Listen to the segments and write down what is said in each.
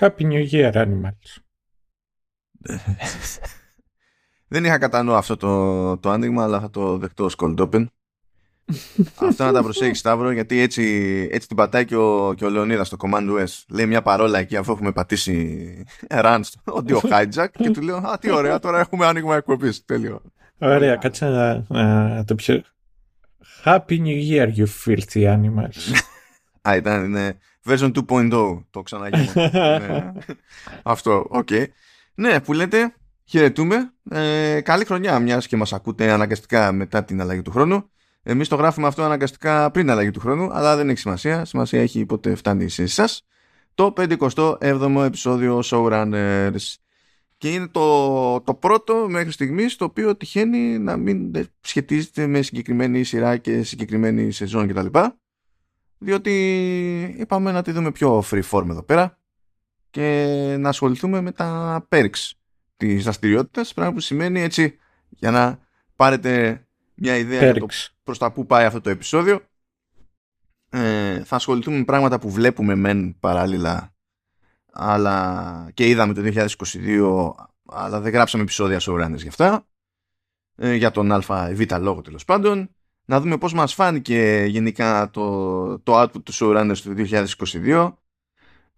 Happy New Year, Animals. Δεν είχα κατά νου αυτό το, το άνοιγμα, αλλά θα το δεχτώ ως cold open. αυτό να τα προσέχεις Σταύρο, γιατί έτσι, έτσι την πατάει και ο, και ο Λεωνίδας στο Command OS. Λέει μια παρόλα εκεί αφού έχουμε πατήσει run στο audio hijack και του λέω «Α, τι ωραία, τώρα έχουμε άνοιγμα εκπομπής». Τέλειο. Ωραία, κάτσε να, να το πιο... Happy New Year, you filthy animals. Α, ήταν είναι version 2.0, το ξαναγίνω. ναι. Αυτό, οκ. Okay. Ναι, που λέτε, χαιρετούμε. Ε, καλή χρονιά, μιας και μας ακούτε αναγκαστικά μετά την αλλαγή του χρόνου. Εμείς το γράφουμε αυτό αναγκαστικά πριν την αλλαγή του χρόνου, αλλά δεν έχει σημασία. Σημασία έχει πότε φτάνει σε εσάς. Το 57ο επεισόδιο Showrunners. Και είναι το, το πρώτο μέχρι στιγμής το οποίο τυχαίνει να μην σχετίζεται με συγκεκριμένη σειρά και συγκεκριμένη σεζόν κτλ. Διότι είπαμε να τη δούμε πιο free form εδώ πέρα και να ασχοληθούμε με τα perks της δραστηριότητας, πράγμα που σημαίνει έτσι για να πάρετε μια ιδέα για το προς τα που πάει αυτό το επεισόδιο ε, θα ασχοληθούμε με πράγματα που βλέπουμε μεν παράλληλα αλλά και είδαμε το 2022 αλλά δεν γράψαμε επεισόδια showrunners γι' αυτά ε, για τον α β λόγο τέλος πάντων να δούμε πώς μας φάνηκε γενικά το, το output του showrunners του 2022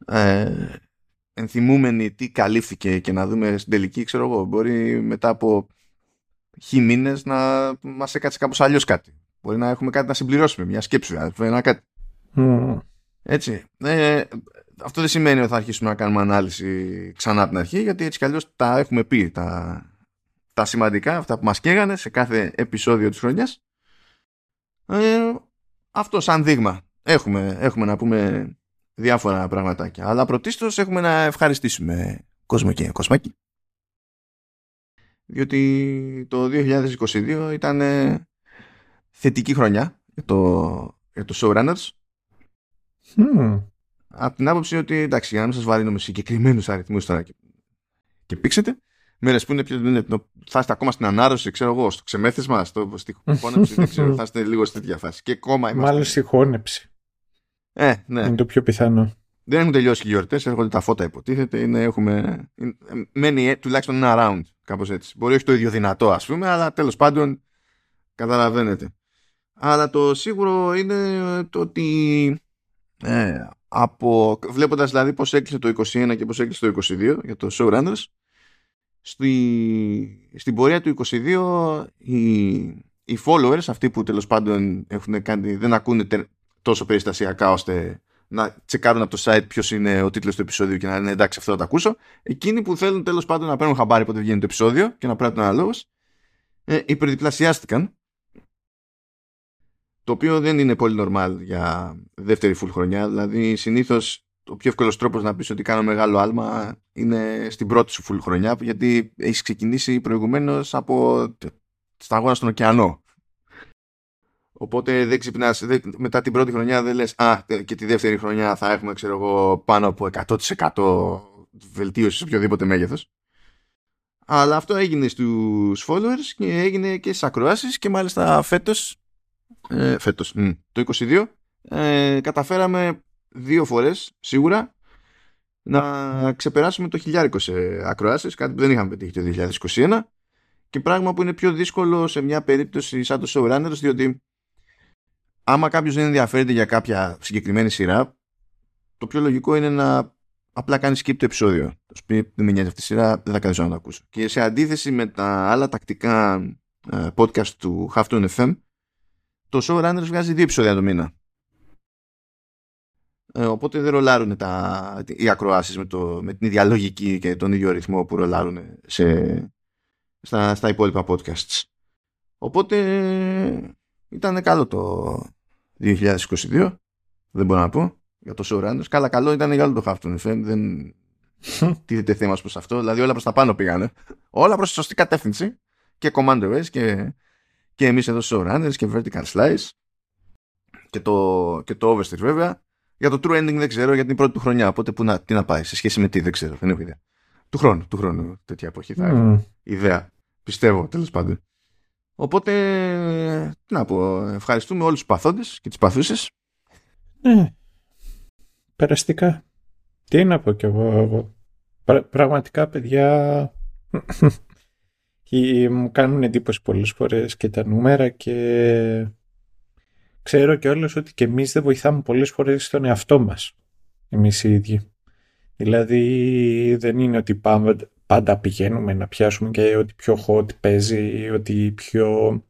ε, ενθυμούμενοι τι καλύφθηκε και να δούμε στην τελική ξέρω εγώ μπορεί μετά από χι μήνες να μας έκατσε κάπως αλλιώς κάτι μπορεί να έχουμε κάτι να συμπληρώσουμε μια σκέψη ένα κάτι mm. έτσι ε, αυτό δεν σημαίνει ότι θα αρχίσουμε να κάνουμε ανάλυση ξανά από την αρχή, γιατί έτσι κι αλλιώς τα έχουμε πει τα, τα σημαντικά, αυτά που μας καίγανε σε κάθε επεισόδιο της χρονιάς. Ε, αυτό σαν δείγμα. Έχουμε, έχουμε να πούμε διάφορα πραγματάκια. Αλλά πρωτίστως έχουμε να ευχαριστήσουμε κόσμο και κοσμάκι. Διότι το 2022 ήταν θετική χρονιά για το, για το Showrunners. Mm από την άποψη ότι εντάξει, για να μην σας βαρύνω με συγκεκριμένους αριθμούς τώρα και, και πήξετε, μέρε που είναι πιο. θα είστε ακόμα στην ανάρρωση, ξέρω εγώ, στο ξεμέθισμα, στο, στη χώνεψη, δεν ξέρω, θα είστε λίγο στη τέτοια φάση. Και ακόμα είμαστε. Μάλλον στη χώνεψη. Ε, ναι. Είναι το πιο πιθανό. Δεν έχουν τελειώσει οι γιορτές, έρχονται τα φώτα υποτίθεται. Είναι, έχουμε, μένει τουλάχιστον ένα round, κάπως έτσι. Μπορεί όχι το ίδιο δυνατό, ας πούμε, αλλά τέλος πάντων καταλαβαίνετε. Αλλά το σίγουρο είναι το ότι ε, από, βλέποντας δηλαδή πώς έκλεισε το 21 και πώς έκλεισε το 22 για το Showrunners στη, στην πορεία του 22 οι, οι followers αυτοί που τέλος πάντων έχουν κάνει, δεν ακούνε τόσο περιστασιακά ώστε να τσεκάρουν από το site ποιος είναι ο τίτλος του επεισόδιου και να λένε εντάξει αυτό θα το ακούσω εκείνοι που θέλουν τέλος πάντων να παίρνουν χαμπάρι πότε βγαίνει το επεισόδιο και να πράττουν αναλόγως ε, υπερδιπλασιάστηκαν το οποίο δεν είναι πολύ normal για δεύτερη full χρονιά. Δηλαδή, συνήθως ο πιο εύκολος τρόπος να πεις ότι κάνω μεγάλο άλμα είναι στην πρώτη σου full χρονιά, γιατί έχεις ξεκινήσει προηγουμένως από στα αγώνα στον ωκεανό. Οπότε δεν ξυπνάς, μετά την πρώτη χρονιά δεν λες «Α, και τη δεύτερη χρονιά θα έχουμε, ξέρω εγώ, πάνω από 100% βελτίωση σε οποιοδήποτε μέγεθος». Αλλά αυτό έγινε στους followers και έγινε και στις ακροάσεις και μάλιστα φέτος ε, φέτος, το 22, ε, καταφέραμε δύο φορές σίγουρα να ξεπεράσουμε το χιλιάρικο σε ακροάσεις, κάτι που δεν είχαμε πετύχει το 2021 και πράγμα που είναι πιο δύσκολο σε μια περίπτωση σαν το showrunners διότι άμα κάποιος δεν ενδιαφέρεται για κάποια συγκεκριμένη σειρά το πιο λογικό είναι να απλά κάνεις skip το επεισόδιο. Το πει δεν με νοιάζει αυτή η σειρά, δεν θα καθίσω να το ακούσω. Και σε αντίθεση με τα άλλα τακτικά ε, podcast του Halftone FM το showrunners βγάζει δύο επεισόδια το μήνα. Ε, οπότε δεν ρολάρουν τα, οι ακροάσεις με, το, με την ίδια λογική και τον ίδιο ρυθμό που ρολάρουν σε, στα, στα υπόλοιπα podcasts. Οπότε ήταν καλό το 2022. Δεν μπορώ να πω για το showrunners. Καλά καλό ήταν για όλο το Halftone FM. Δεν τίθεται θέμα προς αυτό. Δηλαδή όλα προς τα πάνω πήγανε. Όλα προς τη σωστή κατεύθυνση. Και Commander και και εμείς εδώ showrunners και vertical slice και το, και το oversteer βέβαια. Για το true ending δεν ξέρω για την πρώτη του χρονιά, οπότε που να, τι να πάει, σε σχέση με τι δεν ξέρω, δεν έχω ιδέα. Του χρόνου, του χρόνου τέτοια εποχή θα έχω ιδέα, πιστεύω τέλος πάντων. Οπότε, τι να πω, ευχαριστούμε όλους τους παθόντες και τις παθούσες. Ναι, περαστικά. Τι να πω κι εγώ. εγώ. πραγματικά, παιδιά, μου κάνουν εντύπωση πολλές φορές και τα νούμερα και ξέρω και όλες ότι και εμείς δεν βοηθάμε πολλές φορές στον εαυτό μας. Εμείς οι ίδιοι. Δηλαδή δεν είναι ότι πάμε, πάντα πηγαίνουμε να πιάσουμε και ότι πιο hot παίζει ή ότι πιο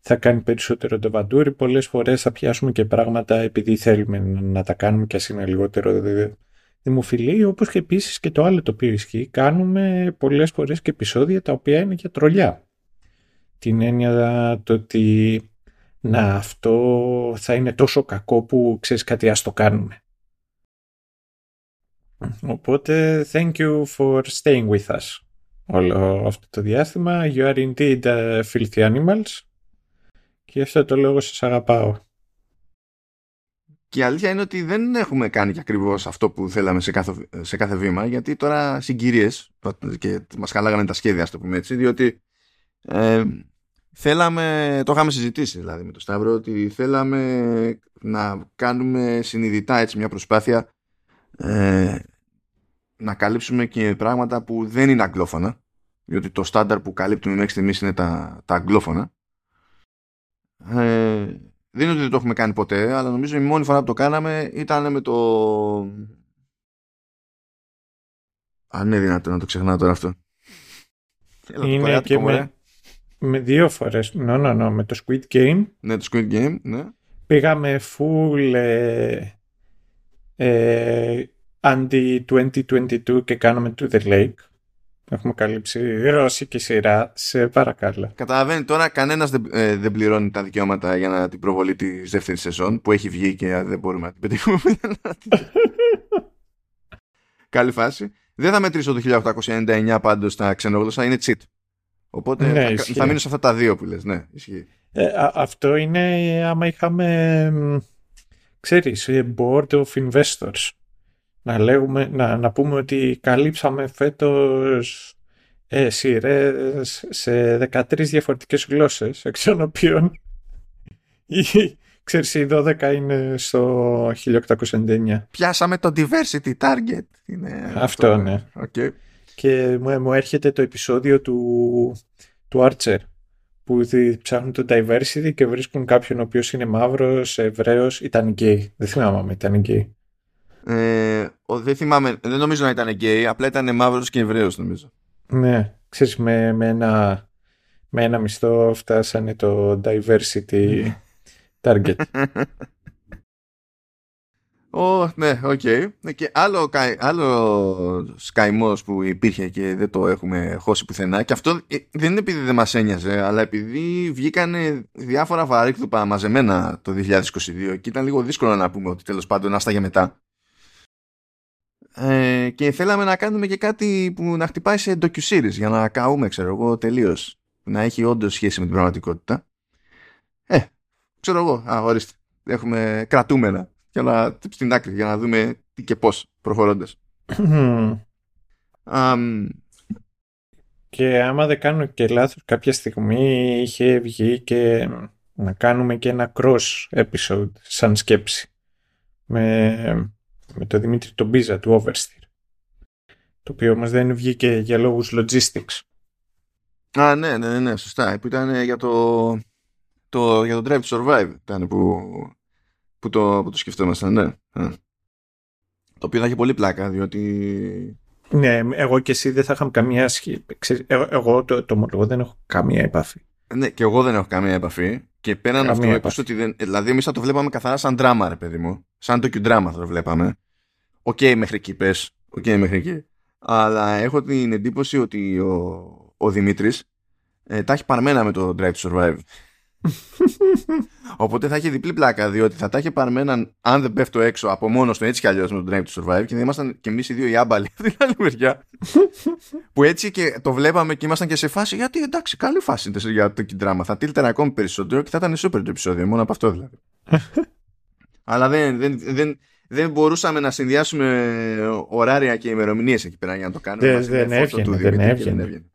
θα κάνει περισσότερο το βαντούρι. Πολλές φορές θα πιάσουμε και πράγματα επειδή θέλουμε να τα κάνουμε και ας είναι λιγότερο δημοφιλή, όπως και επίσης και το άλλο το οποίο ισχύει. Κάνουμε πολλές φορές και επεισόδια τα οποία είναι για τρολιά. Την έννοια το ότι να αυτό θα είναι τόσο κακό που ξέρεις κάτι ας το κάνουμε. Οπότε, thank you for staying with us όλο αυτό το διάστημα. You are indeed uh, filthy animals. Και αυτό το λόγο σας αγαπάω. Και η αλήθεια είναι ότι δεν έχουμε κάνει και ακριβώς αυτό που θέλαμε σε κάθε, σε κάθε βήμα, γιατί τώρα συγκυρίες και μας χαλάγανε τα σχέδια, το πούμε έτσι, διότι ε, θέλαμε, το είχαμε συζητήσει δηλαδή με τον Σταύρο, ότι θέλαμε να κάνουμε συνειδητά έτσι μια προσπάθεια ε, να καλύψουμε και πράγματα που δεν είναι αγγλόφωνα διότι το στάνταρ που καλύπτουμε μέχρι στιγμής είναι τα, τα αγγλόφωνα. Ε, δεν είναι ότι δεν το έχουμε κάνει ποτέ αλλά νομίζω η μόνη φορά που το κάναμε ήταν με το αν είναι δυνατό να το ξεχνάω τώρα αυτό. Είναι και με, με δύο φορές no, no, no, με το Squid Game ναι το Squid Game ναι. πήγαμε full ε, ε, αντί 2022 και κάνουμε To The Lake. Έχουμε καλύψει ρώσικη σειρά. Σε παρακαλώ. Καταλαβαίνει τώρα κανένας δεν, ε, δεν πληρώνει τα δικαιώματα για να την προβολή τη δεύτερη σεζόν που έχει βγει και δεν μπορούμε να την πετύχουμε. Καλή φάση. Δεν θα μετρήσω το 1899 πάντως στα ξενόγλωσσα, είναι cheat. Οπότε ναι, θα, θα, μείνω σε αυτά τα δύο που λες. Ναι, ισχύει. Ε, αυτό είναι άμα είχαμε, ξέρεις, board of investors να, λέγουμε, να, να πούμε ότι καλύψαμε φέτος ε, σειρές σε 13 διαφορετικές γλώσσες, εξ των οποίων η, ξέρεις, οι 12 είναι στο 1899. Πιάσαμε το diversity target. Είναι αυτό, ναι. Okay. Και μου, μου έρχεται το επεισόδιο του, του Archer που ψάχνουν το diversity και βρίσκουν κάποιον ο οποίος είναι μαύρος, εβραίος, ήταν γκέι. Δεν θυμάμαι αν ήταν γκέι. Ε, δεν θυμάμαι, δεν νομίζω να ήταν γκέι, απλά ήταν μαύρος και εβραίος νομίζω. Ναι, ξέρεις με, με, ένα, με ένα μισθό φτάσανε το diversity target. Oh, ναι, OK. Okay. Και άλλο, άλλο καημός που υπήρχε και δεν το έχουμε χώσει πουθενά και αυτό ε, δεν είναι επειδή δεν μας ένοιαζε αλλά επειδή βγήκανε διάφορα βαρύγδουπα μαζεμένα το 2022 και ήταν λίγο δύσκολο να πούμε ότι τέλος πάντων άστα για μετά ε, και θέλαμε να κάνουμε και κάτι που να χτυπάει σε docu για να καούμε, ξέρω εγώ, τελείως. Να έχει όντως σχέση με την πραγματικότητα. Ε, ξέρω εγώ, α, ορίστε. Έχουμε κρατούμενα για να, στην άκρη για να δούμε τι και πώς προχωρώντας. um, και άμα δεν κάνω και λάθος κάποια στιγμή είχε βγει και να κάνουμε και ένα cross episode σαν σκέψη με με τον Δημήτρη τον Μπίζα του Oversteer. Το οποίο όμως δεν βγήκε για λόγους logistics. Α, ναι, ναι, ναι, σωστά. Που ήταν για το, το, για το Drive to Survive ήταν που, που, το, που το σκεφτόμασταν, ναι. Το οποίο θα έχει πολύ πλάκα, διότι... Ναι, εγώ και εσύ δεν θα είχαμε καμία σχέση. Εγώ το, το ομολογώ δεν έχω καμία επαφή. Ναι, και εγώ δεν έχω καμία επαφή. Και πέραν αυτό, αυτό ότι δεν. Δηλαδή, εμείς θα το βλέπαμε καθαρά σαν δράμα, ρε παιδί μου. Σαν το δράμα θα το βλέπαμε. OK, okay, μέχρι εκεί πες. OK, okay, μέχρι εκεί. Αλλά έχω την εντύπωση ότι ο, ο Δημήτρης ε, τα έχει παρμένα με το Drive to Survive. Οπότε θα έχει διπλή πλάκα, διότι θα τα έχει παρμένα αν δεν πέφτω έξω από μόνος του έτσι κι αλλιώς με το Drive to Survive και θα ήμασταν κι εμείς οι δύο οι άμπαλοι από την άλλη μεριά. που έτσι και το βλέπαμε και ήμασταν και σε φάση γιατί εντάξει, καλή φάση είναι για docudrama. Θα τίλταρε ακόμη περισσότερο και θα ήταν super το επεισόδιο, μόνο από αυτό δηλαδή. Αλλά δεν, δεν, δεν, δεν μπορούσαμε να συνδυάσουμε ωράρια και ημερομηνίες εκεί πέρα για να το κάνουμε. Δεν, δεν, έβγαινε, δεν, έβγαινε.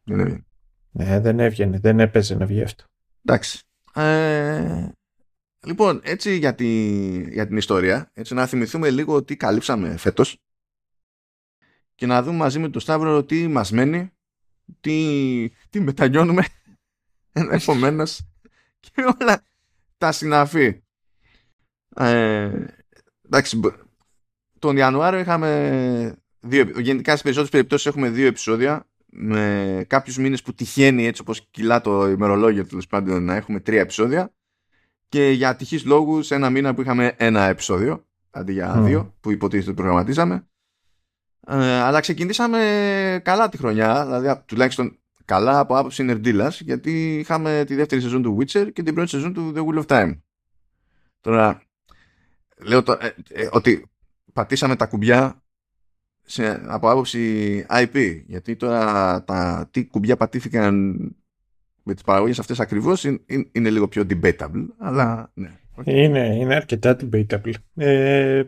Ναι, δεν έβγαινε. Δεν έπαιζε να βγει αυτό. Εντάξει. Ε, λοιπόν, έτσι για, τη, για την ιστορία, έτσι να θυμηθούμε λίγο τι καλύψαμε φέτος. και να δούμε μαζί με τον Σταύρο τι μας μένει, τι, τι μετανιώνουμε επομένω και όλα τα συναφή. Ε, εντάξει, τον Ιανουάριο είχαμε δύο, γενικά στις περισσότερες περιπτώσεις έχουμε δύο επεισόδια με κάποιους μήνες που τυχαίνει έτσι όπως κυλά το ημερολόγιο τέλος πάντων να έχουμε τρία επεισόδια και για ατυχείς λόγους ένα μήνα που είχαμε ένα επεισόδιο αντί για δύο που υποτίθεται ότι προγραμματίζαμε. Ε, αλλά ξεκινήσαμε καλά τη χρονιά δηλαδή τουλάχιστον καλά από άποψη νερντήλας γιατί είχαμε τη δεύτερη σεζόν του Witcher και την πρώτη σεζόν του The Wheel of Time. Τώρα λέω το, ε, ε, ότι πατήσαμε τα κουμπιά σε, από άποψη IP γιατί τώρα τα τι κουμπιά πατήθηκαν με τις παραγωγές αυτές ακριβώς είναι, είναι λίγο πιο debatable αλλά ναι. Είναι, είναι αρκετά debatable. Ε,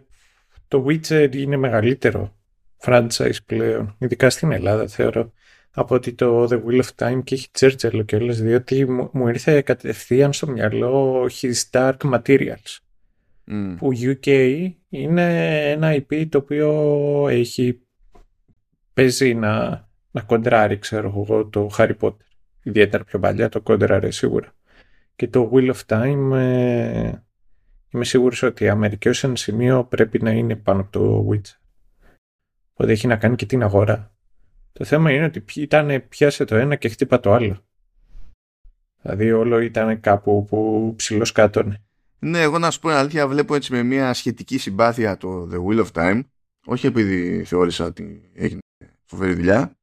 το Witcher είναι μεγαλύτερο franchise πλέον ειδικά στην Ελλάδα θεωρώ από ότι το The Wheel of Time και έχει Churchill και όλες διότι μου, μου ήρθε κατευθείαν στο μυαλό His Dark Materials mm. που UK είναι ένα IP το οποίο έχει παίζει να, να κοντράρει ξέρω εγώ το Harry Potter. Ιδιαίτερα πιο παλιά το κοντράρει σίγουρα. Και το Wheel of Time ε, είμαι σίγουρος ότι η Αμερική ως ένα σημείο πρέπει να είναι πάνω από το Witcher. Οπότε έχει να κάνει και την αγορά. Το θέμα είναι ότι ήταν πιάσε το ένα και χτύπα το άλλο. Δηλαδή όλο ήταν κάπου που ψηλοσκάτωνε ναι, εγώ να σου πω αλήθεια, βλέπω έτσι με μια σχετική συμπάθεια το The Wheel of Time. Όχι επειδή θεώρησα ότι έγινε φοβερή δουλειά,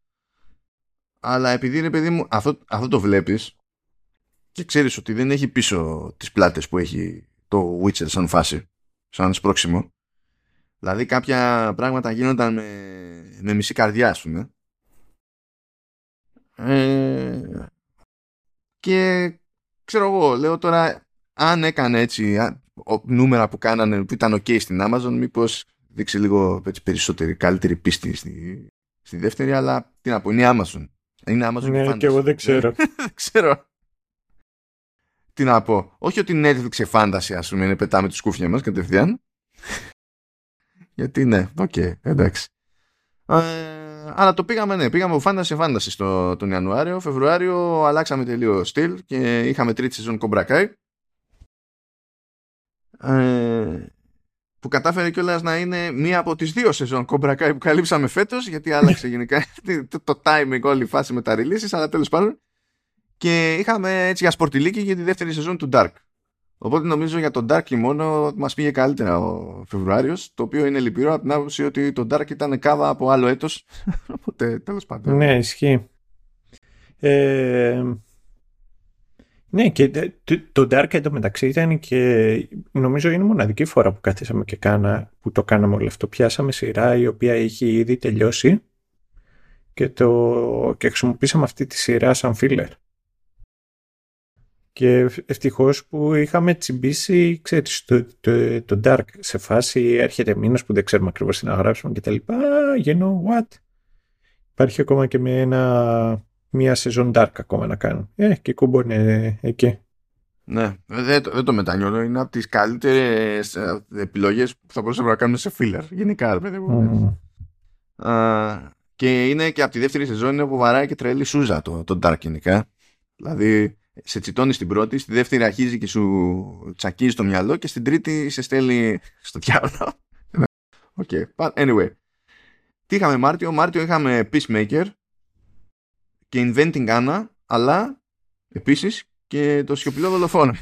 αλλά επειδή είναι παιδί μου, αυτό, αυτό το βλέπεις και ξέρεις ότι δεν έχει πίσω τις πλάτες που έχει το Witcher σαν φάση, σαν σπρόξιμο. Δηλαδή κάποια πράγματα γίνονταν με, με μισή καρδιά, ας πούμε. Ε, και ξέρω εγώ, λέω τώρα αν έκανε έτσι νούμερα που κάνανε που ήταν ok στην Amazon μήπως δείξει λίγο έτσι, περισσότερη καλύτερη πίστη στη, στη δεύτερη αλλά τι να πω είναι Amazon. Είναι Amazon ναι, και, και εγώ δεν ξέρω. Δεν ξέρω. Τι να πω όχι ότι Netflix fantasy ας πούμε είναι πετάμε τη σκούφια μας κατευθείαν. Γιατί ναι, OK, okay, εντάξει. Ε, αλλά το πήγαμε, ναι, πήγαμε από fantasy σε fantasy στο, τον Ιανουάριο. Φεβρουάριο αλλάξαμε τελείως στυλ και είχαμε τρίτη σεζόν Cobra Kai ε, που κατάφερε κιόλας να είναι μία από τις δύο σεζόν Cobra Kai που καλύψαμε φέτος γιατί άλλαξε γενικά το, το timing όλη η φάση με τα releases αλλά τέλος πάντων. Και είχαμε έτσι για σπορτιλίκη για τη δεύτερη σεζόν του Dark. Οπότε νομίζω για τον Dark μόνο μας πήγε καλύτερα ο Φεβρουάριος το οποίο είναι λυπηρό από την άποψη ότι το Dark ήταν κάβα από άλλο έτος. Οπότε τέλος πάντων. Ναι ισχύει. Ε, ναι, και το Dark εντωμεταξύ ήταν και νομίζω είναι η μοναδική φορά που καθίσαμε και κάνα, που το κάναμε όλο αυτό. Πιάσαμε σειρά η οποία έχει ήδη τελειώσει και, το, και χρησιμοποίησαμε αυτή τη σειρά σαν filler. Και ευτυχώς που είχαμε τσιμπήσει, ξέρεις, το, το, το, Dark σε φάση έρχεται μήνας που δεν ξέρουμε ακριβώς τι να γράψουμε και τα λοιπά. You know what? Υπάρχει ακόμα και με ένα μία σεζόν dark ακόμα να κάνουν. Ε, και κούμπο είναι εκεί. Ναι, δεν, δεν το μετανιώνω. Είναι από τις καλύτερες επιλογές που θα μπορούσαμε να κάνουμε σε filler. Γενικά, παιδί μου. Mm. και είναι και από τη δεύτερη σεζόν είναι που βαράει και τρελή σούζα το, το Dark γενικά. Δηλαδή, σε τσιτώνεις στην πρώτη, στη δεύτερη αρχίζει και σου τσακίζει το μυαλό και στην τρίτη σε στέλνει στο διάβολο. okay. Anyway. Τι είχαμε Μάρτιο; Μάρτιο είχαμε Peacemaker και Inventing Anna, αλλά επίσης και το σιωπηλό δολοφόνο.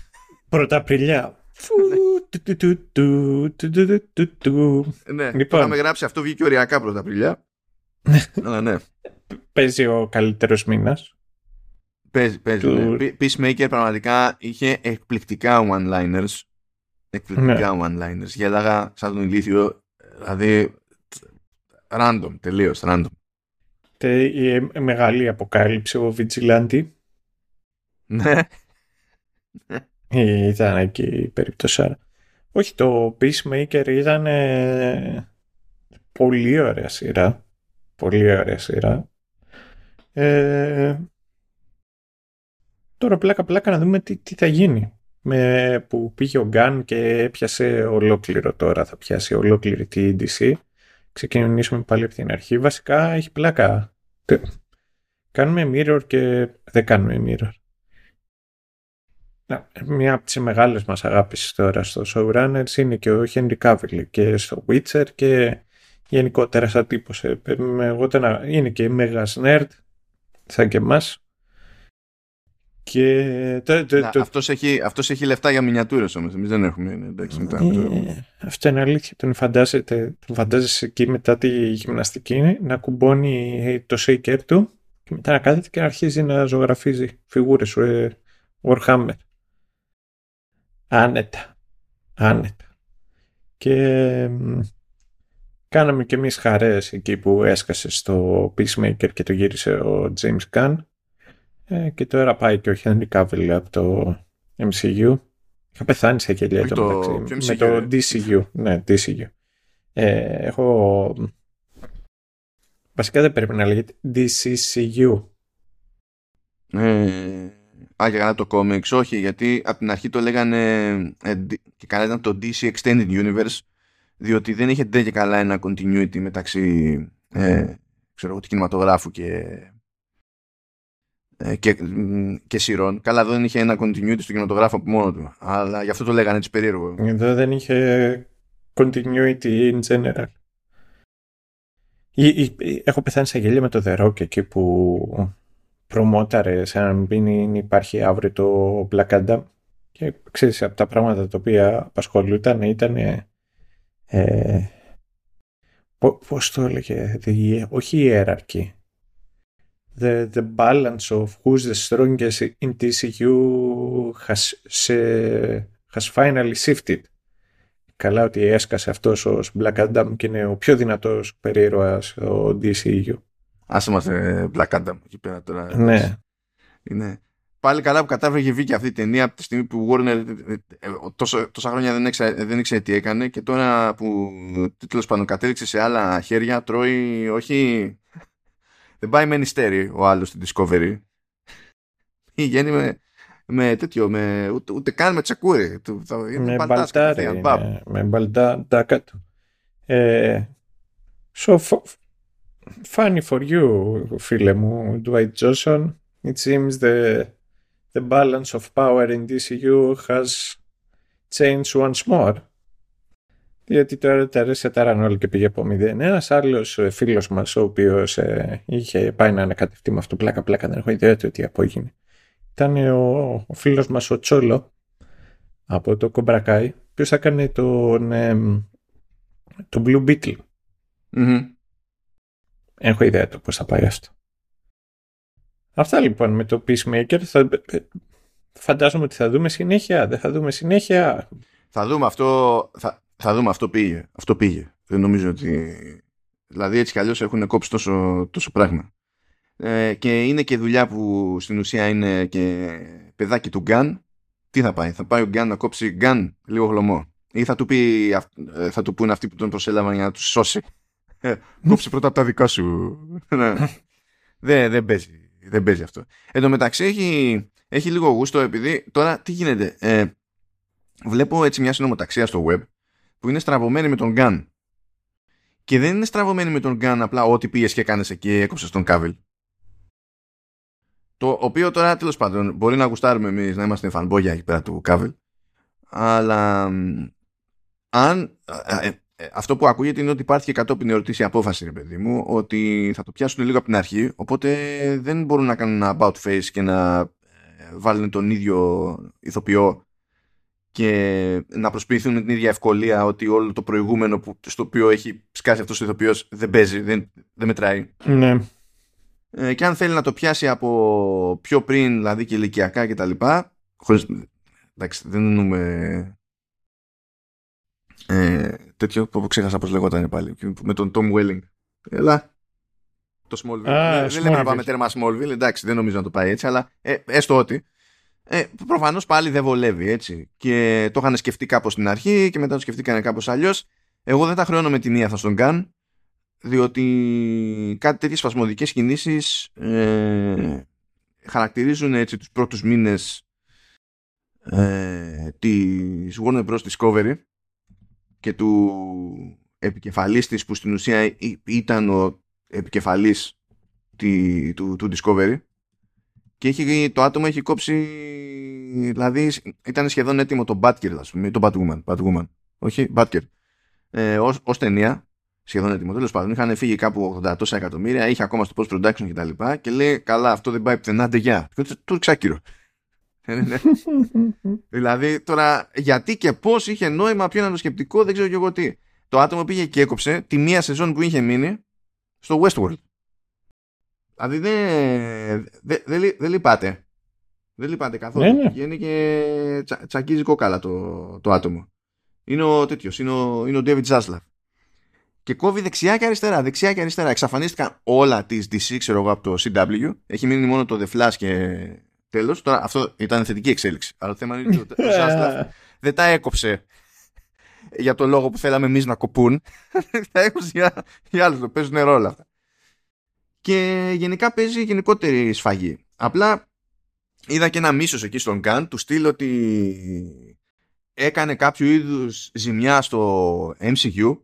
Πρωταπριλιά. Ναι, λοιπόν. είχαμε γράψει αυτό βγήκε οριακά πρωταπριλιά. αλλά ναι. Παίζει ο καλύτερος μήνας. Παίζει, παίζει. Ναι. Peacemaker πραγματικά είχε εκπληκτικά one-liners. Εκπληκτικά ναι. one-liners. Γέλαγα σαν τον ηλίθιο. Δηλαδή, random, τελείως random η μεγάλη αποκάλυψη ο Βιτζιλάντη. Ναι. Ήταν εκεί η περίπτωση. Όχι, το Peacemaker ήταν πολύ ωραία σειρά. Πολύ ωραία σειρά. Ε, τώρα πλάκα πλάκα να δούμε τι, τι θα γίνει. Με, που πήγε ο Γκάν και έπιασε ολόκληρο τώρα, θα πιάσει ολόκληρη τη DC ξεκινήσουμε πάλι από την αρχή. Βασικά έχει πλάκα. Κάνουμε mirror και δεν κάνουμε mirror. Μια από τις μεγάλες μας αγάπης τώρα στο showrunners είναι και ο Henry Cavill και στο Witcher και γενικότερα σαν τύπος. Ε, εγώ είναι και μέγας nerd σαν και εμάς και... Το, το, το... Αυτός, έχει, αυτός έχει λεφτά για μινιατούρες όμως, εμείς δεν έχουμε. Εντάξει, μετά, ε, αυτό είναι αλήθεια. Τον φαντάζεσαι, τον φαντάζεσαι εκεί μετά τη γυμναστική να κουμπώνει το shaker του και μετά να κάθεται και να αρχίζει να ζωγραφίζει φιγούρες ε, Warhammer. Άνετα. Άνετα. Και κάναμε και εμείς χαρές εκεί που έσκασε στο Peacemaker και το γύρισε ο James Gunn ε, και τώρα πάει και ο Henry Cavill από το MCU. Είχα πεθάνει σε γελία το, μεταξύ. Με το DCU. Ναι, DCU. Ε, έχω... Βασικά δεν πρέπει να λέγεται DCCU. Ε, α, για καλά το comics. Όχι, γιατί από την αρχή το λέγανε ε, και καλά ήταν το DC Extended Universe διότι δεν είχε τέτοια καλά ένα continuity μεταξύ ε, ξέρω, του κινηματογράφου και ε, και, και σειρών. Καλά, εδώ δεν είχε ένα continuity στο κινηματογράφο από μόνο του. Αλλά γι' αυτό το λέγανε έτσι περίεργο. Εδώ δεν είχε continuity in general. Έχω πεθάνει σε γέλια με το The Rock εκεί που προμόταρε σαν να μην υπάρχει αύριο το Black Adam και ξέρεις από τα πράγματα τα οποία απασχολούνταν ήταν ε, πώς το έλεγε, όχι η ιεραρχή the, the balance of who's the strongest in TCU has, has finally shifted. Καλά ότι έσκασε αυτός ο Black Adam και είναι ο πιο δυνατός περίεργος ο DCU. Άσε μας ε, Black Adam εκεί πέρα τώρα. Ναι. Είναι. Πάλι καλά που κατάφερε και βγήκε αυτή η ταινία από τη στιγμή που Warner ε, τόσο, τόσα χρόνια δεν ήξερε, δεν ήξερε τι έκανε και τώρα που τέλος πάντων κατέληξε σε άλλα χέρια τρώει όχι δεν πάει με νηστέρι ο άλλος στην Discovery. Πηγαίνει με, με τέτοιο, με, ούτε, ούτε καν με τσακούρι. Με μπαλτάρι, με, με μπαλτάκα του. Ε, so, funny for you, φίλε μου, Dwight Johnson. It seems the, the balance of power in DCU has changed once more. Γιατί τώρα τα ρεσετάραν όλοι και πήγε από 0. Ένας άλλος ε, φίλος μας, ο οποίος ε, είχε πάει να ανακατευτεί με αυτό πλάκα-πλάκα, δεν έχω ιδέα του τι απόγινε. Ήταν ο, ο φίλος μας ο Τσόλο από το Κομπρακάι, ο οποίος έκανε τον, ε, το Blue Beetle. Mm-hmm. Έχω ιδέα του πώς θα πάει αυτό. Αυτά λοιπόν με το Peacemaker. Θα, ε, φαντάζομαι ότι θα δούμε συνέχεια. Δεν θα δούμε συνέχεια. Θα δούμε αυτό. Θα, θα δούμε, αυτό πήγε. Αυτό πήγε. Δεν νομίζω ότι. Δηλαδή έτσι κι αλλιώς έχουν κόψει τόσο, τόσο πράγμα. Ε, και είναι και δουλειά που στην ουσία είναι και παιδάκι του Γκάν. Τι θα πάει, θα πάει ο Γκάν να κόψει Γκάν λίγο γλωμό. Ή θα του, πει, ε, θα του πούνε αυτοί που τον προσέλαβαν για να τους σώσει; Ε, κόψε πρώτα από τα δικά σου. Ναι. δεν, δεν, παίζει, δεν παίζει αυτό. Εν τω μεταξύ έχει, έχει λίγο γούστο επειδή τώρα τι γίνεται. Ε, βλέπω έτσι μια συνομοταξία στο web που είναι στραβωμένη με τον Γκάν. Και δεν είναι στραβωμένη με τον Γκάν απλά ό,τι πήγε και έκανε εκεί έκοψες τον Κάβιλ. Το οποίο τώρα τέλος πάντων μπορεί να γουστάρουμε εμείς να είμαστε φανμπόγια εκεί πέρα του Κάβιλ. Αλλά αν. Ε, ε, αυτό που ακούγεται είναι ότι υπάρχει και κατόπιν ερωτήση απόφαση, ρε παιδί μου, ότι θα το πιάσουν λίγο από την αρχή. Οπότε δεν μπορούν να κάνουν ένα about face και να ε, βάλουν τον ίδιο ηθοποιό και να προσποιηθούν με την ίδια ευκολία ότι όλο το προηγούμενο που, στο οποίο έχει σκάσει αυτός ο ηθοποιός δεν παίζει, δεν, δεν μετράει. Ναι. Ε, και αν θέλει να το πιάσει από πιο πριν, δηλαδή και ηλικιακά και τα λοιπά, χωρίς, εντάξει, δεν εννοούμε ε, τέτοιο που ξέχασα πώς λεγόταν πάλι, με τον Tom Welling. Έλα, το Smallville. Ah, δεν λέμε να πάμε τέρμα Smallville, εντάξει, δεν νομίζω να το πάει έτσι, αλλά ε, έστω ότι ε, Προφανώς πάλι δεν βολεύει έτσι. Και το είχαν σκεφτεί κάπως στην αρχή και μετά το σκεφτήκανε κάπως αλλιώς. Εγώ δεν τα χρεώνω με την μία θα στον καν, διότι κάτι τέτοιες σπασμωδικέ κινήσεις ε, χαρακτηρίζουν έτσι τους πρώτους μήνες ε, της Warner Bros. Discovery και του επικεφαλής της που στην ουσία ήταν ο επικεφαλής του, του Discovery και έχει, το άτομο έχει κόψει δηλαδή ήταν σχεδόν έτοιμο το Batgirl ας πούμε, το Batwoman, Batwoman όχι Batgirl. Ε, ως, ως ταινία σχεδόν έτοιμο τέλος πάντων είχαν φύγει κάπου 80 τόσα εκατομμύρια είχε ακόμα στο post production και τα λοιπά και λέει καλά αυτό δεν πάει πουθενά γεια του ξάκυρο. Ε, ναι. δηλαδή τώρα γιατί και πώς είχε νόημα ποιο είναι το σκεπτικό δεν ξέρω και εγώ τι. Το άτομο πήγε και έκοψε τη μία σεζόν που είχε μείνει στο Westworld Δηλαδή δεν, δεν, δεν, δεν λυπάται. Δεν λυπάται καθόλου. Ναι, ναι. Βγαίνει και τσα, τσακίζει κόκαλα το, το άτομο. Είναι ο τέτοιος, είναι ο, είναι ο David Zaslav. Και κόβει δεξιά και αριστερά, δεξιά και αριστερά. Εξαφανίστηκαν όλα τις DC, ξέρω εγώ, από το CW. Έχει μείνει μόνο το The Flash και τέλος. Τώρα αυτό ήταν θετική εξέλιξη. Αλλά το θέμα είναι ότι ο Zaslav δεν τα έκοψε για το λόγο που θέλαμε εμείς να κοπούν. τα έκοψε για, για άλλους. Παίζουν ρόλο αυτά και γενικά παίζει γενικότερη σφαγή. Απλά είδα και ένα μίσος εκεί στον Γκάν του στείλω ότι έκανε κάποιο είδους ζημιά στο MCU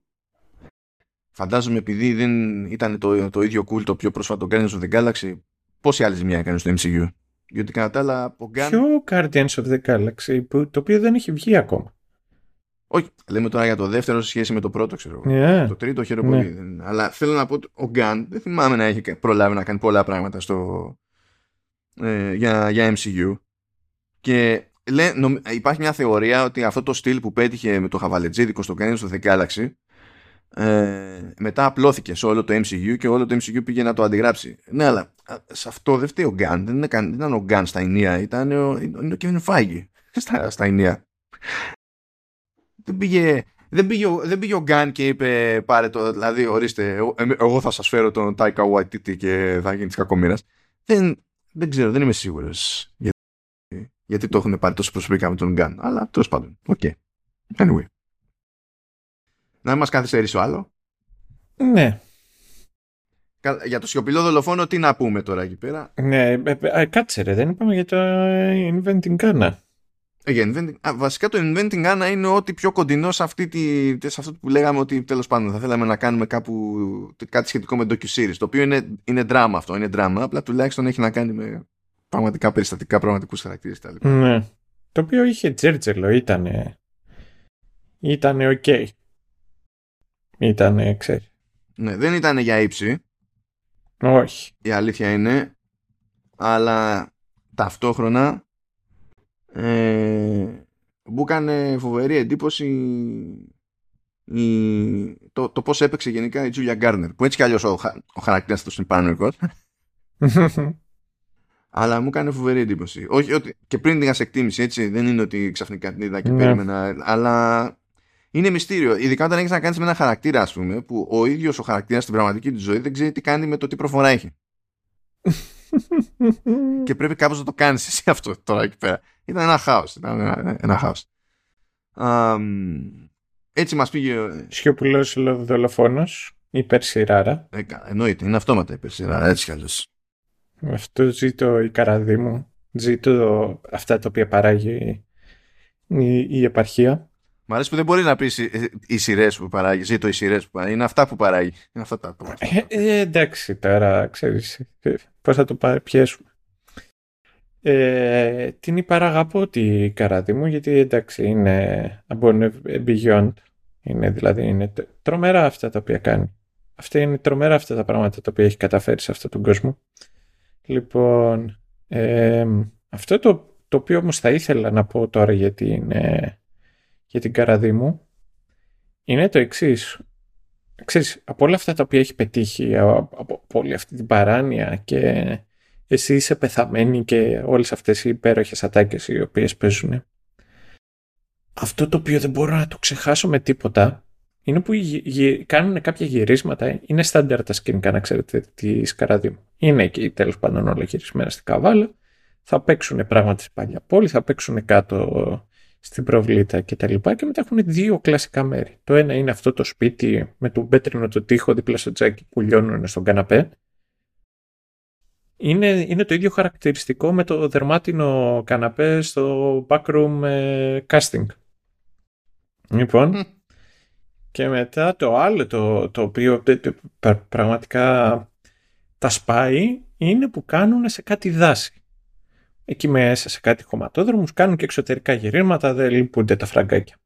φαντάζομαι επειδή δεν ήταν το, το ίδιο cool το πιο πρόσφατο Guardians of the Galaxy πόση άλλη ζημιά έκανε στο MCU γιατί κατά τα άλλα ο Γκάν... Ποιο Guardians of the Galaxy που, το οποίο δεν έχει βγει ακόμα όχι, λέμε τώρα για το δεύτερο σε σχέση με το πρώτο, ξέρω εγώ. Το τρίτο χαίρομαι ναι. πολύ. Αλλά θέλω να πω ότι ο Γκάν δεν θυμάμαι να έχει προλάβει να κάνει πολλά πράγματα στο, ε, για, για MCU. Και λέ, νομ, υπάρχει μια θεωρία ότι αυτό το στυλ που πέτυχε με το χαβαλετζίδικο στο Guardians στο The Galaxy ε, μετά απλώθηκε σε όλο το MCU και όλο το MCU πήγε να το αντιγράψει. Ναι, αλλά σε αυτό δεν φταίει ο Γκάν. Δεν, ήταν ο Γκάν στα ενία, ήταν ο, ο Kevin Feige στα, στα ενία δεν πήγε, δεν πήγε, δεν πήγε ο Gunn και είπε πάρε το, δηλαδή ορίστε, εγώ, εγώ θα σας φέρω τον Taika Waititi και θα γίνει της κακομήρας. Δεν, δεν ξέρω, δεν είμαι σίγουρος γιατί, γιατί το έχουν πάρει τόσο προσωπικά με τον Gunn. Αλλά τέλος πάντων, OK. Okay. Anyway. Να μας καθυστερήσει ο άλλο. Ναι. Για το σιωπηλό δολοφόνο τι να πούμε τώρα εκεί πέρα; Ναι, ε, ε, κάτσε ρε, δεν είπαμε για το Inventing Anna. Inventing, α, βασικά το Inventing Anna είναι ό,τι πιο κοντινό σε, αυτή τη, σε αυτό που λέγαμε ότι τέλος πάντων θα θέλαμε να κάνουμε κάπου κάτι σχετικό με docu-series. Το οποίο είναι, είναι δράμα αυτό, είναι δράμα, απλά τουλάχιστον έχει να κάνει με πραγματικά περιστατικά, πραγματικούς χαρακτήρες κτλ. Ναι. Το οποίο είχε τζέρτζελο, ήταν. Ήταν OK. Okay. Ήταν, ξέρεις. Ναι, δεν ήταν για ύψη. Όχι. Η αλήθεια είναι. Αλλά ταυτόχρονα ε, μου έκανε φοβερή εντύπωση η, το, το πώς έπαιξε γενικά η Τζούλια Γκάρνερ που έτσι κι αλλιώς ο, ο χαρακτήρας του είναι παρανοϊκός αλλά μου έκανε φοβερή εντύπωση όχι ότι και πριν την εκτίμηση έτσι δεν είναι ότι ξαφνικά την είδα και ναι. περίμενα αλλά είναι μυστήριο ειδικά όταν έχεις να κάνεις με ένα χαρακτήρα ας πούμε που ο ίδιος ο χαρακτήρας στην πραγματική του ζωή δεν ξέρει τι κάνει με το τι προφορά έχει και πρέπει κάπως να το κάνεις εσύ αυτό τώρα εκεί πέρα. Ήταν ένα χάος. Ήταν ένα, ένα χάος. έτσι μας πήγε... Σιωπηλός δολοφόνος, υπερσυράρα. Ε, εννοείται, είναι αυτόματα υπερσυράρα, έτσι κι αλλιώς. Αυτό ζήτω η καραδί μου. Ζήτω αυτά τα οποία παράγει η, η επαρχία. Μ' αρέσει που δεν μπορείς να πεις οι σειρές που παράγει, ζήτω οι σειρές που παράγει. Είναι αυτά που παράγει. Είναι αυτά τα ε, ε, εντάξει, τώρα ξέρεις πώς θα το πιέσουμε. Ε, την υπαραγαπώ τη καράτη μου γιατί εντάξει είναι above beyond. Είναι δηλαδή είναι τρομερά αυτά τα οποία κάνει. Αυτά είναι τρομερά αυτά τα πράγματα τα οποία έχει καταφέρει σε αυτόν τον κόσμο. Λοιπόν ε, αυτό το, το οποίο όμως θα ήθελα να πω τώρα για την, ε, για την καραδί μου είναι το εξής. Ξέρεις, από όλα αυτά τα οποία έχει πετύχει, από, από όλη αυτή την παράνοια και εσύ είσαι πεθαμένη και όλες αυτές οι υπέροχες ατάκες οι οποίες παίζουν. Αυτό το οποίο δεν μπορώ να το ξεχάσω με τίποτα είναι που κάνουν κάποια γυρίσματα. Είναι στάνταρ τα σκηνικά, να ξέρετε, της Σκαραδί μου. Είναι εκεί τέλος πάντων όλα γυρισμένα στην καβάλα. Θα παίξουν πράγματα στην παλιά πόλη, θα παίξουν κάτω στην προβλήτα κτλ. Και, και μετά έχουν δύο κλασικά μέρη. Το ένα είναι αυτό το σπίτι με τον πέτρινο το τοίχο δίπλα στο τζάκι που λιώνουν στον καναπέ είναι, είναι το ίδιο χαρακτηριστικό με το δερμάτινο καναπέ στο backroom ε, casting. Λοιπόν, Και μετά το άλλο το, το οποίο πραγματικά τα σπάει είναι που κάνουν σε κάτι δάση. Εκεί μέσα σε κάτι χωματόδρομους κάνουν και εξωτερικά γυρίσματα, δεν λείπονται τα φραγκάκια.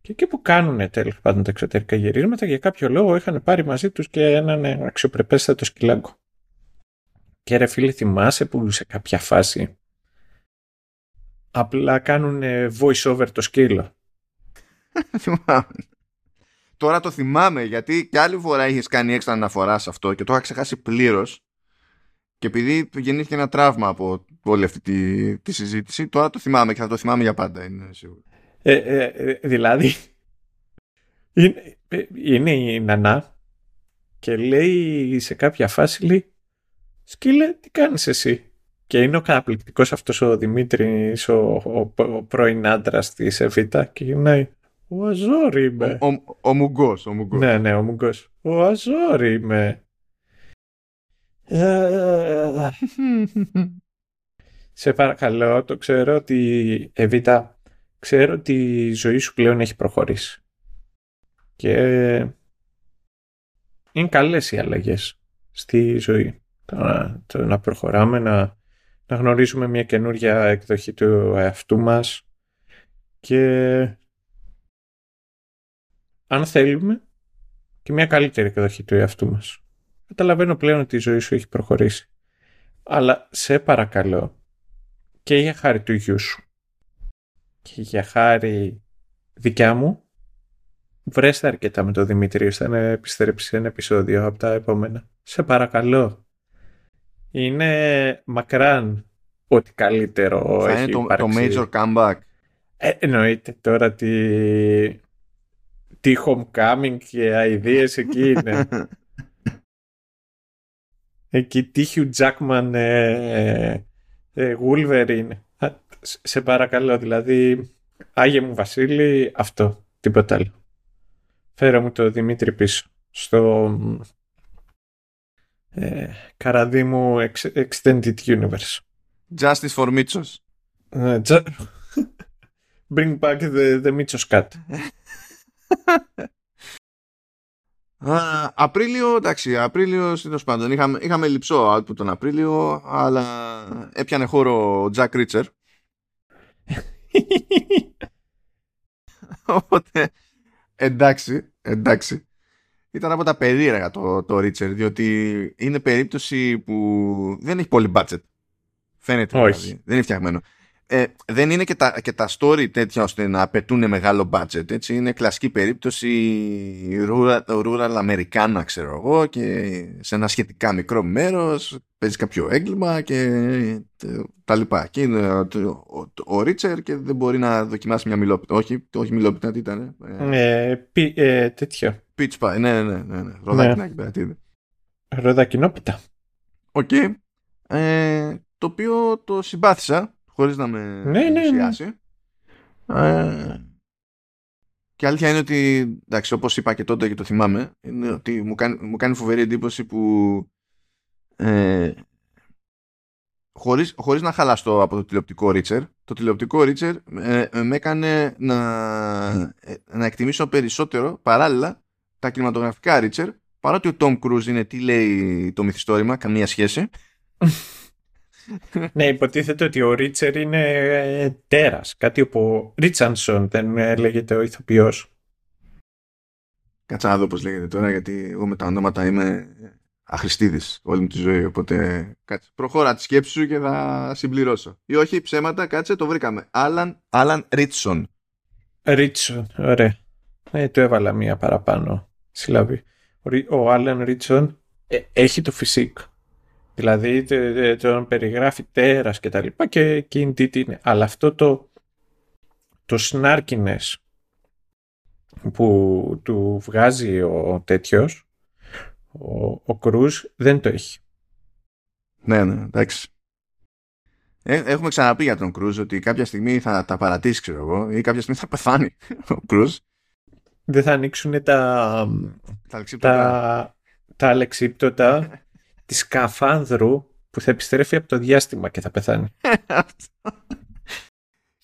Και εκεί που κάνουν τέλος πάντων τα εξωτερικά γυρίσματα, για κάποιο λόγο είχαν πάρει μαζί τους και έναν αξιοπρεπέστατο σκυλάκο. Και ρε φίλε θυμάσαι που σε κάποια φάση απλά κάνουν voice over το σκύλο; Θυμάμαι. Τώρα το θυμάμαι γιατί και άλλη φορά είχες κάνει έξτρα αναφορά σε αυτό και το είχα ξεχάσει πλήρως. Και επειδή γεννήθηκε ένα τραύμα από όλη αυτή τη, τη συζήτηση, τώρα το θυμάμαι και θα το θυμάμαι για πάντα, είναι σίγουρο. Ε, ε, ε δηλαδή, είναι, είναι η Νανά και λέει σε κάποια φάση, λέει, σκύλε, τι κάνεις εσύ; Και είναι ο καταπληκτικός αυτός ο Δημήτρης, ο, ο, ο πρώην άντρας της Εβίτα και γυρνάει, ο Αζόρι είμαι. Ο, ο, ο Μουγκός, ο Μουγκός. Ναι, ναι, ο Μουγκός. Ο Αζόρι είμαι. Σε παρακαλώ, το ξέρω ότι, Εβίτα, ξέρω ότι η ζωή σου πλέον έχει προχωρήσει. Και είναι καλές οι αλλαγές στη ζωή. Το, να προχωράμε, να, να γνωρίζουμε μια καινούργια εκδοχή του εαυτού μας και αν θέλουμε και μια καλύτερη εκδοχή του εαυτού μας. Καταλαβαίνω πλέον ότι η ζωή σου έχει προχωρήσει. Αλλά σε παρακαλώ και για χάρη του γιού σου και για χάρη δικιά μου βρέστε αρκετά με το Δημήτρη ώστε να επιστρέψεις ένα επεισόδιο από τα επόμενα. Σε παρακαλώ. Είναι μακράν ό,τι καλύτερο Θα έχει είναι το, υπάρξει. το major comeback. Ε, εννοείται τώρα τι, τι homecoming και αηδίες εκεί είναι. εκεί τι Hugh Jackman ε, ε, Wolverine. Σε παρακαλώ, δηλαδή, Άγιε μου Βασίλη, αυτό, τίποτα άλλο. Φέρε μου το Δημήτρη πίσω. Στο ε, καραδί μου Extended Universe. Justice for Mitchos. Ε, Bring back the, the Mitchos cat. Απρίλιο, εντάξει, Απρίλιο τέλο πάντων. Είχαμε, είχαμε λυψό output τον Απρίλιο, αλλά έπιανε χώρο ο Jack Reacher. Οπότε, εντάξει, εντάξει. Ήταν από τα περίεργα το, το Reacher, διότι είναι περίπτωση που δεν έχει πολύ budget. Φαίνεται Όχι. δηλαδή. Δεν είναι φτιαγμένο ε, δεν είναι και τα, και τα story τέτοια ώστε να απαιτούν μεγάλο budget. Έτσι. Είναι κλασική περίπτωση rural, rural Αμερικάνα, ξέρω εγώ, και σε ένα σχετικά μικρό μέρος παίζει κάποιο έγκλημα και τα λοιπά. Και είναι ο, ο, ο Ρίτσερ και δεν μπορεί να δοκιμάσει μια μιλόπιτα. Όχι, όχι μιλόπιτα, τι ήταν. Ε, πι, ε, τέτοιο. Pitch pie, ναι, ναι, ναι. ναι. Ροδακινάκι πέρα, τι είναι. Ροδακινόπιτα. OK. Okay. Ε, το οποίο το συμπάθησα χωρίς να με ναι, ναι, ναι. Ε, και αλήθεια είναι ότι, εντάξει, όπως είπα και τότε και το θυμάμαι, είναι ότι μου κάνει, μου κάνει φοβερή εντύπωση που ε, χωρίς, χωρίς να χαλαστώ από το τηλεοπτικό Reacher, το τηλεοπτικό Reacher ε, με έκανε να, ε, να εκτιμήσω περισσότερο παράλληλα τα κινηματογραφικά Ρίτσερ, παρότι ο Τόμ Κρούζ είναι τι λέει το μυθιστόρημα, καμία σχέση. ναι, υποτίθεται ότι ο Ρίτσερ είναι ε, τέρας. Κάτι όπου Ρίτσανσον δεν ε, λέγεται ο ηθοποιός. Κάτσα να δω πώς λέγεται τώρα, γιατί εγώ με τα ονόματα είμαι αχρηστίδης όλη μου τη ζωή, οπότε κάτσε. Προχώρα τη σκέψη σου και θα συμπληρώσω. Ή όχι, ψέματα, κάτσε, το βρήκαμε. Άλαν, Άλαν Ρίτσον. Ρίτσον, ωραία. Ε, του έβαλα μία παραπάνω συλλαβή. Ο Άλαν Ρίτσον ε, έχει το φυσικ. Δηλαδή τον περιγράφει τέρας και τα λοιπά και εκείνη τι είναι. Αλλά αυτό το, το σνάρκινες που του βγάζει ο τέτοιος, ο, ο Κρούζ, δεν το έχει. Ναι, ναι, εντάξει. Ε, έχουμε ξαναπεί για τον Κρούζ ότι κάποια στιγμή θα τα παρατήσει, ξέρω εγώ, ή κάποια στιγμή θα πεθάνει ο Κρούζ. Δεν θα ανοίξουν τα, τα, τα, τα αλεξίπτωτα της σκαφάνδρου που θα επιστρέφει από το διάστημα και θα πεθάνει.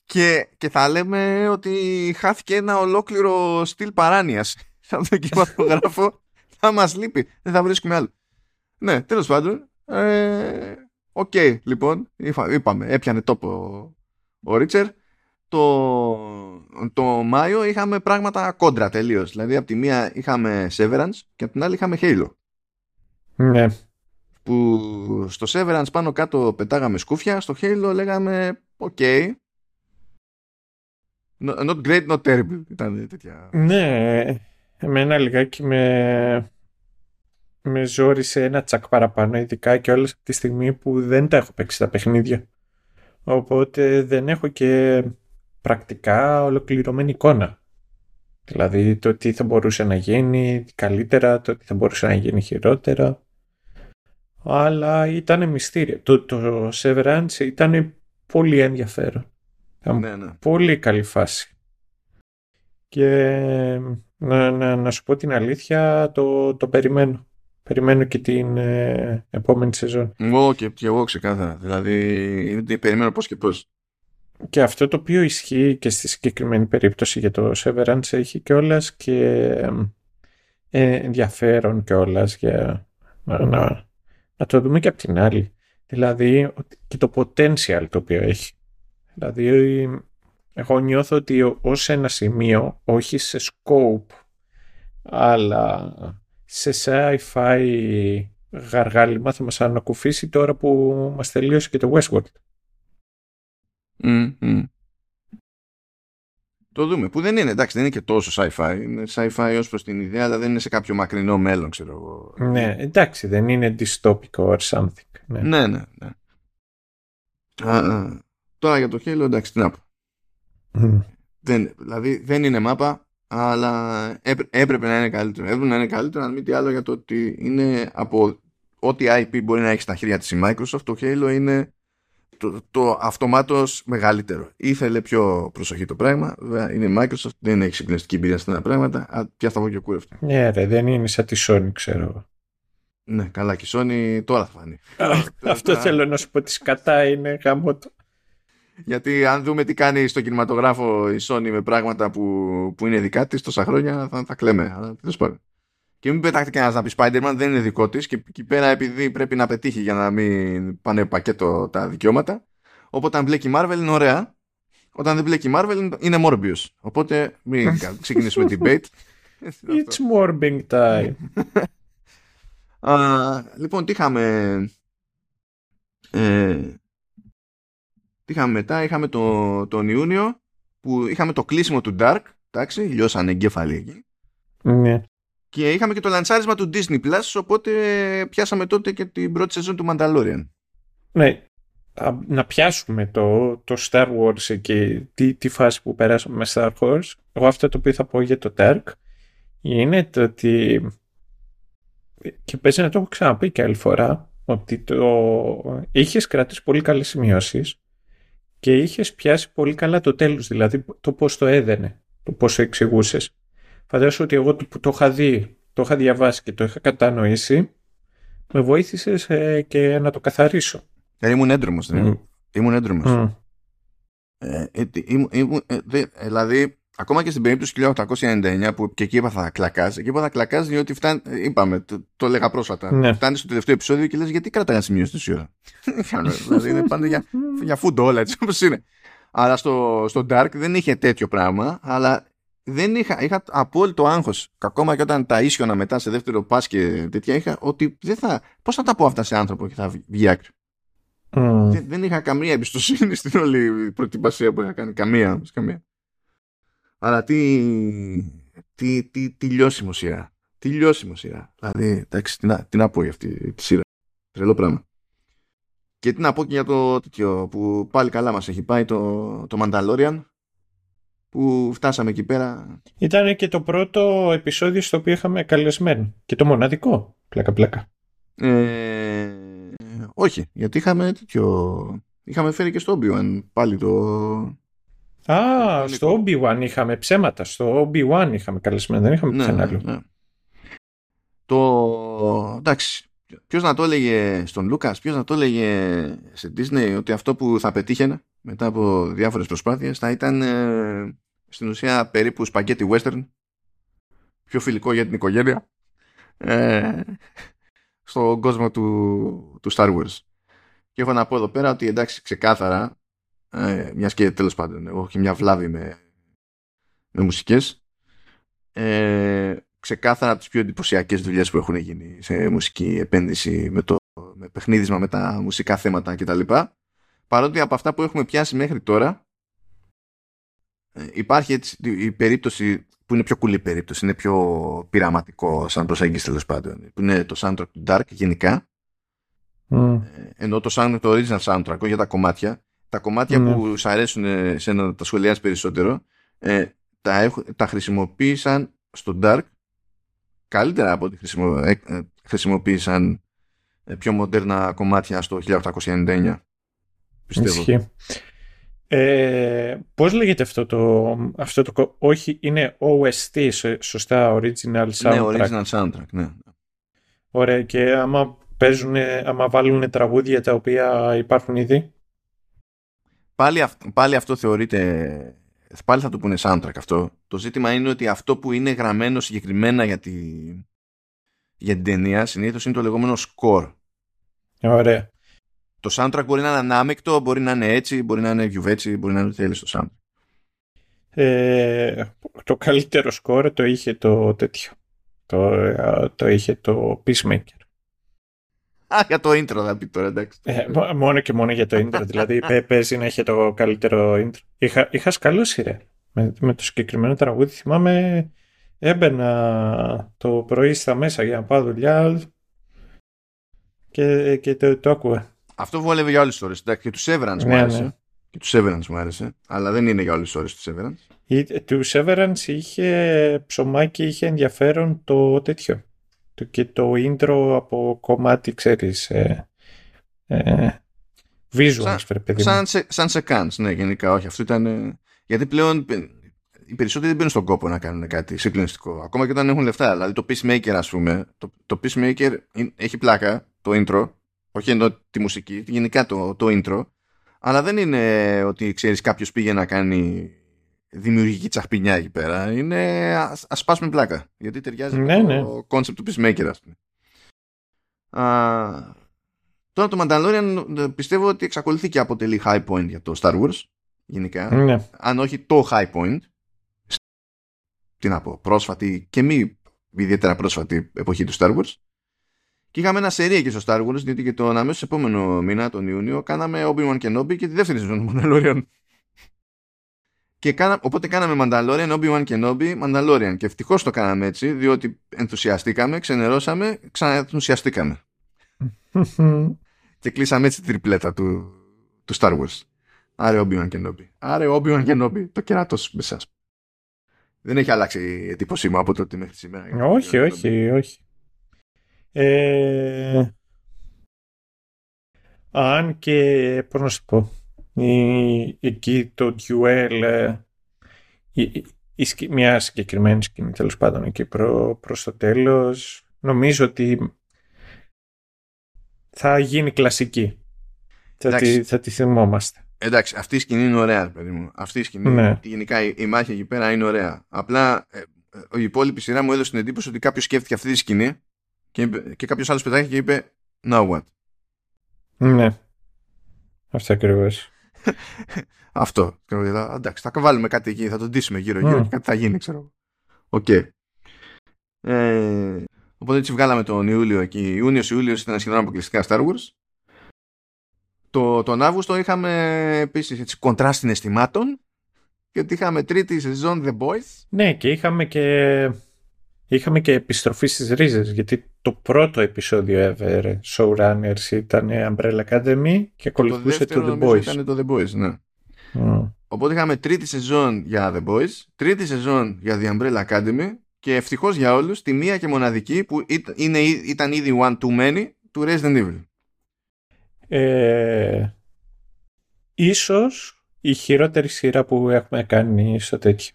και, και θα λέμε ότι χάθηκε ένα ολόκληρο στυλ παράνοιας από τον κινηματογράφο θα μας λείπει. Δεν θα βρίσκουμε άλλο. Ναι, τέλος πάντων. Ε, OK, okay, λοιπόν, είπαμε, έπιανε τόπο ο Reacher. Το, το Μάιο είχαμε πράγματα κόντρα τελείως. Δηλαδή, από τη μία είχαμε Severance και από την άλλη είχαμε Halo. Ναι. Που στο Severance πάνω κάτω πετάγαμε σκούφια, στο Halo λέγαμε OK. Not great, not terrible. Ήταν τέτοια. Ναι, εμένα λιγάκι με με ζόρισε ένα τσακ παραπάνω, ειδικά και όλες από τη στιγμή που δεν τα έχω παίξει τα παιχνίδια. Οπότε δεν έχω και πρακτικά ολοκληρωμένη εικόνα. Δηλαδή το τι θα μπορούσε να γίνει καλύτερα, το τι θα μπορούσε να γίνει χειρότερα. Αλλά ήταν μυστήριο. Το, το Severance ήταν πολύ ενδιαφέρον. Ναι, ναι. Πολύ καλή φάση. Και να, να, να σου πω την αλήθεια, το, το περιμένω. Περιμένω και την ε, επόμενη σεζόν. Εγώ και, και εγώ ξεκάθαρα. Δηλαδή, περιμένω πώς και πώς. Και αυτό το οποίο ισχύει και στη συγκεκριμένη περίπτωση για το Severance έχει κιόλας και ε, ενδιαφέρον κιόλας για να, να, να, το δούμε και από την άλλη. Δηλαδή και το potential το οποίο έχει. Δηλαδή εγώ νιώθω ότι ως ένα σημείο, όχι σε scope, αλλά σε sci-fi γαργάλιμα θα μας ανακουφίσει τώρα που μας τελείωσε και το Westworld. Το δούμε. Που δεν είναι, εντάξει, δεν είναι και τόσο sci-fi. Είναι sci-fi ως προς την ιδέα, αλλά δεν είναι σε κάποιο μακρινό μέλλον, ξέρω εγώ. Ναι, εντάξει, δεν είναι dystopic or something. Ναι, ναι, ναι. ναι. Α, τώρα για το Halo, εντάξει, τι να πω. Δεν, δηλαδή δεν είναι μάπα, αλλά έπρεπε να είναι καλύτερο. Έπρεπε να είναι καλύτερο, αν μη τι άλλο, για το ότι είναι από ό,τι IP μπορεί να έχει στα χέρια της η Microsoft, το Halo είναι το, το αυτομάτως μεγαλύτερο. Ήθελε πιο προσοχή το πράγμα. Βέβαια είναι η Microsoft, δεν έχει συγκλονιστική εμπειρία στα πράγματα. Πια θα βγω και κούρευτο. Ναι, ρε, δεν είναι σαν τη Sony, ξέρω. Ναι, καλά, και η Sony τώρα θα φανεί. Αυτό θέλω να σου πω. Της κατά είναι γαμότο. Γιατί αν δούμε τι κάνει στο κινηματογράφο η Sony με πράγματα που, που είναι δικά της τόσα χρόνια θα, θα κλαίμε. Και μην πετάχτε κανένα να πει Spider-Man, δεν είναι δικό της και εκεί πέρα επειδή πρέπει να πετύχει για να μην πάνε πακέτο τα δικαιώματα. Οπότε αν μπλέκει Marvel είναι ωραία. Όταν δεν μπλέκει Marvel είναι Morbius. Οπότε μην ξεκινήσουμε debate. It's Morbing time. λοιπόν, τι είχαμε. Ε, τι είχαμε μετά, είχαμε το, τον Ιούνιο που είχαμε το κλείσιμο του Dark. Εντάξει, λιώσανε εγκέφαλοι εκεί. Ναι. Και είχαμε και το λανσάρισμα του Disney Plus, οπότε πιάσαμε τότε και την πρώτη σεζόν του Mandalorian. Ναι. Να πιάσουμε το, το Star Wars εκεί, τη, τη φάση που περάσαμε με Star Wars. Εγώ αυτό το οποίο θα πω για το Dark είναι το ότι και παίζει να το έχω ξαναπεί και άλλη φορά ότι το... είχες κρατήσει πολύ καλές σημειώσεις και είχες πιάσει πολύ καλά το τέλος, δηλαδή το πώς το έδαινε, το πώς το εξηγούσες. Φαντάζομαι ότι εγώ που το είχα δει, το είχα διαβάσει και το είχα κατανοήσει, με βοήθησε ε, και να το καθαρίσω. Ε, ήμουν έντρομος, mm. ήμουν έντρομος. Mm. Ε, ε, δηλαδή, ακόμα και στην περίπτωση του 1899 που και εκεί είπα θα κλακάς, εκεί είπα θα κλακάς διότι φτάνει, είπαμε, το, το έλεγα πρόσφατα, ναι. φτάνεις στο τελευταίο επεισόδιο και λες γιατί κρατάει σημείο στη ώρα; δηλαδή είναι πάντα για, για φούντο όλα έτσι όπως είναι. Αλλά στο, στο Dark δεν είχε τέτοιο πράγμα, αλλά δεν είχα, είχα απόλυτο άγχος. Ακόμα και όταν τα ίσιονα μετά σε δεύτερο πα και τέτοια είχα, ότι δεν θα. Πώς θα τα πω αυτά σε άνθρωπο και θα βγει άκρη. Mm. Δεν, δεν, είχα καμία εμπιστοσύνη στην όλη προετοιμασία που είχα κάνει. Καμία. καμία. Αλλά τι, τι, τι, τι λιώσιμο σειρά. Τι λιώσιμο σειρά. Δηλαδή, εντάξει, τι να, τι να πω για αυτή τη σειρά. Τρελό πράγμα. Και τι να πω και για το τέτοιο που πάλι καλά μας έχει πάει το, το Mandalorian που φτάσαμε εκεί πέρα. Ήταν και το πρώτο επεισόδιο στο οποίο είχαμε καλεσμένο. Και το μοναδικό. Πλάκα πλάκα. Ε, όχι, γιατί είχαμε τέτοιο... Είχαμε φέρει και στο obi πάλι το, Α, στο Obi-Wan είχαμε ψέματα. Στο Obi-Wan είχαμε καλεσμένο, δεν είχαμε ναι, άλλο. Ναι. Το. Εντάξει. Ποιος να το έλεγε στον Λούκας, ποιος να το έλεγε σε Disney ότι αυτό που θα πετύχαινε μετά από διάφορες προσπάθειες θα ήταν ε, στην ουσία περίπου σπαγκέτι western πιο φιλικό για την οικογένεια ε, στον κόσμο του, του Star Wars. Και έχω να πω εδώ πέρα ότι εντάξει ξεκάθαρα ε, μιας και τέλος πάντων έχω και μια βλάβη με, με μουσικές ε, ξεκάθαρα από τις πιο εντυπωσιακές δουλειές που έχουν γίνει σε μουσική επένδυση με, το, με παιχνίδισμα με τα μουσικά θέματα κτλ. Παρότι από αυτά που έχουμε πιάσει μέχρι τώρα ε, υπάρχει έτσι, η περίπτωση που είναι πιο κουλή περίπτωση, είναι πιο πειραματικό σαν προσέγγιση τέλος πάντων, που είναι το soundtrack του Dark γενικά. Mm. Ενώ το, sound, το original soundtrack για τα κομμάτια, τα κομμάτια mm. που σου αρέσουν σε να τα σχολιάζει περισσότερο, ε, τα, τα χρησιμοποίησαν στο Dark καλύτερα από ό,τι χρησιμο, ε, χρησιμοποίησαν πιο μοντέρνα κομμάτια στο 1899. Πιστεύω. Ε, πώς λέγεται αυτό το, αυτό το... Όχι, είναι OST, σωστά, Original Soundtrack. Ναι, Original Soundtrack, ναι. Ωραία, και άμα παίζουν, άμα βάλουν τραγούδια τα οποία υπάρχουν ήδη; Πάλι, πάλι αυτό θεωρείται... Πάλι θα το πούνε soundtrack αυτό. Το ζήτημα είναι ότι αυτό που είναι γραμμένο συγκεκριμένα για, τη, για την ταινία συνήθως είναι το λεγόμενο score. Ωραία. Το soundtrack μπορεί να είναι ανάμεκτο, μπορεί να είναι έτσι, μπορεί να είναι γιουβέτσι, μπορεί να είναι τέλειο το soundtrack. Ε, το καλύτερο σκόρ το είχε το τέτοιο. Το, το είχε το Peacemaker. Α, για το intro θα πει τώρα, εντάξει. Ε, μόνο και μόνο για το intro. δηλαδή παίζει να είχε το καλύτερο intro. Είχα, είχα σκαλώσει ρε. Με, με το συγκεκριμένο τραγούδι θυμάμαι έμπαινα το πρωί στα μέσα για να πάω δουλειά και, και το, το άκουγα. Αυτό βόλευε για όλε τι ώρε. Και τους Severance μου ναι, άρεσε. Ναι. Και τους Severance μου άρεσε. Αλλά δεν είναι για όλε τι ώρε τους Severance. Του Severance είχε ψωμάκι, είχε ενδιαφέρον το τέτοιο. Και το intro από κομμάτι, ξέρεις. Ε, ε, visuals, σαν, παιδί σαν, σε, σαν σε κάνς, ναι, γενικά, όχι. Αυτό ήταν. Γιατί πλέον οι περισσότεροι δεν μπαίνουν στον κόπο να κάνουν κάτι συγκλονιστικό. Ακόμα και όταν έχουν λεφτά. Δηλαδή το Peacemaker, ας πούμε. Το, το Peacemaker έχει πλάκα, το intro, όχι εννοώ τη μουσική, γενικά το, το intro. Αλλά δεν είναι ότι ξέρεις κάποιος πήγε να κάνει δημιουργική τσαχπινιά εκεί πέρα. Είναι ας, ας σπάσουμε πλάκα. Γιατί ταιριάζει ναι, με το κόνσεπτ του Peacemaker ας πούμε. Α, τώρα το Mandalorian πιστεύω ότι εξακολουθεί και αποτελεί high point για το Star Wars γενικά. Ναι. Αν όχι το high point. Τι να πω, πρόσφατη και μη ιδιαίτερα πρόσφατη εποχή του Star Wars. Και είχαμε ένα σερί εκεί στο Star Wars, διότι και τον αμέσως επόμενο μήνα, τον Ιούνιο, κάναμε Obi-Wan Kenobi και τη δεύτερη σεζόν του Mandalorian. Και κάνα, οπότε κάναμε Mandalorian, Obi-Wan Kenobi, Mandalorian. Και ευτυχώς το κάναμε έτσι, διότι ενθουσιαστήκαμε, ξενερώσαμε, ξαναενθουσιαστήκαμε. και κλείσαμε έτσι την τριπλέτα του, του Star Wars. Άρε Obi-Wan Kenobi. Άρε Obi-Wan Kenobi. Το κεράτος μέσα. Δεν έχει αλλάξει η εντύπωσή μου από τότε μέχρι σήμερα. Όχι, όχι, όχι. Ε, αν και, πώς να σου πω, η, εκεί το duel, ε, η, η, μια συγκεκριμένη σκηνή τέλος πάντων εκεί προ, προς το τέλος, νομίζω ότι θα γίνει κλασική. Θα τη, θα τη θυμόμαστε. Εντάξει, αυτή η σκηνή είναι ωραία, παιδί μου. Αυτή η σκηνή, ναι. γενικά η, η, μάχη εκεί πέρα είναι ωραία. Απλά ε, ε, η υπόλοιπη σειρά μου έδωσε την εντύπωση ότι κάποιος σκέφτηκε αυτή τη σκηνή και, και κάποιος άλλος πετάχτηκε και είπε Now what; Ναι. Αυτό ακριβώς. Αυτό. Εντάξει, θα βάλουμε κάτι εκεί, θα τον ντύσουμε γύρω-γύρω και κάτι θα γίνει, ξέρω. Οκ. Ε, οπότε έτσι βγάλαμε τον Ιούλιο εκεί. Ιούνιο-Ιούλιο ήταν σχεδόν αποκλειστικά Star Wars. Το, τον Αύγουστο είχαμε επίσης κόντρα συναισθημάτων και ότι είχαμε τρίτη σεζόν The Boys. Ναι, και είχαμε και Είχαμε και επιστροφή στις ρίζες, γιατί το πρώτο επεισόδιο ever Showrunners ήταν Umbrella Academy και ακολουθούσε το, το The Boys. ήταν το The Boys, ναι. Οπότε είχαμε τρίτη σεζόν για The Boys, τρίτη σεζόν για The Umbrella Academy και ευτυχώς για όλους τη μία και μοναδική που είναι, ήταν ήδη one too many του Resident Evil. Ε, ίσως η χειρότερη σειρά που έχουμε κάνει στο τέτοιο.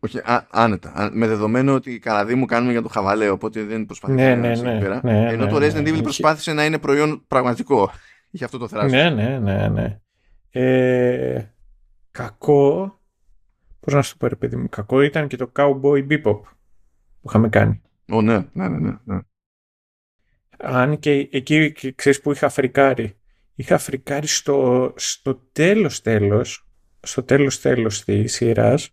Όχι, α, άνετα. Με δεδομένο ότι οι Καναδοί μου κάνουν για το χαβαλέ, οπότε δεν προσπαθούν ναι, ναι, ναι, πέρα. Ναι, Ενώ το ναι, Resident Evil ναι. προσπάθησε να είναι προϊόν πραγματικό. Είχε αυτό το θράσο. Ναι, ναι, ναι. ναι. Ε, κακό. Πώς να σου πω, ρε παιδί μου, κακό ήταν και το Cowboy Bebop. που είχαμε κάνει. Ω, ναι, ναι, ναι, ναι, ναι. Αν και εκεί ξέρεις που είχα φρικάρει. Είχα φρικάρει στο, στο τέλος τέλος, στο τέλος τέλος της σειράς,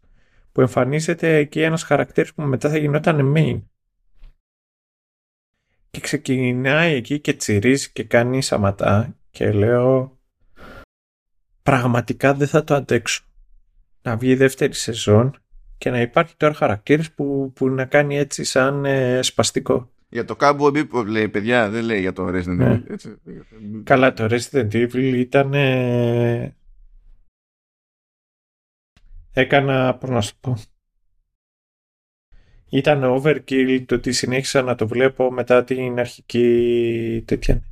που εμφανίζεται εκεί ένας χαρακτήρας που μετά θα γινόταν main. Και ξεκινάει εκεί και τσιρίζει και κάνει σαματά και λέω πραγματικά δεν θα το αντέξω. Να βγει η δεύτερη σεζόν και να υπάρχει τώρα χαρακτήρες που, που να κάνει έτσι σαν ε, σπαστικό. Για το Cowboy Bebop λέει παιδιά, δεν λέει για το Resident Ναι. Evil. έτσι. Καλά, το Resident Evil ήταν. ε, Έκανα, πώς να σου πω. Ήταν overkill το ότι συνέχισα να το βλέπω μετά την αρχική τέτοια,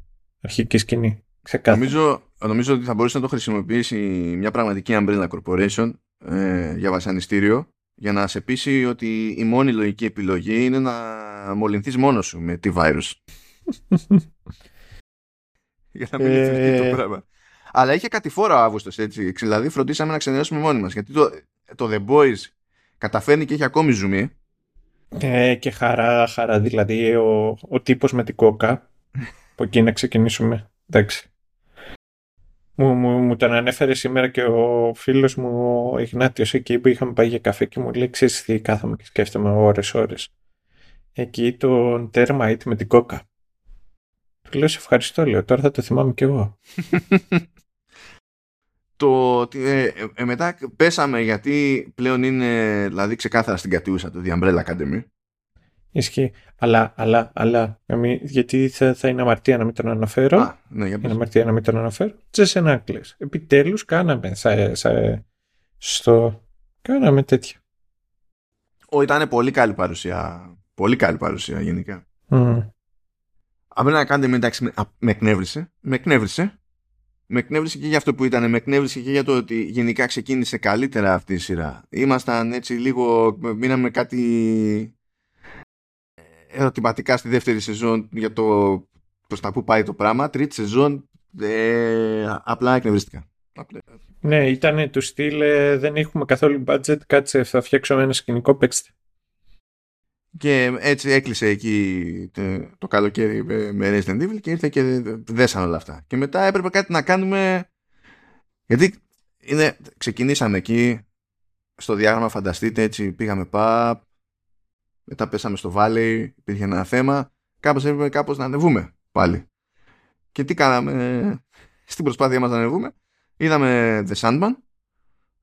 αρχική σκηνή. Ξεκάθαρα. Νομίζω, νομίζω ότι θα μπορούσε να το χρησιμοποιήσει μια πραγματική Umbrella Corporation ε, για βασανιστήριο για να σε πείσει ότι η μόνη λογική επιλογή είναι να μολυνθείς μόνος σου με τη virus. για να μην Ε. ε... το πράγμα. Αλλά είχε κατηφόρα ο Αύγουστος έτσι. Δηλαδή φροντίσαμε να ξενερώσουμε μόνοι μας. Γιατί το, το The Boys καταφέρνει και έχει ακόμη ζουμί. Ε, και χαρά, χαρά. Δηλαδή ο, ο τύπος με την κόκα. Από εκεί να ξεκινήσουμε. Εντάξει. Μου, μου, μου τον ανέφερε σήμερα και ο φίλος μου ο Ιγνάτιος εκεί που είχαμε πάει για καφέ και μου λέει ξέρεις τι κάθομαι και σκέφτομαι ώρες ώρες. Εκεί τον Termite με την κόκα. Του λέω σε ευχαριστώ λέω τώρα θα το θυμάμαι κι εγώ. Το, ότι, ε, ε, ε, μετά πέσαμε γιατί πλέον είναι δηλαδή ξεκάθαρα στην κατιούσα το The Umbrella Academy. Ισχύει. Αλλά, αλλά, αλλά, να μην- γιατί θα, θα είναι αμαρτία να μην τον αναφέρω. Α, ναι, για Είναι πες. αμαρτία να μην τον αναφέρω. Τζεσενάκλες. Επιτέλους κάναμε σα, σα, στο... Κάναμε τέτοια. Ω, ήταν πολύ καλή παρουσία. Πολύ καλή παρουσία γενικά. Μμ. Umbrella Academy εντάξει με, α, με εκνεύρισε. Με εκνεύρισε. Με εκνεύρισε και για αυτό που ήταν. Με εκνεύρισε και για το ότι γενικά ξεκίνησε καλύτερα αυτή η σειρά. Ήμασταν έτσι λίγο. Μείναμε κάτι ερωτηματικά στη δεύτερη σεζόν για το προς τα που πάει το πράγμα. Τρίτη σεζόν ε, απλά εκνευριστικά. Απλά- Ναι, ήταν του στυλ ε, δεν έχουμε καθόλου budget, κάτσε θα φτιάξουμε ένα σκηνικό, παίξτε. Και έτσι έκλεισε εκεί το, το καλοκαίρι με με Resident Evil και ήρθε και δέσαν όλα αυτά. Και μετά έπρεπε κάτι να κάνουμε. Γιατί είναι, ξεκινήσαμε εκεί στο διάγραμμα, φανταστείτε έτσι, πήγαμε pub, μετά πέσαμε στο Valley, υπήρχε ένα θέμα. Κάπως έπρεπε κάπως να ανεβούμε πάλι. Και τι κάναμε στην προσπάθεια μας να ανεβούμε. Είδαμε The Sandman,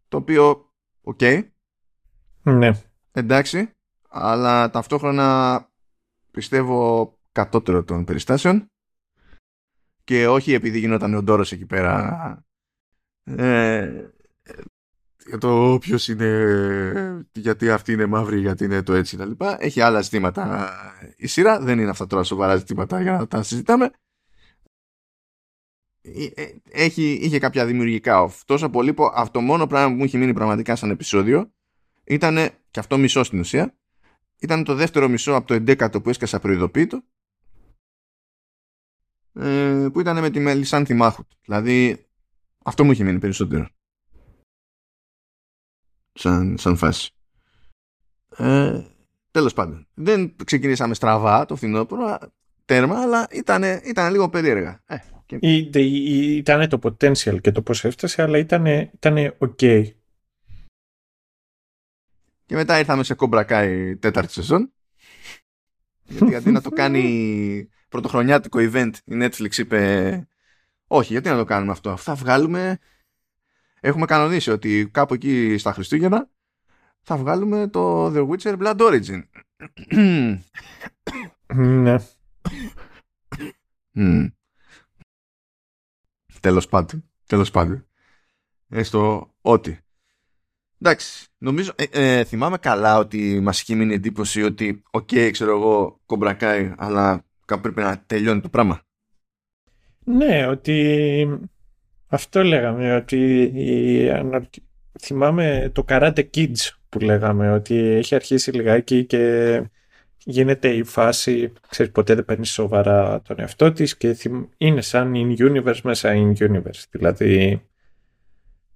το οποίο, οκ, Ναι. εντάξει, αλλά ταυτόχρονα πιστεύω κατώτερο των περιστάσεων και όχι επειδή γινόταν ο ντόρος εκεί πέρα ε, για το ποιος είναι γιατί αυτή είναι μαύρη γιατί είναι το έτσι κτλ. Έχει άλλα ζητήματα η σειρά, δεν είναι αυτά τώρα σοβαρά ζητήματα για να τα συζητάμε. Ε, ε, Έχει, είχε κάποια δημιουργικά off. Τόσο πολύ που αυτό το μόνο πράγμα που μου έχει μείνει πραγματικά σαν επεισόδιο ήταν και αυτό μισό στην ουσία ήταν το δεύτερο μισό από το 11ο που έσκασα προειδοποίητο ε, που ήταν με τη Μελισάνθη Μάχουτ. Δηλαδή αυτό μου είχε μείνει περισσότερο. Σαν, σαν φάση. Ε, τέλος πάντων. Δεν ξεκινήσαμε στραβά το φθινόπωρο τέρμα αλλά ήταν, ήταν λίγο περίεργα. Ε, και... Ήταν το potential και το πώς έφτασε αλλά ήταν ήτανε ok. Και μετά ήρθαμε σε Cobra Kai τέταρτη σεζόν. γιατί αντί να το κάνει πρωτοχρονιάτικο event η Netflix είπε όχι γιατί να το κάνουμε αυτό; Θα βγάλουμε έχουμε κανονίσει ότι κάπου εκεί στα Χριστούγεννα θα βγάλουμε το The Witcher Blood Origin. ναι. Mm. Τέλος πάντων. Τέλος πάντων. Έστω ότι. Εντάξει, νομίζω, ε, ε, θυμάμαι καλά ότι μας είχε μείνει εντύπωση ότι οκ, ξέρω εγώ, κομπρακάει, αλλά κάπου πρέπει να τελειώνει το πράγμα. Ναι, ότι αυτό λέγαμε, ότι η... θυμάμαι το Karate Kids που λέγαμε, ότι έχει αρχίσει λιγάκι και γίνεται η φάση, ξέρεις, ποτέ δεν παίρνεις σοβαρά τον εαυτό της και είναι σαν in-universe μέσα in-universe. Δηλαδή,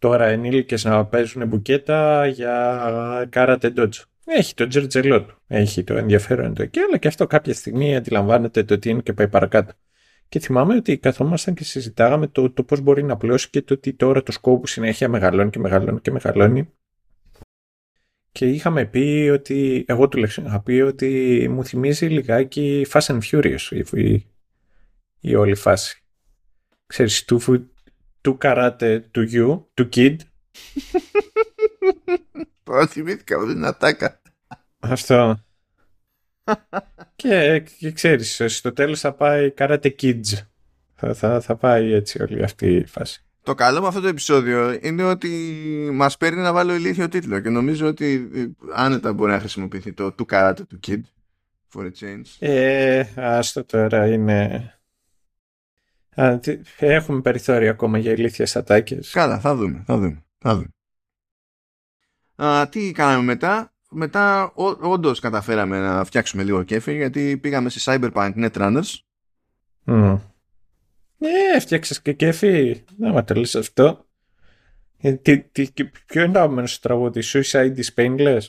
τώρα ενήλικες να παίζουν μπουκέτα για karate dojo. Έχει το τζερτζελό του. Έχει το ενδιαφέρον του εκεί, αλλά και αυτό κάποια στιγμή αντιλαμβάνεται το τι είναι και πάει παρακάτω. Και θυμάμαι ότι καθόμασταν και συζητάγαμε το, το πώς μπορεί να πλώσει και το ότι τώρα το σκόπο συνέχεια μεγαλώνει και μεγαλώνει και μεγαλώνει. Και είχαμε πει ότι, εγώ τουλάχιστον είχα πει ότι μου θυμίζει λιγάκι Fast and Furious η, η, όλη φάση. Ξέρεις, του, του καράτε του γιου, του kid. Τώρα θυμήθηκα ότι είναι ατάκα. Αυτό. και, και ξέρεις, στο τέλος θα πάει Karate Kids. Θα, θα, θα πάει έτσι όλη αυτή η φάση. Το καλό με αυτό το επεισόδιο είναι ότι μας παίρνει να βάλω ηλίθιο τίτλο και νομίζω ότι ε, άνετα μπορεί να χρησιμοποιηθεί το του Karate του Kid for a change. Ε, άστο τώρα είναι... έχουμε περιθώριο ακόμα για ηλίθιες ατάκες. Καλά, θα δούμε, θα δούμε. Θα δούμε. Α, τι κάναμε μετά; Μετά όντως καταφέραμε να φτιάξουμε λίγο κέφι γιατί πήγαμε σε Cyberpunk Netrunners. Mm. Ε, φτιάξες και κέφι. Να μα τελείς αυτό. Ε, τι, τι, ποιο είναι το άμενο στο τραγούδι, Suicide is Painless.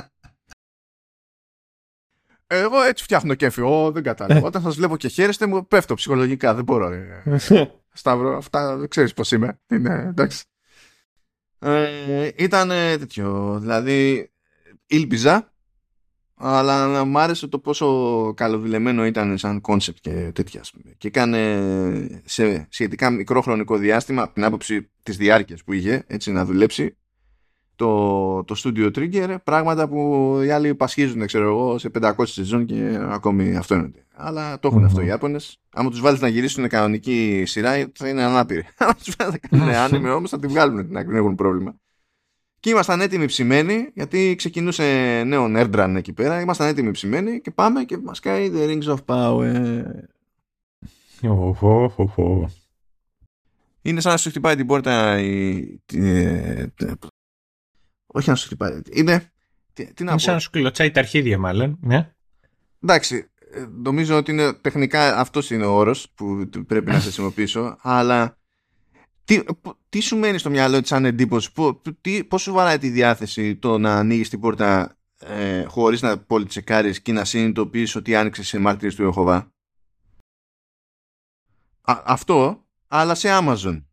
Εγώ έτσι φτιάχνω κέφι. Ω, δεν κατάλαβα. Όταν σας βλέπω και χαίρεστε μου πέφτω ψυχολογικά. Δεν μπορώ. Σταύρο, αυτά δεν ξέρεις πώς είμαι. Είναι, εντάξει. Ε, ήταν τέτοιο, δηλαδή ήλπιζα, αλλά μου άρεσε το πόσο καλοδουλεμένο ήταν σαν κόνσεπτ και τέτοια. Και έκανε σε σχετικά μικρό χρονικό διάστημα, από την άποψη της διάρκειας που είχε, έτσι να δουλέψει, το, το Studio Trigger, πράγματα που οι άλλοι πασχίζουν, ξέρω εγώ, σε 500 σεζόν και ακόμη αυτό είναι. Αλλά το εχουν αυτό οι Ιάπωνες. Άμα τους βάλεις να γυρίσουν κανονική σειρά, θα είναι ανάπηροι. Άμα τους βάλεις να κάνουν άνιμε όμως, θα τη βγάλουν την άκρη, δεν έχουν πρόβλημα. Και ήμασταν έτοιμοι ψημένοι, γιατί ξεκινούσε νέο Nerdran εκεί πέρα. Ήμασταν έτοιμοι ψημένοι και πάμε και μας κάνει The Rings of Power. Είναι σαν να σου χτυπάει την πόρτα η, όχι να σου χτυπάει. Είναι. Τι, τι να είναι σαν να σου κλωτσάει τα αρχίδια, μάλλον. Ναι. Εντάξει. Ε, νομίζω ότι είναι τεχνικά αυτός είναι ο όρος που πρέπει να χρησιμοποιήσω. αλλά τι, τι σου μένει στο μυαλό της σαν εντύπωση, πώς σου βαράει τη διάθεση το να ανοίγεις την πόρτα ε, χωρίς να πολυτσεκάρεις και να συνειδητοποιείς ότι άνοιξες σε μάρτυρες του Ιωχοβά. αυτό, αλλά σε Amazon.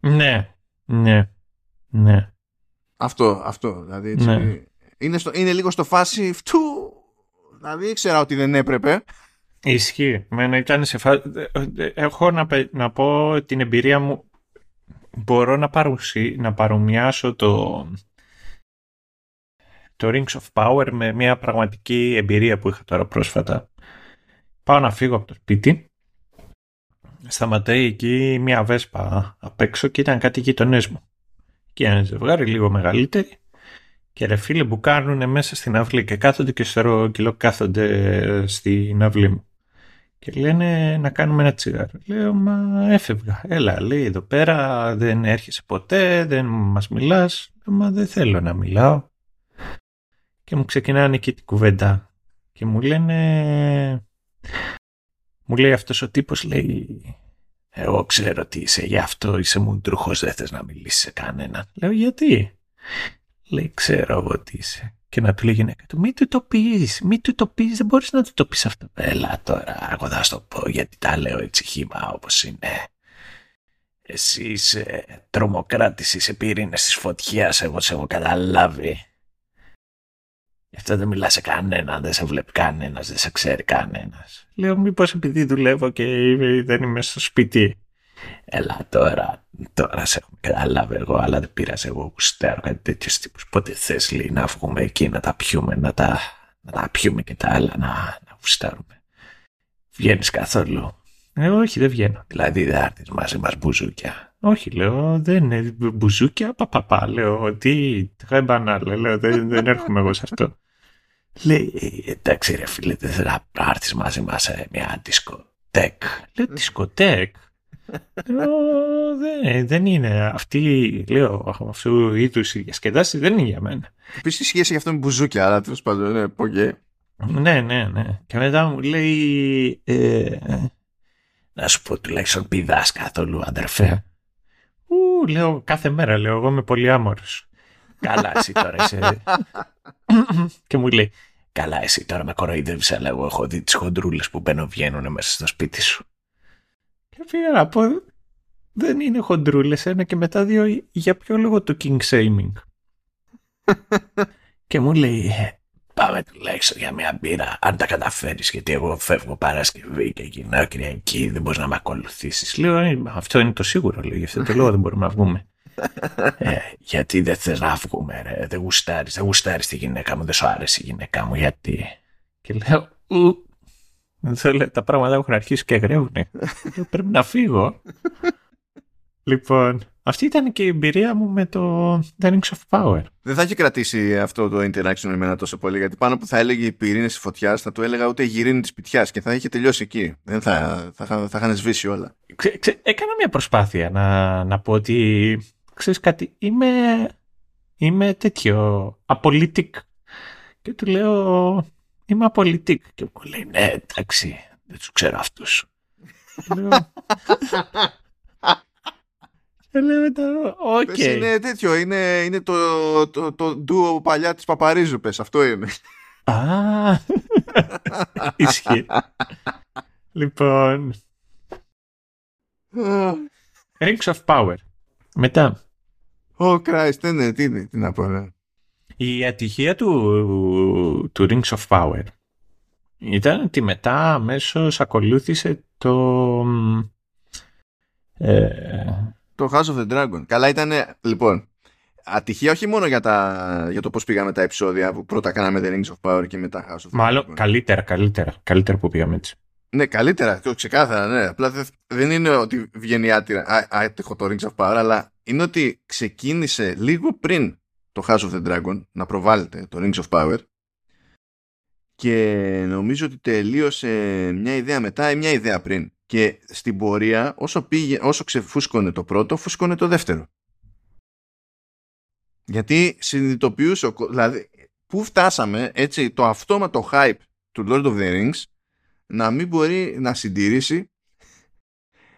Ναι, ναι, ναι. Αυτό, αυτό. Δηλαδή, έτσι, ναι. είναι, στο, είναι λίγο στο φάση φτού. Δηλαδή ήξερα ότι δεν έπρεπε. Ισχύει. Μένα ήταν σε φάση... Έχω να, να πω την εμπειρία μου. Μπορώ να, παρουσί, να παρομοιάσω το, το Rings of Power με μια πραγματική εμπειρία που είχα τώρα πρόσφατα. Πάω να φύγω από το σπίτι. Σταματάει εκεί μια βέσπα απ' έξω και ήταν κάτι γειτονές μου και ένα ζευγάρι λίγο μεγαλύτερη και ρε φίλε που κάνουν μέσα στην αυλή και κάθονται και στο κιλό κάθονται στην αυλή μου. Και λένε να κάνουμε ένα τσιγάρο. Λέω, μα έφευγα. Έλα, λέει εδώ πέρα δεν έρχεσαι ποτέ, δεν μας μιλάς. Λέω, μα δεν θέλω να μιλάω. Και μου ξεκινάνε εκεί την κουβέντα. Και μου λένε... Μου λέει αυτός ο τύπος, λέει, εγώ ξέρω τι είσαι, γι' αυτό είσαι μουντρούχος, δεν θες να μιλήσεις σε κανέναν. Λέω γιατί; Λέει ξέρω εγώ τι είσαι. Και να του λέει γυναίκα του, μην του το πεις, μην του το πεις, δεν μπορείς να του το πεις αυτό. Έλα τώρα, εγώ θα σου το πω γιατί τα λέω έτσι χήμα όπως είναι. Εσύ είσαι τρομοκράτης, είσαι πυρήνες της φωτιάς, εγώ σε έχω καταλάβει. Γι' αυτό δεν μιλάς σε κανέναν, δεν σε βλέπει κανένας, δεν σε ξέρει κανένας. Λέω, μήπως επειδή δουλεύω και δεν είμαι στο σπίτι. Έλα τώρα, τώρα σε έχω καταλάβει εγώ, αλλά δεν πειράζει εγώ γουστάρω κάτι τέτοιο τύπους. Πότε θες λέει να βγούμε εκεί να τα πιούμε, να τα, να τα πιούμε και τα άλλα, να, να γουστάρουμε. Βγαίνεις καθόλου; Ε, όχι, δεν βγαίνω. Δηλαδή δεν έρθεις μαζί μας μπουζούκια; Όχι, λέω, δεν είναι μπουζούκια, παπαπά. Λέω, τι, τρέμπανα, λέω, δεν, δεν έρχομαι εγώ σε αυτό. Λέει, εντάξει ρε φίλε, δεν θέλω να έρθεις μαζί μας σε μια δισκοτέκ. Λέω, δισκοτέκ. δεν, δεν είναι αυτή, λέω, αυτού είδους η διασκεδάση δεν είναι για μένα. Επίσης σχέση για αυτό με μπουζούκια, αλλά τέλος πάντων, ναι, πω και. Ναι, ναι, ναι. Και μετά μου λέει, ε, να σου πω τουλάχιστον πηδάς καθόλου, αδερφέ. Ου, λέω, κάθε μέρα, λέω, εγώ είμαι πολύ άμορος. Καλά, εσύ τώρα είσαι. και μου λέει, Καλά, εσύ τώρα με κοροϊδεύεις, αλλά εγώ έχω δει τις χοντρούλες που μπαίνουν βγαίνουν μέσα στο σπίτι σου. Και πήγα να πω, δεν είναι χοντρούλες, ένα και μετά δύο, για ποιο λόγο το king shaming. και μου λέει, «Ε, πάμε τουλάχιστον για μια μπύρα, αν τα καταφέρεις, γιατί εγώ φεύγω Παρασκευή και γυρνάω Κυριακή, δεν μπορείς να με ακολουθήσεις. Λέω, «Ε, αυτό είναι το σίγουρο, λέω, γι' αυτό το λόγο δεν μπορούμε να βγούμε. Ε, γιατί δεν θες να βγούμε, ρε, δεν γουστάρεις, δεν γουστάρεις τη γυναίκα μου, δεν σου άρεσε η γυναίκα μου, γιατί; Και λέω, ου, θέλω, τα πράγματα έχουν αρχίσει και γρεύουνε. Πρέπει να φύγω. λοιπόν, αυτή ήταν και η εμπειρία μου με το The Rings of Power. Δεν θα έχει κρατήσει αυτό το interaction εμένα τόσο πολύ, γιατί πάνω που θα έλεγε οι πυρήνες τη φωτιάς, θα του έλεγα ούτε η γυρίνη της πιτιάς και θα είχε τελειώσει εκεί. Δεν θα, θα, θα, θα είχαν σβήσει όλα. Ξε, ξε, έκανα μια προσπάθεια να, να πω ότι ξέρεις κάτι, είμαι, είμαι τέτοιο, Antique. Και του λέω, είμαι Antique. Και μου λέει, ναι, εντάξει, δεν του ξέρω αυτούς. λέω, και λέω μετά, οκ. Είναι τέτοιο, είναι, είναι το, το, το ντούο παλιά της Παπαρίζου, πες, αυτό είναι. Α, ισχύει. λοιπόν, Rings of Power. Μετά. Oh Christ, ναι, ναι, τι, τι να πω, ναι. Η ατυχία του, του Rings of Power ήταν ότι μετά αμέσως ακολούθησε το... Ε... Το House of the Dragon. Καλά ήταν, λοιπόν, ατυχία όχι μόνο για, τα, για το πώς πήγαμε τα επεισόδια που πρώτα κάναμε The Rings of Power και μετά House of the Μάλλον Dragon. καλύτερα, καλύτερα, καλύτερα που πήγαμε έτσι. Ναι, καλύτερα, ξεκάθαρα, ναι. Απλά δεν είναι ότι βγαίνει άτυχα, άτυχο το Rings of Power, αλλά είναι ότι ξεκίνησε λίγο πριν το House of the Dragon να προβάλλεται το Rings of Power και νομίζω ότι τελείωσε μια ιδέα μετά ή μια ιδέα πριν. Και στην πορεία, όσο, πήγε, όσο ξεφούσκωνε το πρώτο, φούσκωνε το δεύτερο. Γιατί συνειδητοποιούσε, δηλαδή, πού φτάσαμε, έτσι, το αυτόματο hype του Lord of the Rings να μην μπορεί να συντηρήσει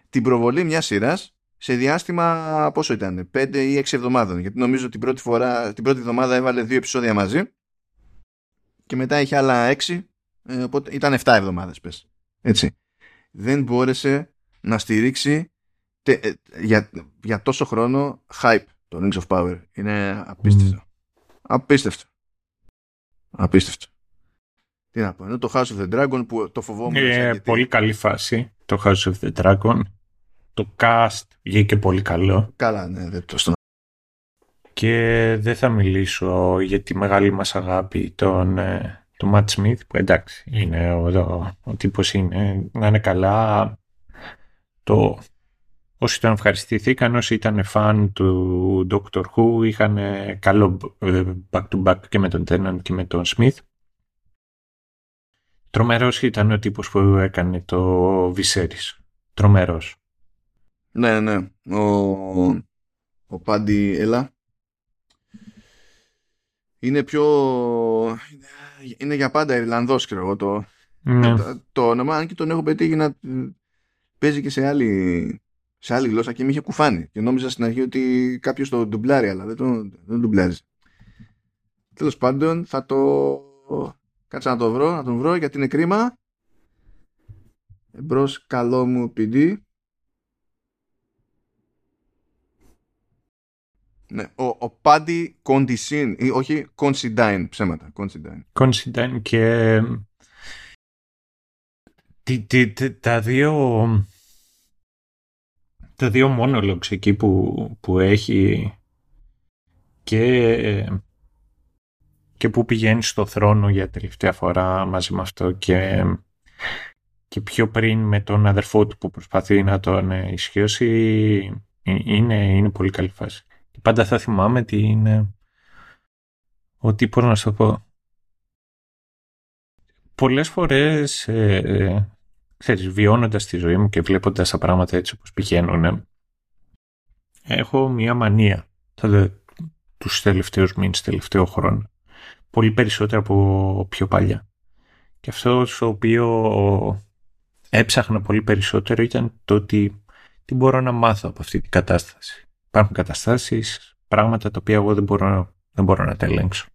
την προβολή μιας σειράς σε διάστημα πόσο ήταν, 5 ή 6 εβδομάδων. Γιατί νομίζω την πρώτη, φορά, την πρώτη εβδομάδα έβαλε δύο επεισόδια μαζί και μετά είχε άλλα 6, ε, οπότε ήταν 7 εβδομάδες πες. Έτσι. Δεν μπόρεσε να στηρίξει τε, ε, για, για τόσο χρόνο hype το Rings of Power. Είναι απίστευτο. Απίστευτο. Απίστευτο. Τι να πω, είναι το House of the Dragon που το φοβόμουν. Ε, πολύ καλή φάση το House of the Dragon. Το cast βγήκε πολύ καλό. Καλά, ναι, δεν το στο... Και δεν θα μιλήσω για τη μεγάλη μας αγάπη τον, ε, τον Matt Smith που εντάξει είναι ο, ο, ο τύπος είναι να είναι καλά το όσοι τον ευχαριστηθήκαν όσοι ήταν φαν του Doctor Who είχαν καλό ε, back to back και με τον Tennant και με τον Smith Τρομερός ήταν ο τύπος που έκανε το Viserys. Τρομερός. Ναι, ναι. Ο, ο Πάντι Έλα είναι πιο... Είναι για πάντα Ιρλανδός, ξέρω εγώ, το, Ναι. το, το όνομα, αν και τον έχω πετύχει να παίζει και σε άλλη, σε άλλη γλώσσα και με είχε κουφάνει. Και νόμιζα στην αρχή ότι κάποιος το ντουμπλάρει, αλλά δεν το, δεν ντουμπλάζει. Τέλος πάντων, θα το Κάτσε να το βρω, να τον βρω γιατί είναι κρίμα. Εμπρός καλό μου PD. Ναι, ο, ο Πάντι Κοντισίν, ή όχι Κονσιντάιν, ψέματα. Κονσιντάιν. Κονσιντάιν και τι, τι, τι, τα δύο τα δύο monologues εκεί που, που έχει και και που πηγαίνει στο θρόνο για τελευταία φορά μαζί με αυτό και, και πιο πριν με τον αδερφό του που προσπαθεί να τον ισχύσει είναι, είναι πολύ καλή φάση. Και πάντα θα θυμάμαι τι είναι ότι πώς να σου το πω πολλές φορές ε, ξέρεις, βιώνοντας τη ζωή μου και βλέποντας τα πράγματα έτσι όπως πηγαίνουν έχω μια μανία θα τους τελευταίους μήνες, τελευταίο χρόνο πολύ περισσότερο από πιο παλιά. Και αυτό το οποίο έψαχνα πολύ περισσότερο ήταν το ότι τι μπορώ να μάθω από αυτή την κατάσταση. Υπάρχουν καταστάσεις, πράγματα τα οποία εγώ δεν μπορώ Δεν μπορώ να τα ελέγξω.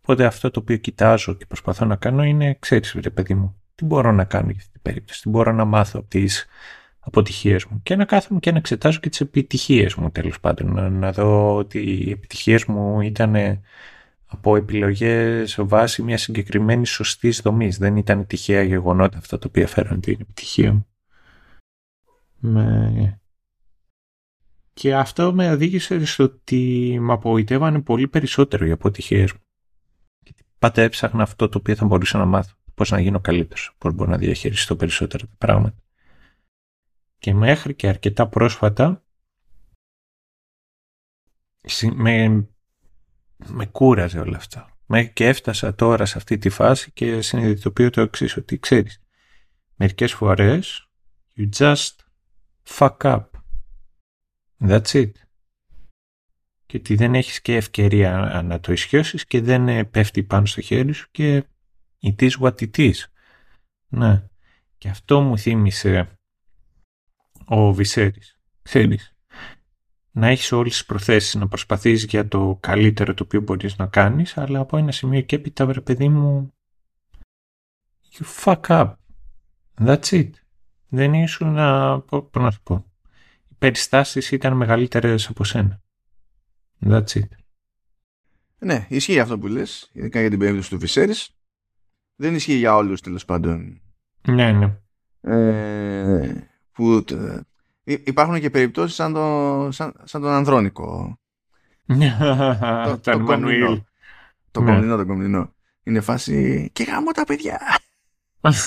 Οπότε αυτό το οποίο κοιτάζω και προσπαθώ να κάνω είναι, ξέρεις ρε παιδί μου, τι μπορώ να κάνω για αυτή την περίπτωση, τι μπορώ να μάθω από τις αποτυχίες μου και να κάθομαι και να εξετάζω και τις επιτυχίες μου τέλος πάντων, να, να δω ότι οι επιτυχίες μου ήταν από επιλογές βάσει μιας συγκεκριμένης σωστής δομής. Δεν ήταν τυχαία γεγονότα αυτά τα οποία φέραν την επιτυχία μου. Με... Και αυτό με οδήγησε στο ότι με απογοητεύανε πολύ περισσότερο οι αποτυχίες μου. Γιατί πάντα έψαχνα αυτό το οποίο θα μπορούσα να μάθω. Πώς να γίνω καλύτερος, πώς μπορώ να διαχειριστώ περισσότερα τα πράγματα. Και μέχρι και αρκετά πρόσφατα με με κούραζε όλα αυτά. Και έφτασα τώρα σε αυτή τη φάση και συνειδητοποιώ το εξής ότι ξέρεις, μερικές φορές you just fuck up. That's it. Και ότι δεν έχεις και ευκαιρία να το ισχυώσεις και δεν πέφτει πάνω στο χέρι σου και it is what it is. Ναι. Και αυτό μου θύμισε ο Βυσέρης. Ξέρεις, να έχεις όλες τις προθέσεις, να προσπαθείς για το καλύτερο το οποίο μπορείς να κάνεις, αλλά από ένα σημείο και έπειτα, βρε παιδί μου, you fuck up. That's it. Δεν ήσουν να, πώς να σου πω, οι περιστάσεις ήταν μεγαλύτερες από σένα. That's it. Ναι, ισχύει αυτό που λες, ειδικά για την περίπτωση του Βυσέρης. Δεν ισχύει για όλους τέλος πάντων. Ναι, ναι. Ε, που υπάρχουν και περιπτώσεις σαν, το, σαν, σαν τον Ανδρώνικο. το, το, το κομνηνό. Το ναι. κομνηνό, το κομνηνό. Είναι φάση και γάμω τα παιδιά.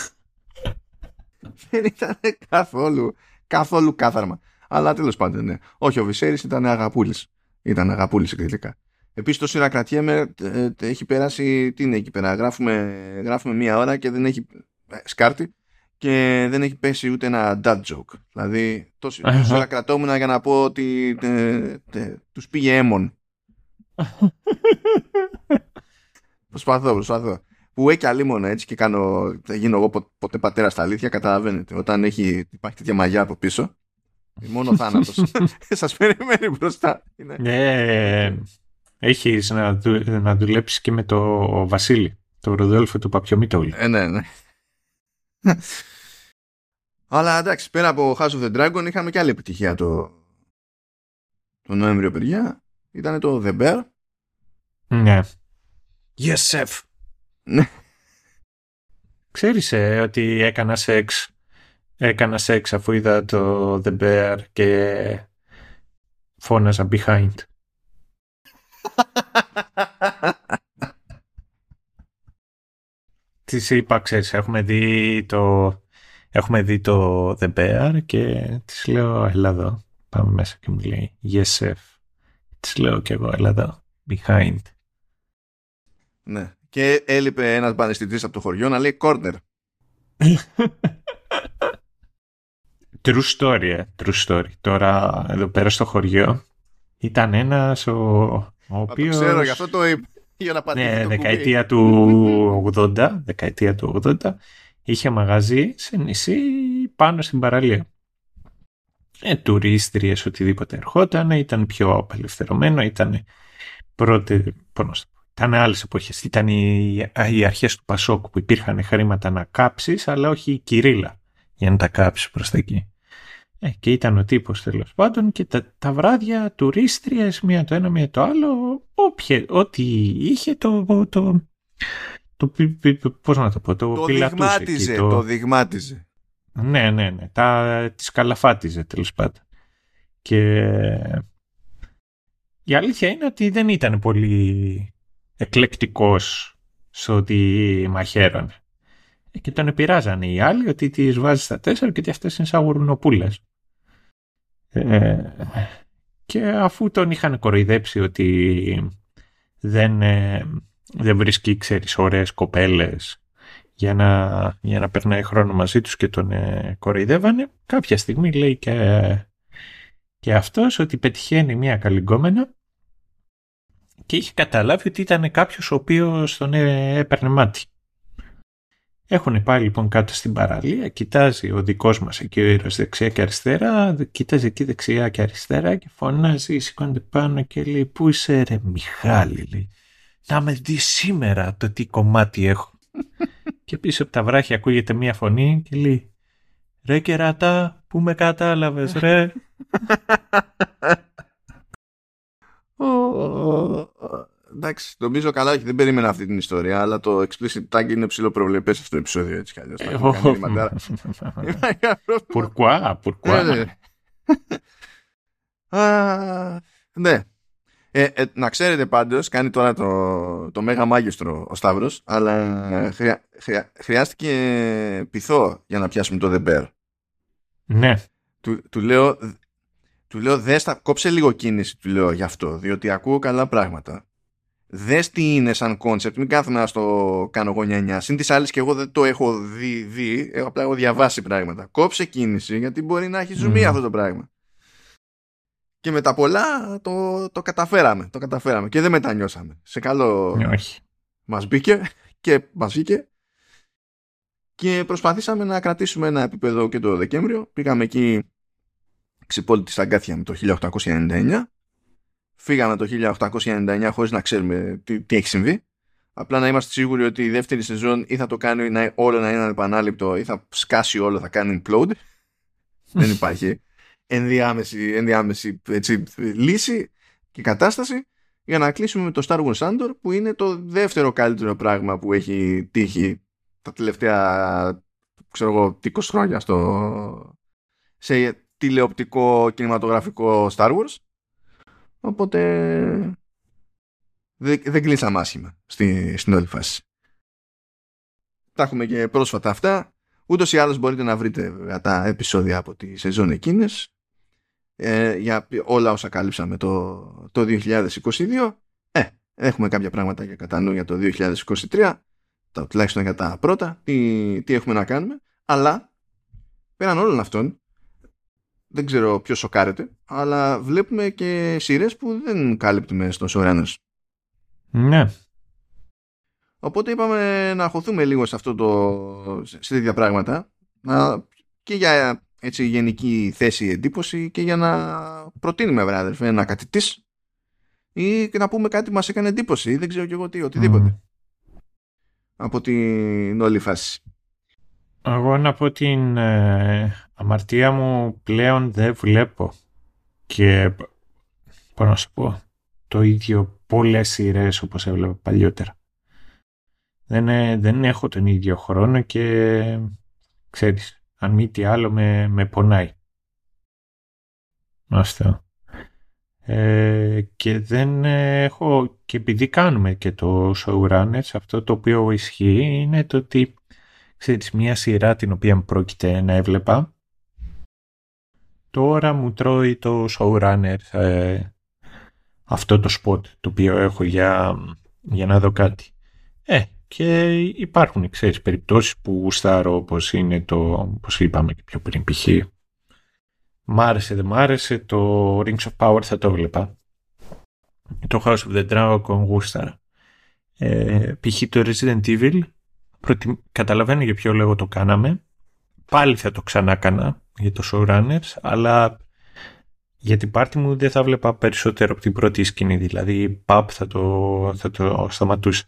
Δεν ήταν καθόλου, καθόλου κάθαρμα. Αλλά τέλος πάντων, ναι. Όχι, ο Βυσέρης ήταν αγαπούλης. Ήταν αγαπούλης εκδηλικά. Επίσης το σύρα κρατιέμαι έχει περάσει, τι είναι εκεί πέρα, γράφουμε, γράφουμε μία ώρα και δεν έχει ε, σκάρτη και δεν έχει πέσει ούτε ένα dad joke. Δηλαδή, τόσο ώρα κρατόμουν για να πω ότι τε, τε, τους πήγε έμον. προσπαθώ, προσπαθώ. Που έχει άλλη μόνο έτσι και κάνω, θα γίνω εγώ ποτέ πατέρα στα αλήθεια, καταλαβαίνετε. Όταν έχει, υπάρχει τέτοια μαγιά από πίσω, μόνο θάνατος σας περιμένει μπροστά. Ναι, έχεις να, να δουλέψεις και με το Βασίλη, το Ροδόλφο του Παπιομήτωλη. Ε, ναι, ναι. Αλλά εντάξει, πέρα από House of the Dragon είχαμε και άλλη επιτυχία το, το Νοέμβριο, παιδιά. Ήταν το The Bear. Ναι. Yes, chef. Ναι. Ξέρεις ε, ότι έκανα σεξ έκανα σεξ αφού είδα το The Bear και φώναζα behind. Της είπα, ξέρεις, έχουμε δει το Έχουμε δει το The Bear και της λέω έλα εδώ. Πάμε μέσα και μου λέει Yes chef. Της λέω και εγώ έλα εδώ. Behind. Ναι. Και έλειπε ένας μπανιστητής από το χωριό να λέει Corner. True story, ε. True story. Τώρα εδώ πέρα στο χωριό ήταν ένας ο, ο οποίος... Το ξέρω, γι' αυτό το είπα. Για να ναι, δεκαετία του 80, δεκαετία του 80 είχε μαγαζί σε νησί πάνω στην παραλία. Ε, τουρίστριες, οτιδήποτε ερχόταν, ήταν πιο απελευθερωμένο, ήταν πρώτη, πώς ήταν άλλες εποχές, ήταν οι, οι αρχές του Πασόκου που υπήρχαν χρήματα να κάψεις, αλλά όχι η κυρίλα για να τα κάψεις προς τα εκεί. Ε, και ήταν ο τύπος τέλος πάντων και τα, τα βράδια τουρίστριες, μία το ένα, μία το άλλο, όποιε, ό,τι είχε το, το, το, πώς να το πω, το, το δειγμάτιζε, το... το δειγμάτιζε. Ναι, ναι, ναι, τα, τις καλαφάτιζε τέλος πάντων. Και η αλήθεια είναι ότι δεν ήταν πολύ εκλεκτικός στο ότι μαχαίρωνε. Ε, και τον επηράζανε οι άλλοι ότι τις βάζεις στα τέσσερα και ότι αυτές είναι σαν γουρνοπούλες. Ε, και αφού τον είχαν κοροϊδέψει ότι δεν, ε, δεν βρίσκει, ξέρεις, ωραίες κοπέλες για να, για να περνάει χρόνο μαζί τους και τον ε, κοροϊδεύανε. Κάποια στιγμή λέει και, και αυτός ότι πετυχαίνει μια καλυγκόμενα και είχε καταλάβει ότι ήταν κάποιος ο οποίος τον ε, έπαιρνε μάτι. Έχουν πάει λοιπόν κάτω στην παραλία, κοιτάζει ο δικός μας εκεί ο ήρωας δεξιά και αριστερά, κοιτάζει εκεί δεξιά και αριστερά και φωνάζει, σηκώνεται πάνω και λέει «Πού είσαι ρε Μιχάλη» λέει. «Να με δεις σήμερα το τι κομμάτι έχω». και πίσω από τα βράχια ακούγεται μία φωνή και λέει «Ρε κεράτα, πού με κατάλαβες ρε» Εντάξει, νομίζω καλά, όχι, δεν περίμενα αυτή την ιστορία, αλλά το explicit tag είναι ψηλό προβλεπές αυτό το επεισόδιο έτσι κι αλλιώς. Πουρκουά, πουρκουά. Ναι. Ε, ε, να ξέρετε πάντως, κάνει τώρα το, το μέγα μάγιστρο ο Σταύρος, αλλά χρειά, χρειά, χρειάστηκε πειθό για να πιάσουμε το The Bear. Ναι. Του, του λέω, του λέω δες, κόψε λίγο κίνηση, του λέω γι' αυτό, διότι ακούω καλά πράγματα δες τι είναι σαν κόνσεπτ, μην κάθομαι να στο κάνω εγώ νιανιά. Συν τοις άλλοις και εγώ δεν το έχω δει, δει έχω, απλά έχω διαβάσει πράγματα. Κόψε κίνηση γιατί μπορεί να έχει ζουμί αυτό το πράγμα. Και με τα πολλά το, το καταφέραμε, το καταφέραμε και δεν μετανιώσαμε. Σε καλό ναι, όχι. μας μπήκε και μας βγήκε και προσπαθήσαμε να κρατήσουμε ένα επίπεδο και το Δεκέμβριο. Πήγαμε εκεί ξυπόλυτη στα αγκάθια με το 1899 φύγαμε το 1899 χωρίς να ξέρουμε τι, τι έχει συμβεί. Απλά να είμαστε σίγουροι ότι η δεύτερη σεζόν ή θα το κάνει να, όλο να είναι ανεπανάληπτο ή θα σκάσει όλο, θα κάνει implode. Δεν υπάρχει ενδιάμεση, ενδιάμεση έτσι, λύση και κατάσταση για να κλείσουμε με το Star Wars Andor που είναι το δεύτερο καλύτερο πράγμα που έχει τύχει τα τελευταία ξέρω εγώ 20 χρόνια στο, σε τηλεοπτικό κινηματογραφικό Star Wars Οπότε δεν, δεν κλείσαμε άσχημα στη, στην όλη φάση. Τα έχουμε και πρόσφατα αυτά. Ούτως ή άλλως μπορείτε να βρείτε τα επεισόδια από τη σεζόν εκείνες ε, για όλα όσα κάλυψαμε το, το 2022. Ε, έχουμε κάποια πράγματα για κατά νου για το 2023, το, τουλάχιστον για τα πρώτα, τι, τι έχουμε να κάνουμε. Αλλά πέραν όλων αυτών, δεν ξέρω ποιος σοκάρεται, αλλά βλέπουμε και σειρές που δεν κάλυπτουμε στο Showrunners. Ναι. Οπότε είπαμε να χωθούμε λίγο σε αυτό το, σε τέτοια πράγματα να, και για έτσι γενική θέση εντύπωση και για να προτείνουμε βράδερφε ένα κάτι της ή και να πούμε κάτι που μας έκανε εντύπωση ή δεν ξέρω και εγώ τι, οτιδήποτε. Από την όλη φάση. Εγώ να πω την ε, αμαρτία μου πλέον δεν βλέπω και πώς να σου πω το ίδιο πολλές σειρές όπως έβλεπα παλιότερα. Δεν, ε, δεν έχω τον ίδιο χρόνο και ξέρεις, αν μη τι άλλο με, με πονάει. Αυτό. Ε, και δεν έχω και επειδή κάνουμε και το showrunners αυτό το οποίο ισχύει είναι το ότι ξέρεις, μια σειρά την οποία πρόκειται να έβλεπα. Τώρα μου τρώει το showrunner ε, αυτό το spot το οποίο έχω για, για να δω κάτι. Ε, και υπάρχουν, ξέρεις, περιπτώσεις που γουστάρω όπως είναι το, όπως είπαμε και πιο πριν, π.χ. Μ' άρεσε, δεν μ' άρεσε, το Rings of Power θα το έβλεπα. Το House of the Dragon γούσταρα. Ε, π.χ. το Resident Evil Καταλαβαίνω για ποιο λόγο το κάναμε. Πάλι θα το ξανά κάνα για το showrunners, αλλά για την πάρτι μου δεν θα βλέπα περισσότερο από την πρώτη σκηνή. Δηλαδή, παπ θα το, θα το σταματούσα.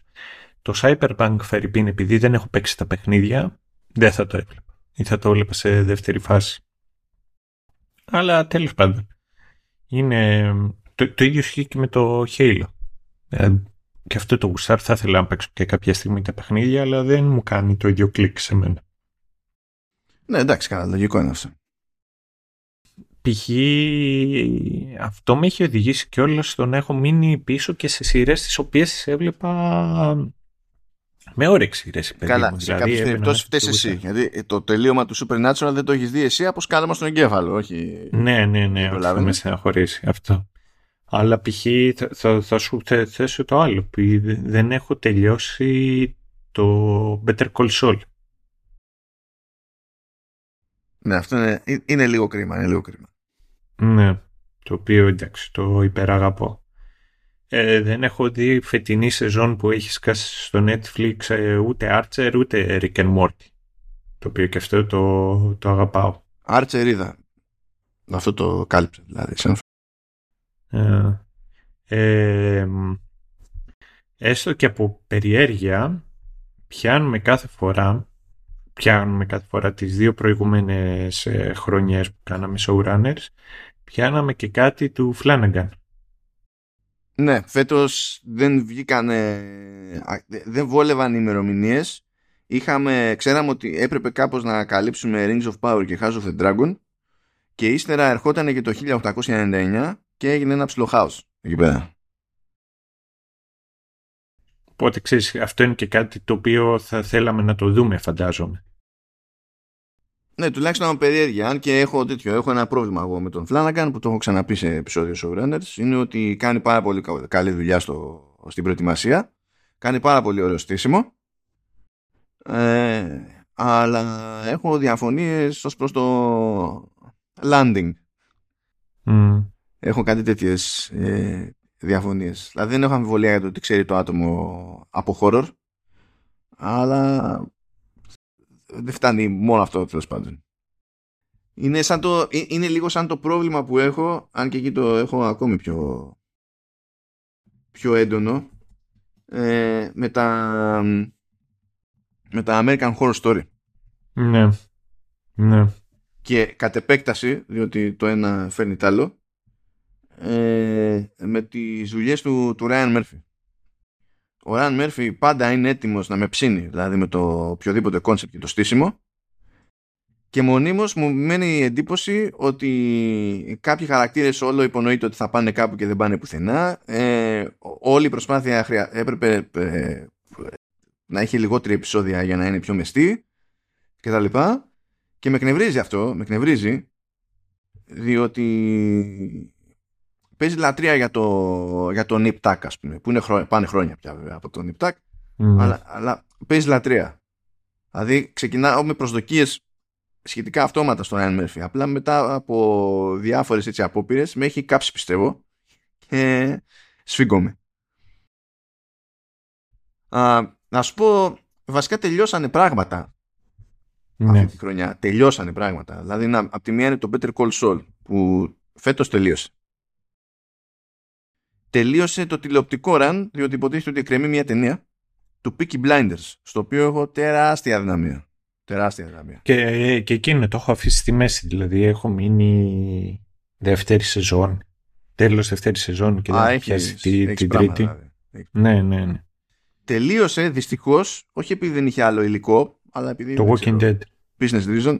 Το Cyberpunk Φερρυπίν, επειδή δεν έχω παίξει τα παιχνίδια, δεν θα το έβλεπα. Ή θα το έβλεπα σε δεύτερη φάση. Αλλά τέλος πάντων. Είναι... Το, το ίδιο ισχύει και με το Halo. Ε, και αυτό το γουσάρ θα ήθελα να παίξω και κάποια στιγμή τα παιχνίδια, αλλά δεν μου κάνει το ίδιο κλικ σε μένα. Ναι, εντάξει, καλά, λογικό είναι αυτό. Π.χ. αυτό με έχει οδηγήσει και όλα στο να έχω μείνει πίσω και σε σειρές τις οποίες έβλεπα με όρεξη. Ρε, Καλά, μου. σε δηλαδή, κάποιες περιπτώσεις φταίεις εσύ. Γιατί το τελείωμα του Supernatural δεν το έχεις δει εσύ από σκάλαμα στον εγκέφαλο. Όχι... Ναι, ναι, ναι. Αυτό με στεναχωρήσει αυτό. Αλλά π.χ. Θα, θα, θα, σου θέσω το άλλο. Που δεν έχω τελειώσει το Better Call Saul. Ναι, αυτό είναι, είναι λίγο κρίμα. Είναι λίγο κρίμα. Ναι, το οποίο εντάξει, το υπεραγαπώ. Ε, δεν έχω δει φετινή σεζόν που έχει σκάσει στο Netflix ε, ούτε Archer ούτε Rick and Morty. Το οποίο και αυτό το, το αγαπάω. Archer είδα. Αυτό το κάλυψε δηλαδή. Ε, ε, έστω και από περιέργεια πιάνουμε κάθε φορά πιάνουμε κάθε φορά τις δύο προηγούμενες ε, χρονιές που κάναμε showrunners πιάναμε και κάτι του Flanagan. Ναι, φέτος δεν βγήκανε, δεν βόλευαν οι ημερομηνίες. Είχαμε, ξέραμε ότι έπρεπε κάπως να καλύψουμε Rings of Power και House of the Dragon και ύστερα ερχόταν και το 1899 και έγινε ένα ψηλό χάος εκεί πέρα. Οπότε ξέρεις, αυτό είναι και κάτι το οποίο θα θέλαμε να το δούμε φαντάζομαι. Ναι, τουλάχιστον από περιέργεια. Αν και έχω τέτοιο, έχω ένα πρόβλημα εγώ με τον Flanagan που το έχω ξαναπεί σε επεισόδιο Showrunners. Είναι ότι κάνει πάρα πολύ καλή δουλειά στο, στην προετοιμασία. Κάνει πάρα πολύ ωραίο στήσιμο. Ε, αλλά έχω διαφωνίες ως προς το landing. Mm. Έχω κάτι τέτοιες ε, διαφωνίες. Δηλαδή δεν έχω αμφιβολία για το ότι ξέρει το άτομο από horror. Αλλά δεν φτάνει μόνο αυτό τέλος πάντων. Είναι, σαν το, ε, είναι λίγο σαν το πρόβλημα που έχω, αν και εκεί το έχω ακόμη πιο, πιο έντονο, ε, με, τα, με τα American Horror Story. Ναι. Ναι. Και κατ' επέκταση, διότι το ένα φέρνει τ' άλλο, ε, με τις δουλειές του, του Ryan Murphy ο Ryan Murphy πάντα είναι έτοιμος να με ψήνει, δηλαδή με το οποιοδήποτε κόνσεπτ και το στήσιμο και μονίμως μου μένει η εντύπωση ότι κάποιοι χαρακτήρες όλο υπονοείται ότι θα πάνε κάπου και δεν πάνε πουθενά. Ε, όλη η προσπάθεια χρεια... έπρεπε ε, να έχει λιγότερη επεισόδια για να είναι πιο μεστή και τα λοιπά. Και με εκνευρίζει αυτό, με εκνευρίζει διότι παίζει λατρεία για το, για το Nip Tuck, ας πούμε, που είναι χρό, πάνε χρόνια πια βέβαια από το Nip Tuck, αλλά, αλλά παίζει λατρεία. Δηλαδή ξεκινάω με προσδοκίες σχετικά αυτόματα στον Ryan Murphy. Απλά μετά από διάφορες έτσι απόπειρες με έχει κάψει πιστεύω και σφίγγομαι. Α, να σου πω, βασικά τελειώσανε πράγματα ναι. αυτή τη χρονιά. Τελειώσανε πράγματα. Δηλαδή, να, από τη μία είναι το Better Call Saul που φέτος τελείωσε τελείωσε το τηλεοπτικό run, διότι υποτίθεται ότι εκκρεμεί μια ταινία του Peaky Blinders, στο οποίο έχω τεράστια δυναμία. Τεράστια δυναμία. Και, και εκείνο το έχω αφήσει στη μέση, δηλαδή έχω μείνει δεύτερη σεζόν. Τέλος δεύτερης σεζόν και δεν έχεις την τρίτη. Δηλαδή. Ναι, ναι, ναι. Τελείωσε δυστυχώς, όχι επειδή δεν είχε άλλο υλικό, αλλά επειδή. Το Walking Dead. Business reason.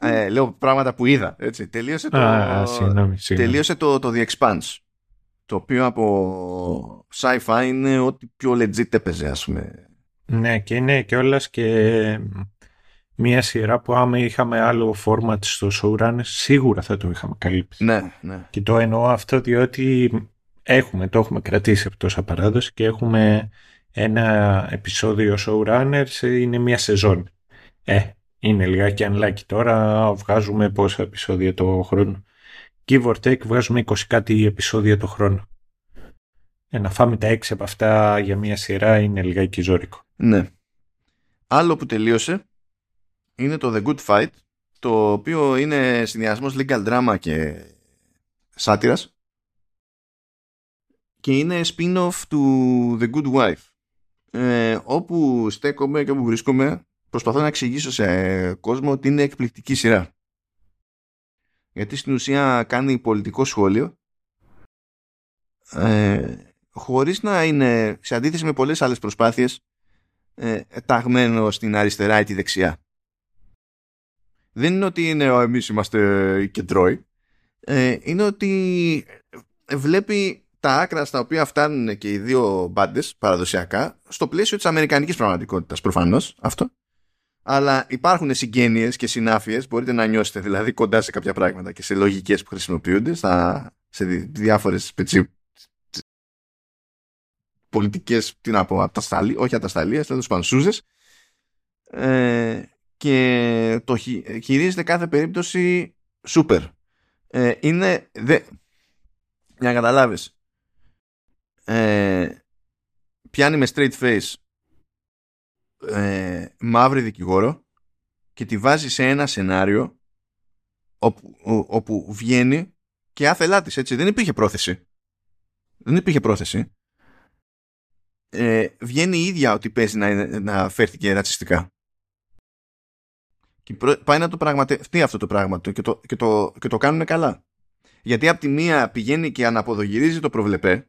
Ε. ε, λέω πράγματα που είδα. Έτσι. Τελείωσε, το, Α, συγνώμη, τελείωσε το, το The Expanse. Το οποίο από sci-fi είναι ό,τι πιο legit έπαιζε, ας πούμε. Ναι, και είναι και όλας και μια σειρά που άμα είχαμε άλλο format στο showrun σίγουρα θα το είχαμε καλύψει. Ναι, ναι. Και το εννοώ αυτό διότι έχουμε, το έχουμε κρατήσει από τόσα παράδοση και έχουμε ένα επεισόδιο showrunners είναι μια σεζόν. Ε, είναι λιγάκι unlucky. Τώρα βγάζουμε πόσα επεισόδια το χρόνο. Give or take βγάζουμε 20 κάτι επεισόδια το χρόνο. Ε, να φάμε τα έξι από αυτά για μια σειρά είναι λιγάκι ζώρικο. Ναι. Άλλο που τελείωσε είναι το The Good Fight το οποίο είναι συνδυασμός legal drama και σάτυρας και είναι spin-off του The Good Wife ε, όπου στέκομαι και όπου βρίσκομαι προσπαθώ να εξηγήσω σε κόσμο ότι είναι εκπληκτική σειρά. Γιατί στην ουσία κάνει πολιτικό σχόλιο ε, χωρίς να είναι σε αντίθεση με πολλές άλλες προσπάθειες ε, ταγμένο στην αριστερά ή τη δεξιά. Δεν είναι ότι είναι εμείς είμαστε οι κεντρώοι. Ε, είναι ότι βλέπει τα άκρα στα οποία φτάνουν και οι δύο μπάντες παραδοσιακά στο πλαίσιο της αμερικανικής πραγματικότητας προφανώς αυτό αλλά υπάρχουν συγγένειες και συνάφειες, μπορείτε να νιώσετε δηλαδή κοντά σε κάποια πράγματα και σε λογικές που χρησιμοποιούνται στα, σε διάφορες πετσι, πολιτικές, τι να πω, ατασταλίες, όχι ατασταλίες, τέλος πανσούζες ε, και το χειρίζεται κάθε περίπτωση σούπερ. Ε, είναι, δε, Για να καταλάβεις. Ε, πιάνει με straight face ε, μαύρη δικηγόρο και τη βάζει σε ένα σενάριο όπου, όπου βγαίνει και άθελά της, έτσι. Δεν υπήρχε πρόθεση. Δεν υπήρχε πρόθεση. Ε, βγαίνει η ίδια ότι παίζει να, να φέρθηκε ρατσιστικά. Και πάει να το πραγματευτεί αυτό το πράγμα και το, και το, και το κάνουν καλά. Γιατί από τη μία πηγαίνει και αναποδογυρίζει το προβλεπέ ε,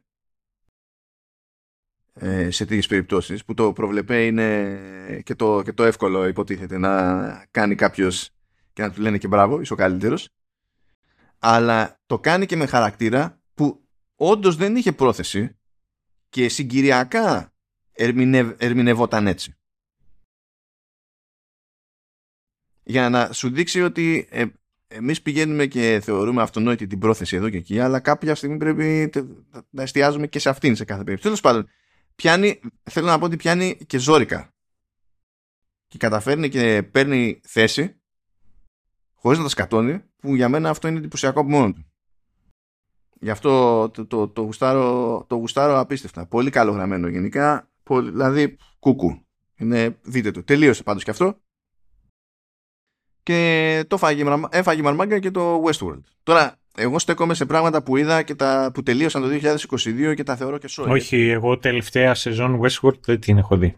σε τέτοιες περιπτώσεις που το προβλεπέ είναι και το, και το εύκολο υποτίθεται να κάνει κάποιος και να του λένε και μπράβο, είσαι ο καλύτερος αλλά το κάνει και με χαρακτήρα που όντως δεν είχε πρόθεση και συγκυριακά ερμηνευ, ερμηνευόταν έτσι. Για να σου δείξει ότι ε, εμείς πηγαίνουμε και θεωρούμε αυτονόητη την πρόθεση εδώ και εκεί, αλλά κάποια στιγμή πρέπει να εστιάζουμε και σε αυτήν σε κάθε περίπτωση. Τέλος πάντων, πιάνει, θέλω να πω ότι πιάνει και ζόρικα. Και καταφέρνει και παίρνει θέση χωρίς να τα σκατώνει, που για μένα αυτό είναι εντυπωσιακό από μόνο του. Γι' αυτό το, το, το, γουστάρω, το γουστάρω απίστευτα. Πολύ καλό γραμμένο γενικά. Πολύ, δηλαδή, κούκου. Είναι, δείτε το. Τελείωσε πάντως και αυτό. Και το φάγει, έφαγε μαρμάγκα και το Westworld. Τώρα, εγώ στέκομαι σε πράγματα που είδα και τα, που τελείωσαν το 2022 και τα θεωρώ και σώμα. Όχι, εγώ τελευταία σεζόν Westworld δεν την έχω δει.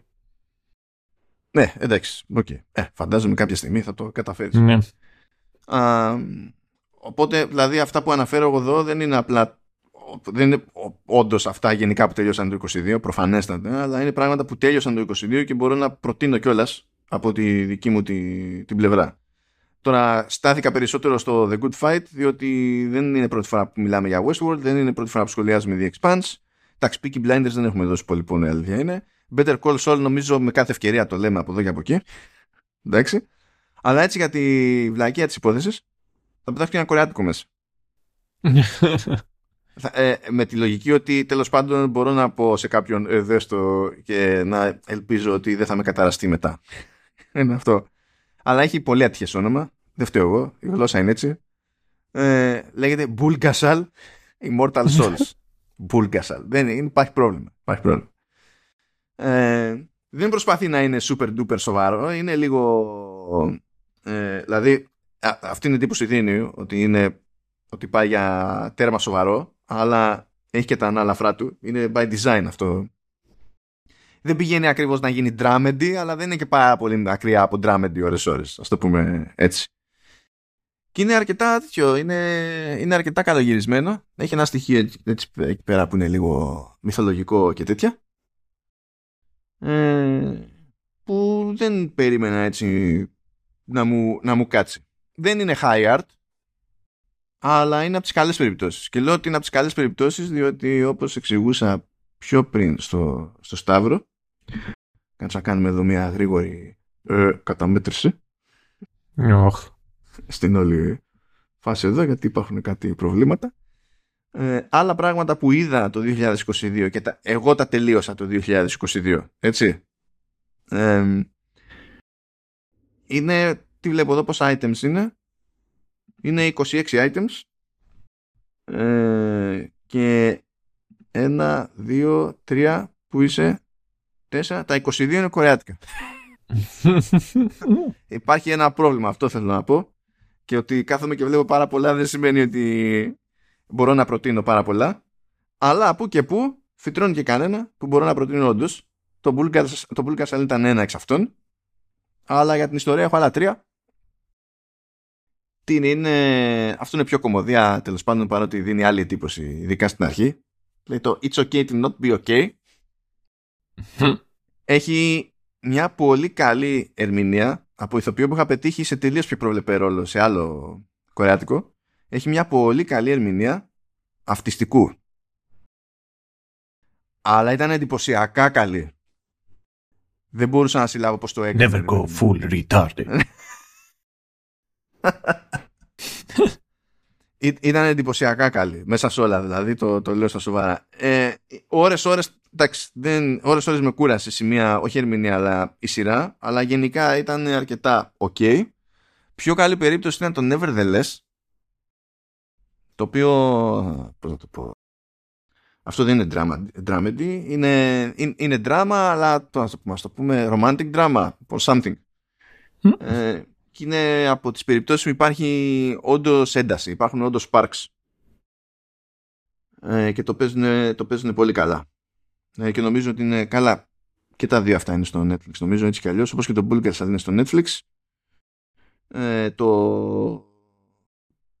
Ναι, εντάξει. Okay. Ε, φαντάζομαι κάποια στιγμή θα το καταφέρεις. Ναι. Α, οπότε, δηλαδή, αυτά που αναφέρω εγώ εδώ δεν είναι απλά. Δεν είναι όντως αυτά γενικά που τελειώσαν το 22, προφανέστατα, αλλά είναι πράγματα που τέλειωσαν το 22 και μπορώ να προτείνω κιόλας από τη δική μου τη, την πλευρά. Τώρα στάθηκα περισσότερο στο The Good Fight διότι δεν είναι πρώτη φορά που μιλάμε για Westworld, δεν είναι πρώτη φορά που σχολιάζουμε The Expanse. Τα Peaky Blinders δεν έχουμε δώσει πολύ πόνο, η αλήθεια είναι. Better Call Saul νομίζω με κάθε ευκαιρία το λέμε από εδώ και από εκεί. Εντάξει. Αλλά έτσι για τη βλακία της υπόθεσης θα πετάξω και ένα κορεάτικο μέσα. ε, με τη λογική ότι τέλος πάντων μπορώ να πω σε κάποιον ε, δέστο και να ελπίζω ότι δεν θα με καταραστεί μετά. είναι αυτό. Αλλά έχει πολύ ατυχές όνομα. Δεν φταίω εγώ. Η γλώσσα είναι έτσι. Ε, λέγεται Bulgasal Immortal Souls. Bulgasal. Δεν υπάρχει πρόβλημα. Υπάρχει πρόβλημα. Ε, δεν προσπαθεί να είναι super duper σοβαρό. Είναι λίγο ε, δηλαδή, αυτή είναι η εντύπωση δίνει ότι, είναι, ότι πάει για τέρμα σοβαρό, αλλά έχει και τα ανάλαφρά του. Είναι by design αυτό. Δεν πηγαίνει ακριβώς να γίνει dramedy, αλλά δεν είναι και πάρα πολύ μακριά από dramedy ώρες-ώρες, ας το πούμε έτσι. Και είναι αρκετά τέτοιο, είναι, είναι αρκετά καλογυρισμένο. Έχει ένα στοιχείο έτσι, εκεί πέρα που είναι λίγο μυθολογικό και τέτοια. Ε, που δεν περίμενα έτσι να μου, να μου κάτσει. Δεν είναι high art, αλλά είναι από τις καλές περιπτώσεις. Και λέω ότι είναι από τις καλές περιπτώσεις διότι όπως εξηγούσα πιο πριν στο, στο Σταύρο, κάτσα να κάνουμε εδώ μια γρήγορη ε, καταμέτρηση. Oh. Στην όλη φάση εδώ γιατί υπάρχουν κάτι προβλήματα. Ε, άλλα πράγματα που είδα το 2022 και τα, εγώ τα τελείωσα το 2022 έτσι ε, είναι, τι βλέπω εδώ πόσα items είναι. Είναι 26 items. Ε, και ένα, δύο, τρία, που είσαι, τέσσερα, τα 22 είναι κορεάτικα. Υπάρχει ένα πρόβλημα, αυτό θέλω να πω. Και ότι κάθομαι και βλέπω πάρα πολλά δεν σημαίνει ότι μπορώ να προτείνω πάρα πολλά. Αλλά από και που φυτρώνει και κανένα που μπορώ να προτείνω όντως. Το Bulgar ήταν ένα εξ αυτών αλλά για την ιστορία έχω άλλα τρία. Τι είναι, αυτό είναι πιο κομμωδία τέλος πάντων παρότι δίνει άλλη εντύπωση, ειδικά στην αρχή. Λέει το It's okay to not be okay. Έχει μια πολύ καλή ερμηνεία από ηθοποιό που είχα πετύχει σε τελείως πιο προβλεπέ ρόλο σε άλλο κορεάτικο. Έχει μια πολύ καλή ερμηνεία αυτιστικού. Αλλά ήταν εντυπωσιακά καλή. Δεν μπορούσα να συλλάβω πώς το έκανε. Never go full retarded. Ήταν εντυπωσιακά καλή. Μέσα σε όλα δηλαδή, το, το λέω στα σοβαρά. Ε, ώρες, ώρες, εντάξει, δεν, ώρες, ώρες με κούρασε σημεία, όχι ερμηνεία, αλλά η σειρά. Αλλά γενικά ήταν αρκετά ok. Πιο καλή περίπτωση ήταν το Nevertheless. Το οποίο, πώς να το πω, Αυτό δεν είναι drama, dramedy, είναι, είναι, είναι drama, αλλά το, ας το πούμε romantic drama or something. Ε, και είναι από τις περιπτώσεις που υπάρχει όντως ένταση, υπάρχουν όντως sparks. Ε, και το παίζουν, το παίζουν πολύ καλά. Ε, και νομίζω ότι είναι καλά. Και τα δύο αυτά είναι στο Netflix. Νομίζω έτσι κι αλλιώς, όπως και το Bulgars θα είναι στο Netflix. Ε, το...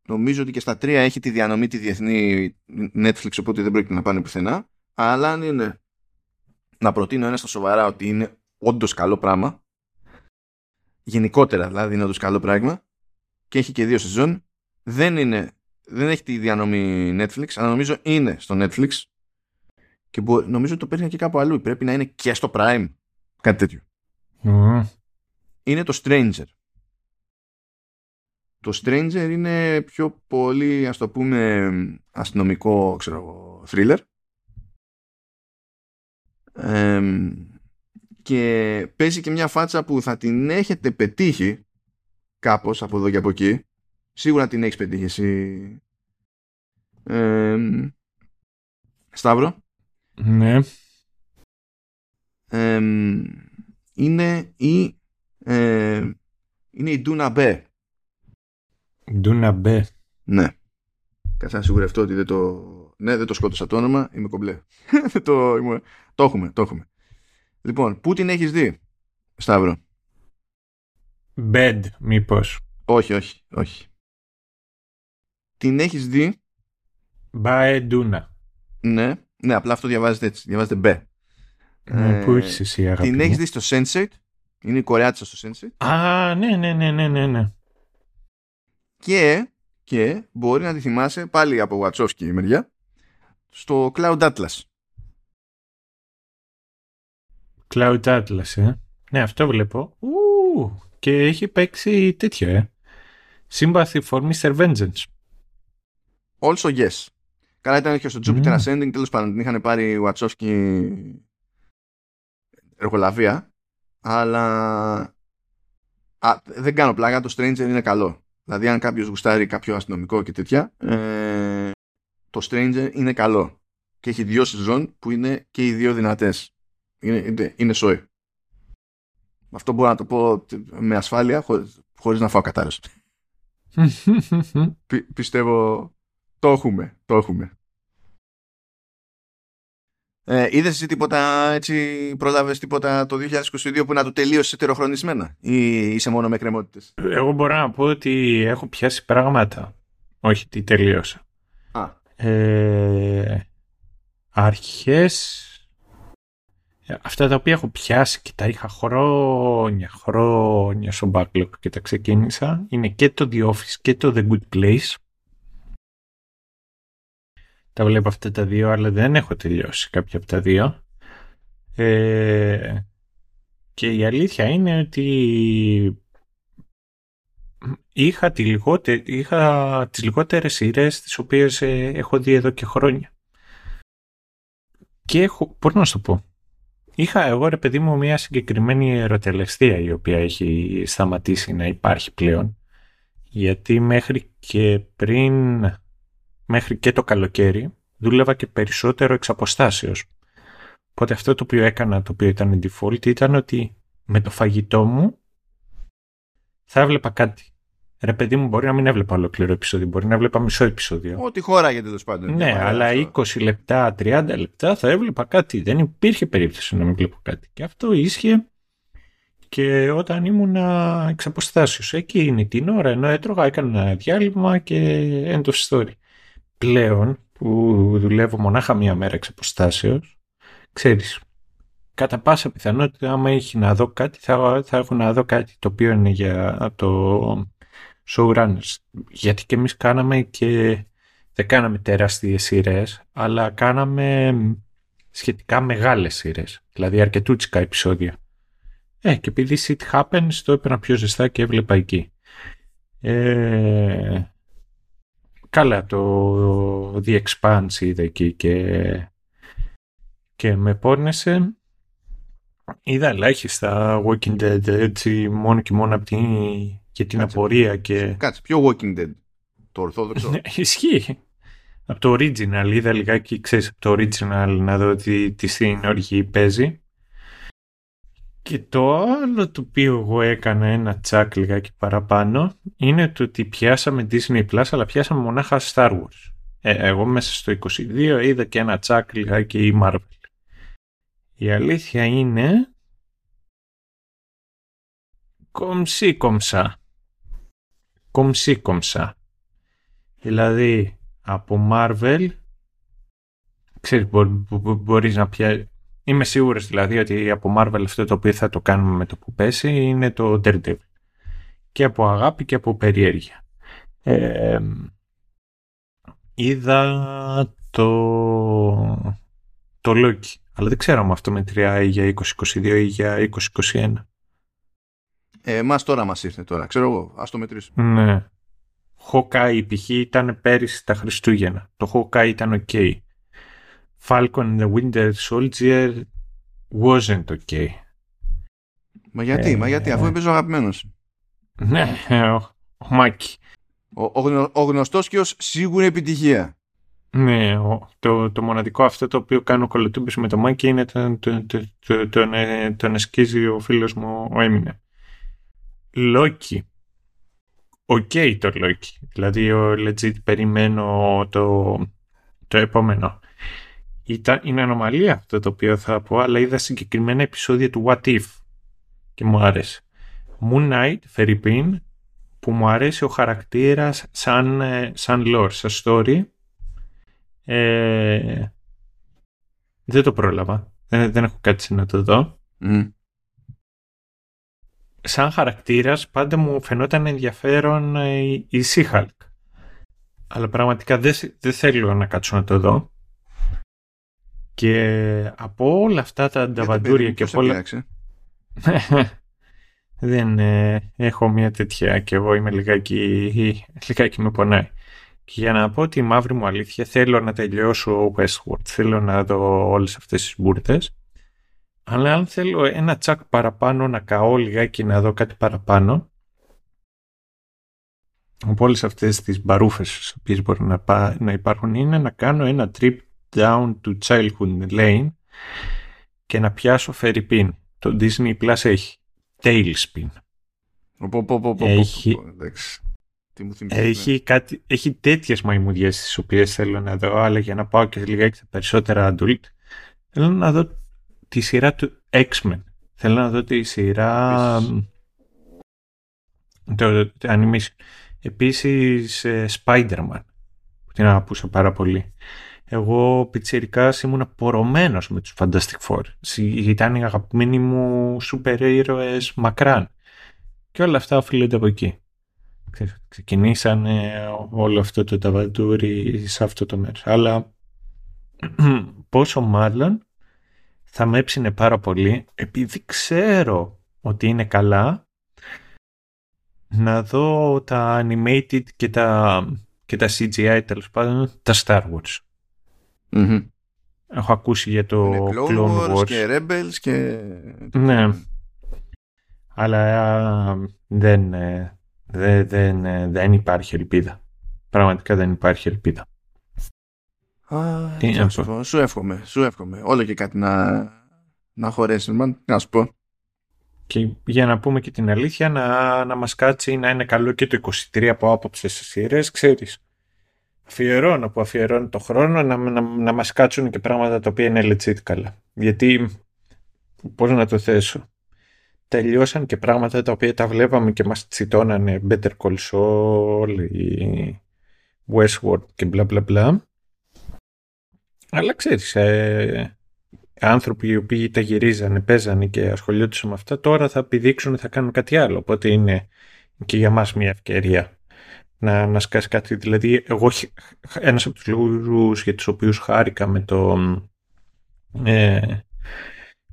Νομίζω ότι και στα τρία έχει τη διανομή τη διεθνή Netflix, οπότε δεν πρόκειται να πάνε πουθενά. Αλλά αν είναι να προτείνω ένα στα σοβαρά ότι είναι όντως καλό πράγμα, γενικότερα δηλαδή είναι όντως καλό πράγμα, και έχει και δύο σεζόν, δεν, είναι, δεν έχει τη διανομή Netflix, αλλά νομίζω είναι στο Netflix και νομίζω ότι το παίρνει και κάπου αλλού. Πρέπει να είναι και στο Prime. Κάτι τέτοιο. Είναι το Stranger. Το Stranger είναι πιο πολύ, ας το πούμε, αστυνομικό, ξέρω, thriller. Και παίζει και μια φάτσα που θα την έχετε πετύχει κάπως από εδώ και από εκεί. Σίγουρα την έχεις πετύχει εσύ. Σταύρο. Ναι. είναι η ε, είναι η Ντούνα Μπέ. Ντούνα Μπέ. Ναι. Κάτσε να σιγουρευτώ ότι δεν το... Ναι, δεν το σκότωσα το όνομα, είμαι κομπλέ. το, είμαι... το έχουμε, το έχουμε. Λοιπόν, πού την έχεις δει, Σταύρο; Bed, μήπως. Όχι, όχι, όχι. Την έχεις δει; Μπαεντούνα. Ναι, ναι, απλά αυτό διαβάζεται έτσι. Διαβάζεται μπε. Ναι, πού είσαι εσύ, αγαπητή. Την έχεις δει στο Sense8. Είναι η Κορεάτσα στο Sense8. Α, ναι, ναι, ναι, ναι, ναι, ναι. Και, και μπορεί να τη θυμάσαι πάλι από Wachowski η μεριά στο Cloud Atlas. Cloud Atlas, ε. Ναι, αυτό βλέπω. Ου, και έχει παίξει τέτοιο, ε. Sympathy for Mr. Vengeance. Also yes. Καλά ήταν και στο Jupiter mm. Ascending, τέλος πάντων την είχαν πάρει Wachowski εργολαβία, αλλά Α, δεν κάνω πλάκα, το Stranger είναι καλό. Δηλαδή αν κάποιος γουστάρει κάποιο αστυνομικό και τέτοια, ε, το Stranger είναι καλό. Και έχει δύο σεζόν που είναι και οι δύο δυνατές. Είναι, είναι, είναι σόι. Αυτό μπορώ να το πω με ασφάλεια, χωρίς, χωρίς να φάω κατάρρευση. πιστεύω το έχουμε, το έχουμε. Ε, Είδες εσύ τίποτα έτσι, πρόλαβες τίποτα το 2022 που να το τελείωσες ετεροχρονισμένα ή είσαι μόνο με κρεμότητε. Εγώ μπορώ να πω ότι έχω πιάσει πράγματα. Όχι, τι τελείωσα. Α. Ε, αρχές ε, αυτά τα οποία έχω πιάσει και τα είχα χρόνια, χρόνια στο backlog και τα ξεκίνησα είναι και το The Office και το The Good Place τα βλέπω αυτά τα δύο, αλλά δεν έχω τελειώσει κάποια από τα δύο. Ε, και η αλήθεια είναι ότι είχα, τη λιγότερη, είχα τις λιγότερες σειρές τις οποίες ε, έχω δει εδώ και χρόνια. Και έχω, πώς να σου το πω, είχα εγώ ρε παιδί μου μια συγκεκριμένη ερωτελεστία η οποία έχει σταματήσει να υπάρχει πλέον. Γιατί μέχρι και πριν μέχρι και το καλοκαίρι δούλευα και περισσότερο εξ αποστάσεως. Οπότε αυτό το οποίο έκανα, το οποίο ήταν default, ήταν ότι με το φαγητό μου θα έβλεπα κάτι. Ρε παιδί μου, μπορεί να μην έβλεπα ολόκληρο επεισόδιο, μπορεί να έβλεπα μισό επεισόδιο. Ό,τι χώρα γιατί τέλος πάντων. Ναι, αλλά 20 λεπτά, 30 λεπτά θα έβλεπα κάτι. Δεν υπήρχε περίπτωση να μην βλέπω κάτι. Και αυτό ίσχυε και όταν ήμουν εξ αποστάσεως. Εκείνη την ώρα, ενώ έτρωγα, έκανα ένα διάλειμμα και end of story πλέον που δουλεύω μονάχα μία μέρα εξ αποστάσεως, ξέρεις, κατά πάσα πιθανότητα άμα έχει να δω κάτι θα, θα έχω να δω κάτι το οποίο είναι για το showrunners. Γιατί και εμείς κάναμε και δεν κάναμε τεράστιες σειρές, αλλά κάναμε σχετικά μεγάλες σειρές, δηλαδή αρκετούτσικα επεισόδια. Ε, και επειδή shit happens, το έπαιρνα πιο ζεστά και έβλεπα εκεί. Ε, Καλά, το The Expanse είδα εκεί και, και με πόρνεσε. Είδα ελάχιστα Walking Dead έτσι μόνο και μόνο από την, και την απορία και... Κάτσε, πιο Walking Dead, το ορθόδοξο. Ναι, ισχύει. από το original, είδα λιγάκι, ξέρεις, από το original να δω τι, τι στην οργή παίζει. Και το άλλο το οποίο εγώ έκανα ένα τσακ λιγάκι παραπάνω είναι το ότι πιάσαμε Disney Plus αλλά πιάσαμε μονάχα Star Wars. Ε, εγώ μέσα στο 22 είδα και ένα τσακ λιγάκι η Marvel. Η αλήθεια είναι κομψή κομψά. Κομψή κομψά. Δηλαδή από Marvel ξέρεις μπορείς να πιάσει Είμαι σίγουρος δηλαδή ότι από Marvel αυτό το οποίο θα το κάνουμε με το που πέσει είναι το Daredevil. Και από αγάπη και από περιέργεια. Ε, είδα το, το Loki. Αλλά δεν ξέρω αν αυτό μετριάει για 2022 ή για 2021. Ε, εμάς τώρα μας ήρθε τώρα. Ξέρω εγώ. Ας το μετρήσουμε. Ναι. Hawkeye π.χ. ήταν πέρυσι τα Χριστούγεννα. Το Hawkeye ήταν ok. Falcon and the Winter Soldier wasn't okay. Μα γιατί, ε, μα γιατί, αφού είμαι αγαπημένος. Ναι, ο, ο Μάκη. Ο, ο, ο γνωστός και ως σίγουρη επιτυχία. Ναι, ο, το, το μοναδικό αυτό το οποίο κάνω κολοτούμπες με το Μάκη είναι τον, το, το, το, τον, τον εσκίζει ο φίλος μου ο Έμινε. Loki. Οκ okay, το Loki. Δηλαδή ο legit περιμένω το, το επόμενο. Ήταν, είναι ανομαλία αυτό το οποίο θα πω, αλλά είδα συγκεκριμένα επεισόδια του What If και μου άρεσε. Moon Knight, φερ' ειπείν, που μου αρέσει ο χαρακτήρας σαν, ε, σαν lore, σαν story. Ε, δεν το πρόλαβα. Δεν, δεν έχω κάτι να το δω. Σαν χαρακτήρας πάντα μου φαινόταν ενδιαφέρον ε, η, η She-Hulk. Αλλά πραγματικά δεν, δεν θέλω να κάτσω να το δω. Και από όλα αυτά τα ανταβαντούρια και από όλα... Δεν ε, έχω μια τέτοια και εγώ είμαι λιγάκι, λιγάκι με πονάει. Και για να πω τη μαύρη μου αλήθεια θέλω να τελειώσω Westworld. Θέλω να δω όλες αυτές τις μπουρτες. Αλλά αν θέλω ένα τσακ παραπάνω να καώ λιγάκι να δω κάτι παραπάνω από όλες αυτές τις μπαρούφες τις οποίες μπορεί να, να υπάρχουν είναι να κάνω ένα trip down to childhood lane και να πιάσω Pin. Το Disney Plus έχει Tailspin. Έχει, έχει, κάτι, έχει τέτοιες μαϊμουδιές τις οποίες θέλω να δω, αλλά για να πάω και λιγάκι στα περισσότερα adult, θέλω να δω τη σειρά του X-Men. Θέλω να δω τη σειρά... Το, το, animation. Επίσης ε, Spider-Man, που την αγαπούσα πάρα πολύ. Εγώ πιτσιρικά ήμουν πορωμένος με τους Fantastic Four. Ήταν οι αγαπημένοι μου σούπερ ήρωες μακράν. Και όλα αυτά οφείλονται από εκεί. Ξεκινήσανε όλο αυτό το ταβαντούρι σε αυτό το μέρος. Αλλά πόσο μάλλον θα με έψινε πάρα πολύ επειδή ξέρω ότι είναι καλά να δω τα animated και τα, και τα CGI τέλος πάντων τα Star Wars. Έχω ακούσει για το Clone, Clone Wars, και Rebels και... Ναι. Αλλά δεν, ε, δεν, δεν, ε, δεν υπάρχει ελπίδα. Πραγματικά δεν υπάρχει ελπίδα. Α, Τι να σου, πω, σου εύχομαι, σου εύχομαι. Όλο και κάτι να, να χωρέσει, να σου πω. Και για να πούμε και την αλήθεια, να, να μας κάτσει να είναι καλό και το 23 από άποψη στις σειρές, ξέρεις αφιερώνω που αφιερώνω το χρόνο να, να, να μας κάτσουν και πράγματα τα οποία είναι legit καλά. Γιατί, πώς να το θέσω, τελειώσαν και πράγματα τα οποία τα βλέπαμε και μας τσιτώνανε Better Call Saul ή Westworld και μπλα μπλα μπλα. Αλλά ξέρεις, ε, άνθρωποι οι οποίοι τα γυρίζανε, παίζανε και ασχολιόντουσαν με αυτά, τώρα θα επιδείξουν θα κάνουν κάτι άλλο. Οπότε είναι και για μας μια ευκαιρία να, να σκάσει κάτι. Δηλαδή, εγώ ένας από τους λόγους για τους οποίους χάρηκα με το ε,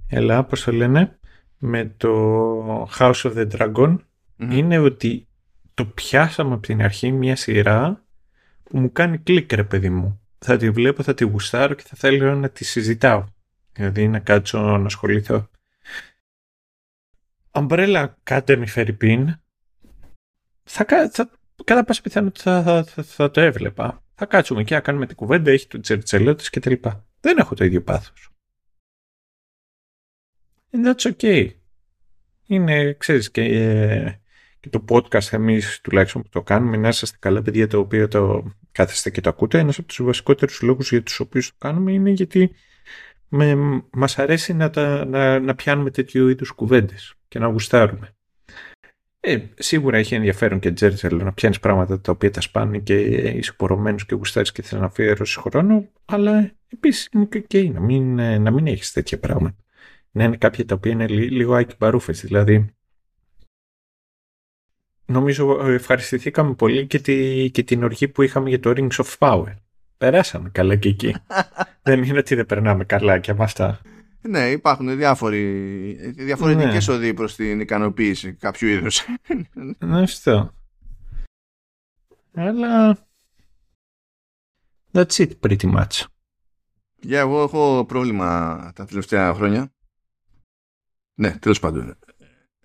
έλα, πώς το λένε με το House of the Dragon είναι ότι το πιάσαμε από την αρχή μια σειρά που μου κάνει κλικ ρε παιδί μου. Θα τη βλέπω, θα τη γουστάρω και θα θέλω να τη συζητάω. Δηλαδή να κάτσω να ασχοληθώ. Umbrella Academy Φερρυπίν θα, θα, κατά πάσα πιθανότητα θα, θα, θα, το έβλεπα. Θα κάτσουμε και να κάνουμε την κουβέντα, έχει το τσερτσελό της κτλ. Δεν έχω το ίδιο πάθος. And that's okay. Είναι, ξέρεις, και, ε, και το podcast εμείς τουλάχιστον που το κάνουμε, να είσαστε καλά παιδιά το οποίο το κάθεστε και το ακούτε. Ένας από τους βασικότερους λόγους για τους οποίους το κάνουμε είναι γιατί με, μας αρέσει να, τα, να, να πιάνουμε τέτοιου είδους κουβέντες και να γουστάρουμε. Ε, σίγουρα έχει ενδιαφέρον και τζέρτζελ να πιάνεις πράγματα τα οποία τα σπάνε και είσαι πορωμένος και γουστάρεις και θέλεις να αφιερώσεις χρόνο, αλλά επίσης είναι και okay, να μην, να μην έχεις τέτοια πράγματα. Να είναι κάποια τα οποία είναι λίγο άκη παρούφε. Δηλαδή, νομίζω ευχαριστηθήκαμε πολύ και, τη, και την οργή που είχαμε για το Rings of Power. Περάσαμε καλά και εκεί. δεν είναι ότι δεν περνάμε καλά και με αυτά. Ναι, υπάρχουν διάφοροι, διαφορετικές ναι. οδοί προς την ικανοποίηση κάποιου είδους. Ναι, αυτό. Αλλά... That's it pretty much. Για yeah, εγώ έχω πρόβλημα τα τελευταία χρόνια. Ναι, τέλος πάντων.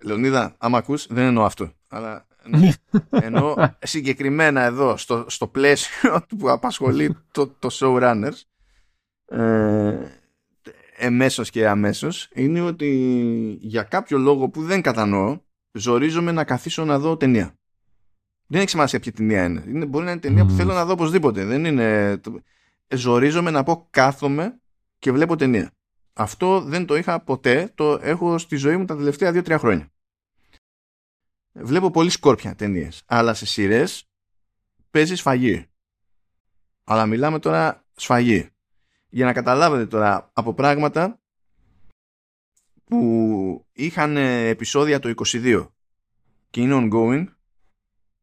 Λεωνίδα, άμα ακούς, δεν εννοώ αυτό. Αλλά ναι, εννοώ συγκεκριμένα εδώ, στο, στο πλαίσιο που απασχολεί το, το showrunners, ε, εμέσως και αμέσως είναι ότι για κάποιο λόγο που δεν κατανοώ ζορίζομαι να καθίσω να δω ταινία. Δεν έχει σημασία ποια ταινία είναι. είναι μπορεί να είναι ταινία που θέλω να δω οπωσδήποτε. Δεν είναι... Ζορίζομαι να πω κάθομαι και βλέπω ταινία. Αυτό δεν το είχα ποτέ. Το έχω στη ζωή μου τα τελευταία 2-3 χρόνια. Βλέπω πολύ σκόρπια ταινίες. Αλλά σε σειρές παίζεις σφαγή. Αλλά μιλάμε τώρα σφαγή για να καταλάβετε τώρα από πράγματα που είχαν επεισόδια το 22 και είναι ongoing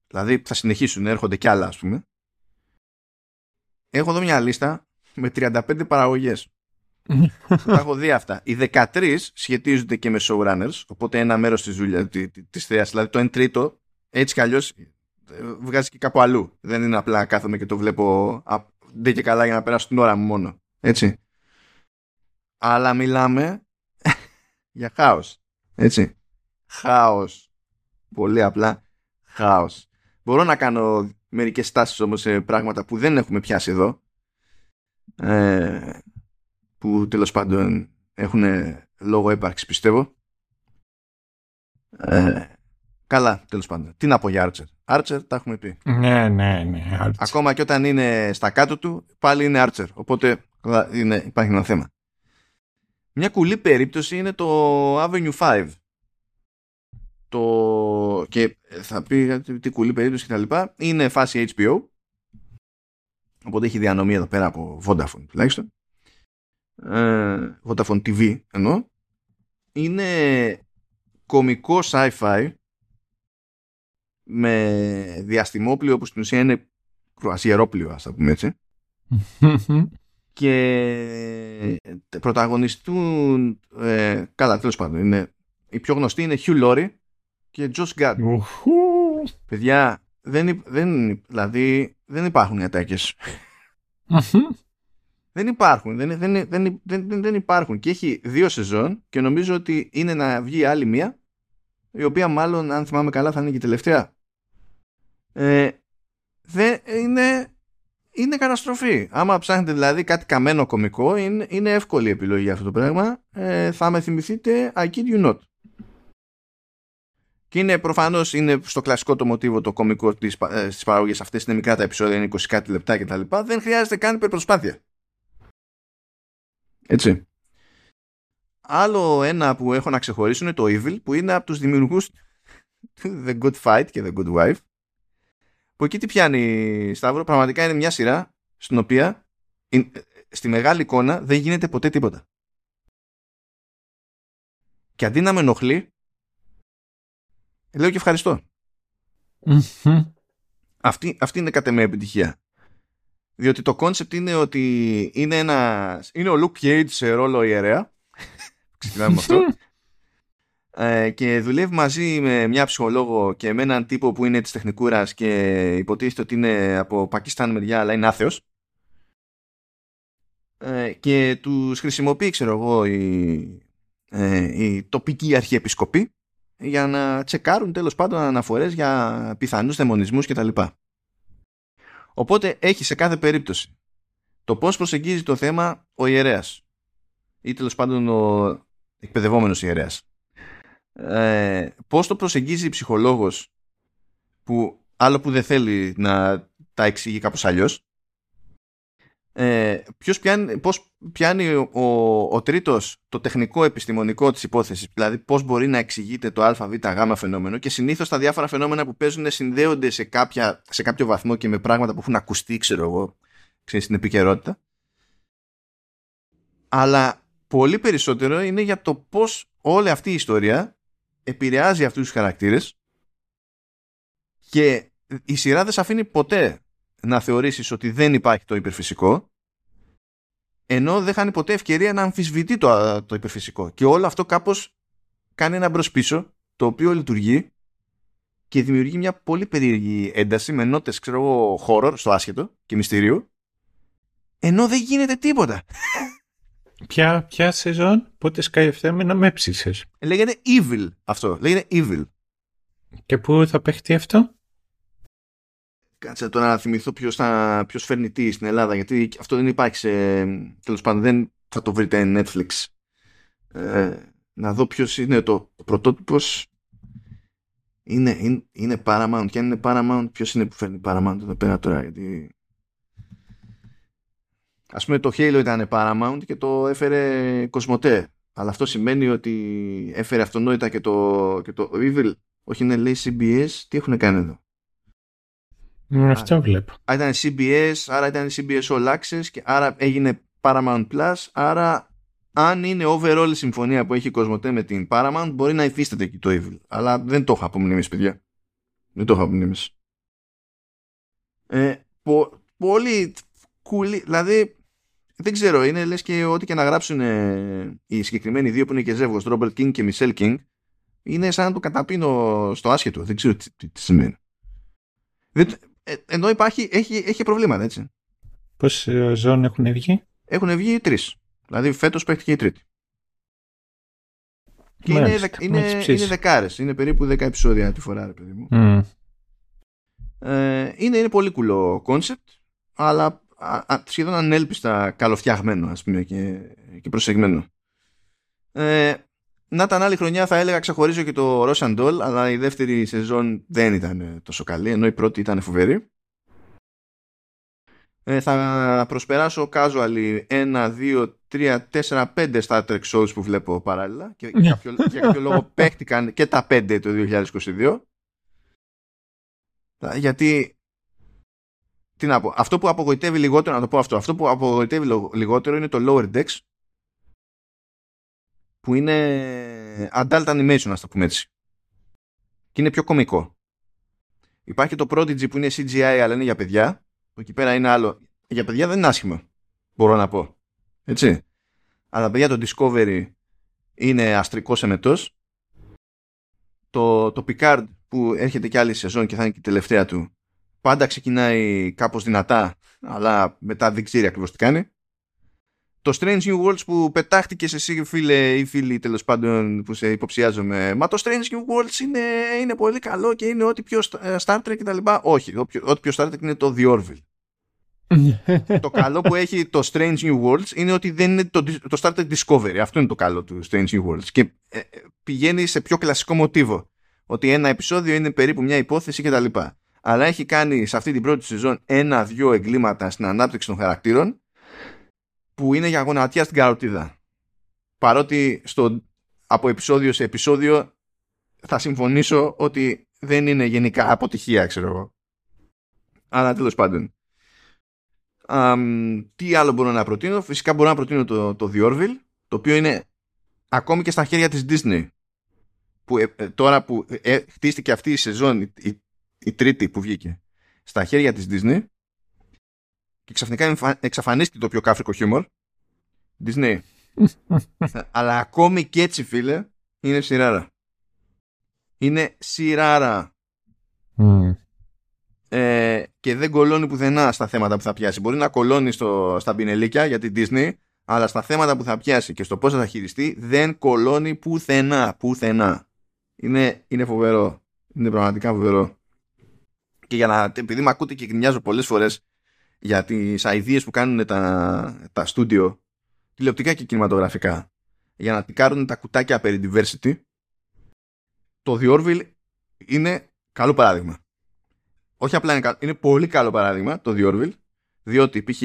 δηλαδή θα συνεχίσουν, έρχονται κι άλλα ας πούμε έχω εδώ μια λίστα με 35 παραγωγές τα έχω δει αυτά οι 13 σχετίζονται και με showrunners οπότε ένα μέρος της δουλειάς της θείας δηλαδή το 1 τρίτο έτσι κι αλλιώς βγάζει και κάπου αλλού δεν είναι απλά κάθομαι και το βλέπω δεν και καλά για να περάσω την ώρα μου μόνο έτσι. Αλλά μιλάμε για χάος. Έτσι. Χάος. Πολύ απλά χάος. Μπορώ να κάνω μερικές στάσεις όμως σε πράγματα που δεν έχουμε πιάσει εδώ. Ε, που τέλος πάντων έχουν λόγο έπαρξη πιστεύω. Ε, καλά, τέλος πάντων. Τι να πω για Archer. Archer τα έχουμε πει. Ναι, ναι, ναι. Archer. Ακόμα και όταν είναι στα κάτω του, πάλι είναι Archer. Οπότε είναι, υπάρχει ένα θέμα. Μια κουλή περίπτωση είναι το Avenue 5. Το... Και θα πει τι κουλή περίπτωση και τα λοιπά. Είναι φάση HBO. Οπότε έχει διανομή εδώ πέρα από Vodafone τουλάχιστον. Ε, Vodafone TV εννοώ. Είναι κομικό sci-fi με διαστημόπλιο που στην ουσία είναι κρουασιερόπλιο ας τα πούμε έτσι. Και πρωταγωνιστούν ε, καλά τέλος πάντων είναι, η πιο γνωστή είναι Hugh Laurie και Josh Gad. Παιδιά δεν, δεν, δηλαδή, δεν υπάρχουν οι ατάκες δεν υπάρχουν δεν, δεν, δεν, δεν, δεν υπάρχουν και έχει δύο σεζόν και νομίζω ότι είναι να βγει άλλη μία η οποία μάλλον αν θυμάμαι καλά θα είναι και η τελευταία ε, δεν είναι είναι καταστροφή. Άμα ψάχνετε δηλαδή κάτι καμένο κομικό, είναι, είναι εύκολη επιλογή αυτό το πράγμα. Ε, θα με θυμηθείτε I kid you not. Και είναι προφανώς είναι στο κλασικό το μοτίβο το κομικό στι ε, παραγωγές αυτές. Είναι μικρά τα επεισόδια, είναι 20 κάτι λεπτά κτλ. Δεν χρειάζεται καν υπερπροσπάθεια. Έτσι. Άλλο ένα που έχω να ξεχωρίσω είναι το Evil που είναι από τους δημιουργούς The Good Fight και The Good Wife που εκεί τι πιάνει Σταύρο, πραγματικά είναι μια σειρά στην οποία στη μεγάλη εικόνα δεν γίνεται ποτέ τίποτα. Και αντί να με ενοχλεί, λέω και ευχαριστώ. Αυτή, αυτή είναι κατά με επιτυχία. Διότι το κόνσεπτ είναι ότι είναι ένα. είναι ο Luke Cage σε ρόλο ιερέα. Ξεκινάμε με αυτό. Ε, και δουλεύει μαζί με μια ψυχολόγο και με έναν τύπο που είναι της τεχνικούρας και υποτίθεται ότι είναι από Πακιστάν μεριά αλλά είναι άθεος ε, και τους χρησιμοποιεί ξέρω εγώ η, ε, η τοπική αρχιεπισκοπή για να τσεκάρουν τέλος πάντων αναφορές για πιθανούς δαιμονισμούς κτλ. Οπότε έχει σε κάθε περίπτωση. Το πώς προσεγγίζει το θέμα ο ιερέας. Ή τέλος πάντων ο εκπαιδευόμενος ιερέας. Ε, πώς το προσεγγίζει η ψυχολόγος που άλλο που δεν θέλει να τα εξηγεί κάπως αλλιώς ε, ποιος πιάνει, πώς πιάνει ο, ο, τρίτος το τεχνικό επιστημονικό της υπόθεσης, δηλαδή πώς μπορεί να εξηγείται το α, β, γ φαινόμενο; Και συνήθως τα διάφορα φαινόμενα που παίζουν συνδέονται σε, κάποια, σε κάποιο βαθμό και με πράγματα που έχουν ακουστεί, ξέρω εγώ, ξέρεις, στην επικαιρότητα. Αλλά πολύ περισσότερο είναι για το πώς όλη αυτή η ιστορία επηρεάζει αυτούς τους χαρακτήρες και η σειρά δεν σε αφήνει ποτέ να θεωρήσεις ότι δεν υπάρχει το υπερφυσικό ενώ δεν χάνει ποτέ ευκαιρία να αμφισβητεί το, το υπερφυσικό και όλο αυτό κάπως κάνει ένα μπρος πίσω το οποίο λειτουργεί και δημιουργεί μια πολύ περίεργη ένταση με νότες ξέρω εγώ horror στο άσχετο και μυστηρίου ενώ δεν γίνεται τίποτα Ποια, ποια σεζόν, πότε σκάει να με ψήσες. Λέγεται Evil αυτό, λέγεται Evil. Και πού θα παίχτει αυτό; Κάτσε τώρα να θυμηθώ ποιος, θα, ποιος φέρνει τι στην Ελλάδα, γιατί αυτό δεν υπάρχει σε... Τέλος πάντων, δεν θα το βρείτε Netflix. Ε, να δω ποιος είναι το πρωτότυπος. Είναι, είναι, είναι Paramount. Και αν είναι Paramount, ποιος είναι που φέρνει Paramount εδώ πέρα τώρα, γιατί... Ας πούμε το Halo ήταν Paramount και το έφερε Κοσμοτέ. Αλλά αυτό σημαίνει ότι έφερε αυτονόητα και το, και το Evil. Όχι είναι λέει CBS. Τι έχουν κάνει εδώ; Mm, αυτό βλέπω. Α, ήταν CBS, άρα ήταν CBS All Access και άρα έγινε Paramount Plus. Άρα αν είναι overall η συμφωνία που έχει η Κοσμοτέ με την Paramount μπορεί να υφίσταται εκεί το Evil. Αλλά δεν το έχω από μνήμης παιδιά. Δεν το έχω από μνήμης. Ε, πο, πολύ κουλή, δηλαδή δεν ξέρω, είναι λες και ό,τι και να γράψουν ε, οι συγκεκριμένοι δύο που είναι και ζεύγος, Ρόμπερτ Κίνγκ και Μισελ Κίνγκ, είναι σαν να το καταπίνω στο άσχετο. Δεν ξέρω τι, τι, τι σημαίνει. Δεν, ε, ενώ υπάρχει, έχει, έχει προβλήματα, έτσι. Πώς ε, ζώνε έχουν βγει; Έχουν βγει τρεις. Δηλαδή φέτος παίχτηκε η τρίτη. Και είναι, είναι, είναι δεκάρες. Είναι περίπου δέκα επεισόδια τη φορά, ρε παιδί μου. Mm. Ε, είναι, είναι πολύ κουλό κόνσεπτ, αλλά σχεδόν ανέλπιστα καλοφτιαγμένο ας πούμε και, και προσεγμένο. Ε, να ήταν άλλη χρονιά θα έλεγα ξεχωρίζω και το Russian Doll αλλά η δεύτερη σεζόν δεν ήταν τόσο καλή ενώ η πρώτη ήταν φοβερή. Ε, θα προσπεράσω casually 1, 2, 3, 4, 5 Star Trek shows που βλέπω παράλληλα και για κάποιο, για κάποιο λόγο παίχτηκαν και τα 5 το 2022 γιατί τι να πω, αυτό που απογοητεύει λιγότερο, να το πω αυτό, αυτό που απογοητεύει λιγότερο είναι το Lower Decks που είναι adult animation, ας το πούμε έτσι. Και είναι πιο κομικό. Υπάρχει το Prodigy που είναι CGI αλλά είναι για παιδιά, που εκεί πέρα είναι άλλο. Για παιδιά δεν είναι άσχημο, μπορώ να πω. Έτσι. Αλλά παιδιά το Discovery είναι αστρικός εμετός. Το, το Picard που έρχεται και άλλη σεζόν και θα είναι και η τελευταία του πάντα ξεκινάει κάπως δυνατά, αλλά μετά δεν ξέρει ακριβώς τι κάνει. Το Strange New Worlds που πετάχτηκες σε εσύ φίλε ή φίλοι τέλος πάντων που σε υποψιάζομαι. Μα το Strange New Worlds είναι, είναι πολύ καλό και είναι ό,τι πιο ε, Star Trek κτλ. Όχι, ό,τι πιο Star Trek είναι το The Orville. το καλό που έχει το Strange New Worlds είναι ότι δεν είναι το, το Star Trek Discovery. Αυτό είναι το καλό του Strange New Worlds. Και ε, ε, πηγαίνει σε πιο κλασικό μοτίβο. Ότι ένα επεισόδιο είναι περίπου μια υπόθεση κτλ αλλά έχει κάνει σε αυτή την πρώτη σεζόν ένα-δυο εγκλήματα στην ανάπτυξη των χαρακτήρων που είναι για γονατιά στην καροτίδα. Παρότι στο, από επεισόδιο σε επεισόδιο θα συμφωνήσω ότι δεν είναι γενικά αποτυχία, ξέρω εγώ. Αλλά τέλος πάντων. τι άλλο μπορώ να προτείνω; Φυσικά μπορώ να προτείνω το, το The Orville, το οποίο είναι ακόμη και στα χέρια της Disney. Που ε, ε, τώρα που ε, χτίστηκε αυτή η σεζόν, η, η τρίτη που βγήκε, στα χέρια της Disney και ξαφνικά εξαφανίστηκε το πιο κάφρικο χιούμορ. Disney. Αλλά ακόμη και έτσι φίλε είναι σειράρα. Είναι σειράρα. Ε, και δεν κολώνει πουθενά στα θέματα που θα πιάσει. Μπορεί να κολώνει στο, στα πινελίκια για την Disney, αλλά στα θέματα που θα πιάσει και στο πώς θα χειριστεί δεν κολώνει πουθενά. Πουθενά. Είναι, είναι φοβερό. Είναι πραγματικά φοβερό. και για να, επειδή με ακούτε και γκρινιάζω πολλές φορές για τις ideas που κάνουν τα, τα studio τηλεοπτικά και κινηματογραφικά για να τικάρουν τα κουτάκια περί diversity το The Orville είναι καλό παράδειγμα. Όχι απλά είναι, καλό, είναι πολύ καλό παράδειγμα το The Orville διότι π.χ.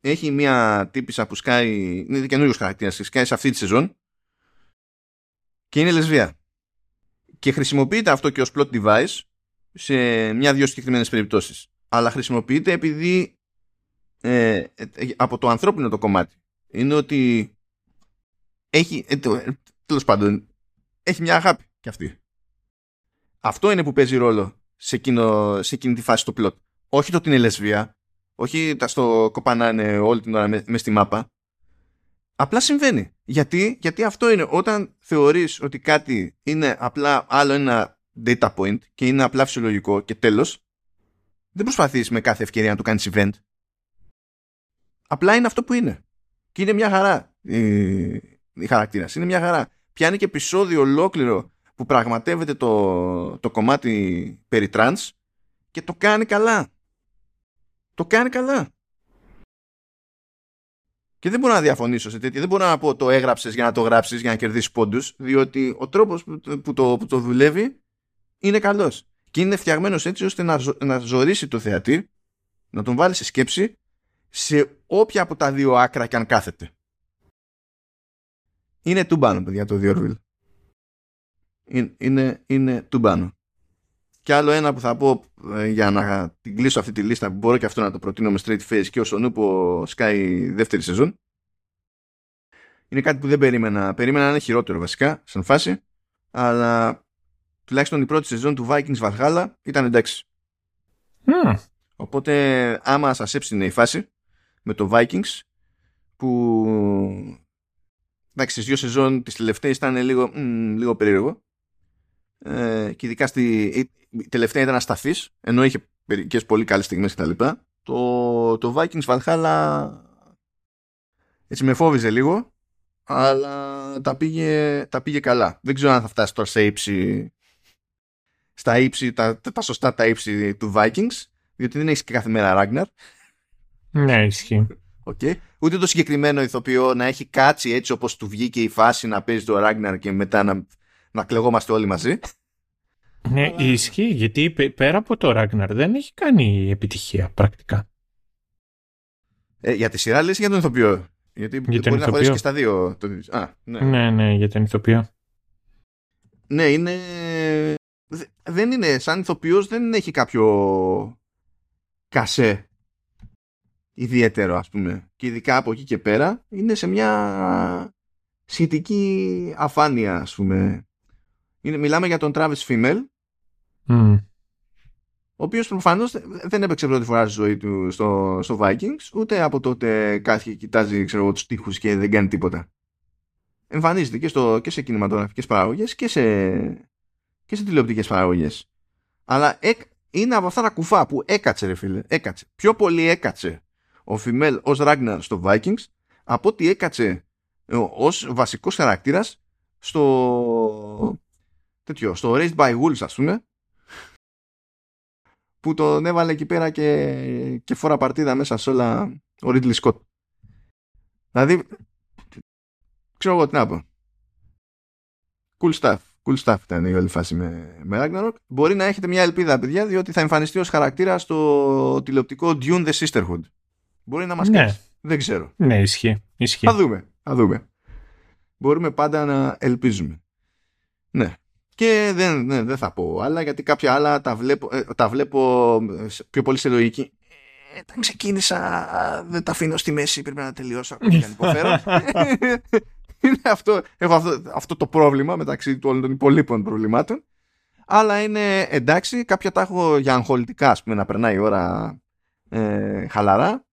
έχει μια τύπησα που σκάει είναι καινούριος χαρακτήρας σκάει σε αυτή τη σεζόν και είναι λεσβία και χρησιμοποιείται αυτό και ως plot device σε μια-δυο συγκεκριμένες περιπτώσεις. Αλλά χρησιμοποιείται επειδή ε, ε, από το ανθρώπινο το κομμάτι. Είναι ότι έχει, ε, τέλος πάντων, έχει μια αγάπη κι αυτή. Αυτό είναι που παίζει ρόλο σε, εκείνο, σε εκείνη τη φάση του plot. Όχι το ότι είναι λεσβία, όχι τα στο κοπανάνε όλη την ώρα με, μες στη μάπα. Απλά συμβαίνει. Γιατί, γιατί αυτό είναι όταν θεωρείς ότι κάτι είναι απλά άλλο ένα data point και είναι απλά φυσιολογικό και τέλος, δεν προσπαθείς με κάθε ευκαιρία να το κάνεις event. Απλά είναι αυτό που είναι. Και είναι μια χαρά η, η χαρακτήρας. Είναι μια χαρά. Πιάνει και επεισόδιο ολόκληρο που πραγματεύεται το, το κομμάτι περί trans και το κάνει καλά. Το κάνει καλά. Και δεν μπορώ να διαφωνήσω σε τέτοια. Δεν μπορώ να πω το έγραψες για να το γράψεις για να κερδίσεις πόντους, διότι ο τρόπος που, που, το, που το δουλεύει είναι καλός. Και είναι φτιαγμένος έτσι ώστε να, ζω, να ζωρίσει το θεατή, να τον βάλει σε σκέψη σε όποια από τα δύο άκρα και αν κάθεται. Είναι τουμπάνο, παιδιά, το Διόρβιλ. Είναι, είναι, είναι τουμπάνο. Και άλλο ένα που θα πω ε, για να την κλείσω αυτή τη λίστα που μπορώ και αυτό να το προτείνω με straight face και όσο νούπο σκάει δεύτερη σεζόν. Είναι κάτι που δεν περίμενα. Περίμενα να είναι χειρότερο βασικά, σαν φάση. Αλλά τουλάχιστον η πρώτη σεζόν του Vikings Valhalla ήταν εντάξει. Mm. Οπότε άμα σας έψινε η φάση με το Vikings που εντάξει στις δύο σεζόν τις τελευταίες ήταν λίγο, μ, λίγο περίεργο ε, και ειδικά στη, η τελευταία ήταν ασταθής ενώ είχε μερικές πολύ καλές στιγμές κτλ. Το, το Vikings Valhalla έτσι με φόβιζε λίγο αλλά τα πήγε, τα πήγε καλά. Δεν ξέρω αν θα φτάσει τώρα σε ύψη στα ύψη, τα, τα σωστά τα ύψη του Vikings διότι δεν έχεις κάθε μέρα Ragnar. Ναι, ισχύει. Okay. Ούτε το συγκεκριμένο ηθοποιό να έχει κάτσει έτσι όπως του βγήκε η φάση να παίζει το Ragnar και μετά να, να κλεγόμαστε όλοι μαζί. Ναι, Αλλά... ισχύει, γιατί πέρα από το Ragnar δεν έχει κάνει επιτυχία πρακτικά. Ε, για τη σειρά λες για τον ηθοποιό; Γιατί για μπορεί να χωρίσει και στα δύο. Α, ναι. ναι, ναι, για τον ηθοποιό. Ναι, είναι... Δεν είναι, σαν ηθοποιός δεν έχει κάποιο κασέ ιδιαίτερο ας πούμε. Και ειδικά από εκεί και πέρα είναι σε μια σχετική αφάνεια ας πούμε. Είναι, μιλάμε για τον Travis Fimmel ο οποίος προφανώς δεν έπαιξε πρώτη φορά στη ζωή του στο, στο Vikings ούτε από τότε κάθεται και κοιτάζει ξέρω, τους τείχους και δεν κάνει τίποτα. Εμφανίζεται και, στο, και σε κινηματογραφικές παραγωγές και σε, και σε τηλεοπτικές παραγωγές αλλά είναι από αυτά τα κουφά που έκατσε ρε φίλε έκατσε. πιο πολύ έκατσε ο Φιμέλ ως Ράγναρ στο Vikings από ότι έκατσε ε, ως βασικός χαρακτήρας στο τέτοιο, στο Raised by Wolves ας πούμε που τον έβαλε εκεί πέρα και, και φορά παρτίδα μέσα σε όλα ο Ridley Scott. Δηλαδή, ξέρω εγώ τι να πω. Cool stuff. Cool stuff ήταν η όλη φάση με, με Ragnarok. Μπορεί να έχετε μια ελπίδα, παιδιά, διότι θα εμφανιστεί ως χαρακτήρα στο τηλεοπτικό Dune The Sisterhood. Μπορεί να μας ναι. Δεν ξέρω. Ναι, ισχύει. ισχύει. Θα δούμε. Θα δούμε. Μπορούμε πάντα να ελπίζουμε. Ναι. Και δεν, ναι, δεν θα πω άλλα γιατί κάποια άλλα τα βλέπω, ε, τα βλέπω ε, πιο πολύ σε λογική. Ε, όταν ξεκίνησα δεν τα αφήνω στη μέση πρέπει να τελειώσω ακόμα και αν υποφέρω. Είναι αυτό, έχω αυτό, αυτό το πρόβλημα μεταξύ όλων των υπολείπων προβλημάτων. Αλλά είναι εντάξει, κάποια τα έχω για αγχολητικά, ας πούμε, να περνάει η ώρα ε, χαλαρά.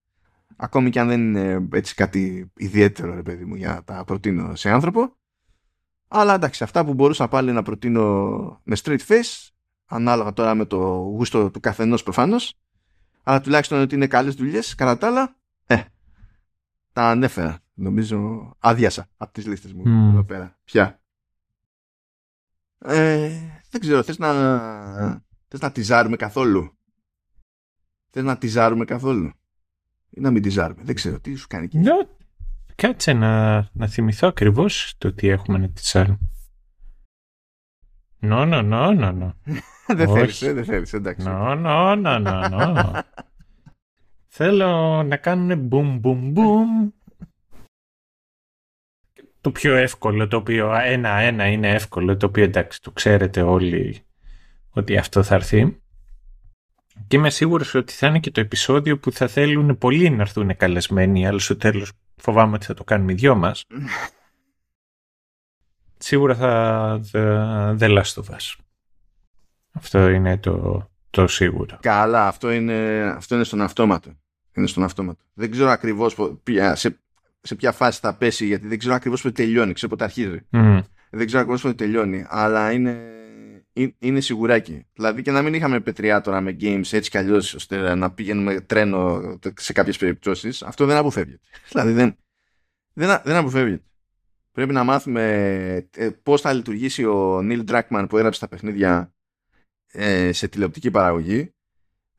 Ακόμη και αν δεν είναι έτσι κάτι ιδιαίτερο ρε παιδί μου για να τα προτείνω σε άνθρωπο. Αλλά εντάξει αυτά που μπορούσα πάλι να προτείνω με straight face ανάλογα τώρα με το γούστο του καθενός προφανώς. Αλλά τουλάχιστον ότι είναι καλές δουλειές κατά τα άλλα. ε, τα ανέφερα νομίζω άδειασα από τις λίστες μου mm. εδώ πέρα πια ε, δεν ξέρω θες να Θες να τυζάρουμε καθόλου; Θες να τυζάρουμε καθόλου; Ή να μην τυζάρουμε. Δεν ξέρω τι σου κάνει εκεί. Ναι, κάτσε να, να θυμηθώ ακριβώς το τι έχουμε να τυζάρουμε. Νο, νο, νο, νο, νο. δεν Όχι. θέλεις, ε, δεν θέλεις, εντάξει. Νο, νο, νο, νο, νο. Θέλω να κάνουν μπουμ, μπουμ, μπουμ. Το πιο εύκολο, το οποίο ένα-ένα είναι εύκολο, το οποίο εντάξει, το ξέρετε όλοι ότι αυτό θα έρθει. Και είμαι σίγουρος ότι θα είναι και το επεισόδιο που θα θέλουν πολλοί να έρθουν καλεσμένοι, αλλά στο τέλος φοβάμαι ότι θα το κάνουμε οι δυο μας. Σίγουρα θα The, the Last of Us. Αυτό είναι το, το σίγουρο. Καλά, αυτό είναι, αυτό είναι στον αυτόματο. Είναι στον αυτόματο. Δεν ξέρω ακριβώς πο- ποια- σε, σε ποια φάση θα πέσει, γιατί δεν ξέρω ακριβώς πότε τελειώνει. Ξέρω πότε αρχίζει. Μμ. Δεν ξέρω ακριβώς πότε τελειώνει, αλλά είναι, είναι, είναι σιγουράκι. Δηλαδή και να μην είχαμε πετριά τώρα με games έτσι κι αλλιώς ώστε να πηγαίνουμε τρένο σε κάποιες περιπτώσεις, αυτό δεν αποφεύγεται. δηλαδή δεν, δεν, α- δεν αποφεύγεται. Πρέπει να μάθουμε ε, πώς θα λειτουργήσει ο Neil Druckmann που έγραψε τα παιχνίδια ε, σε τηλεοπτική παραγωγή.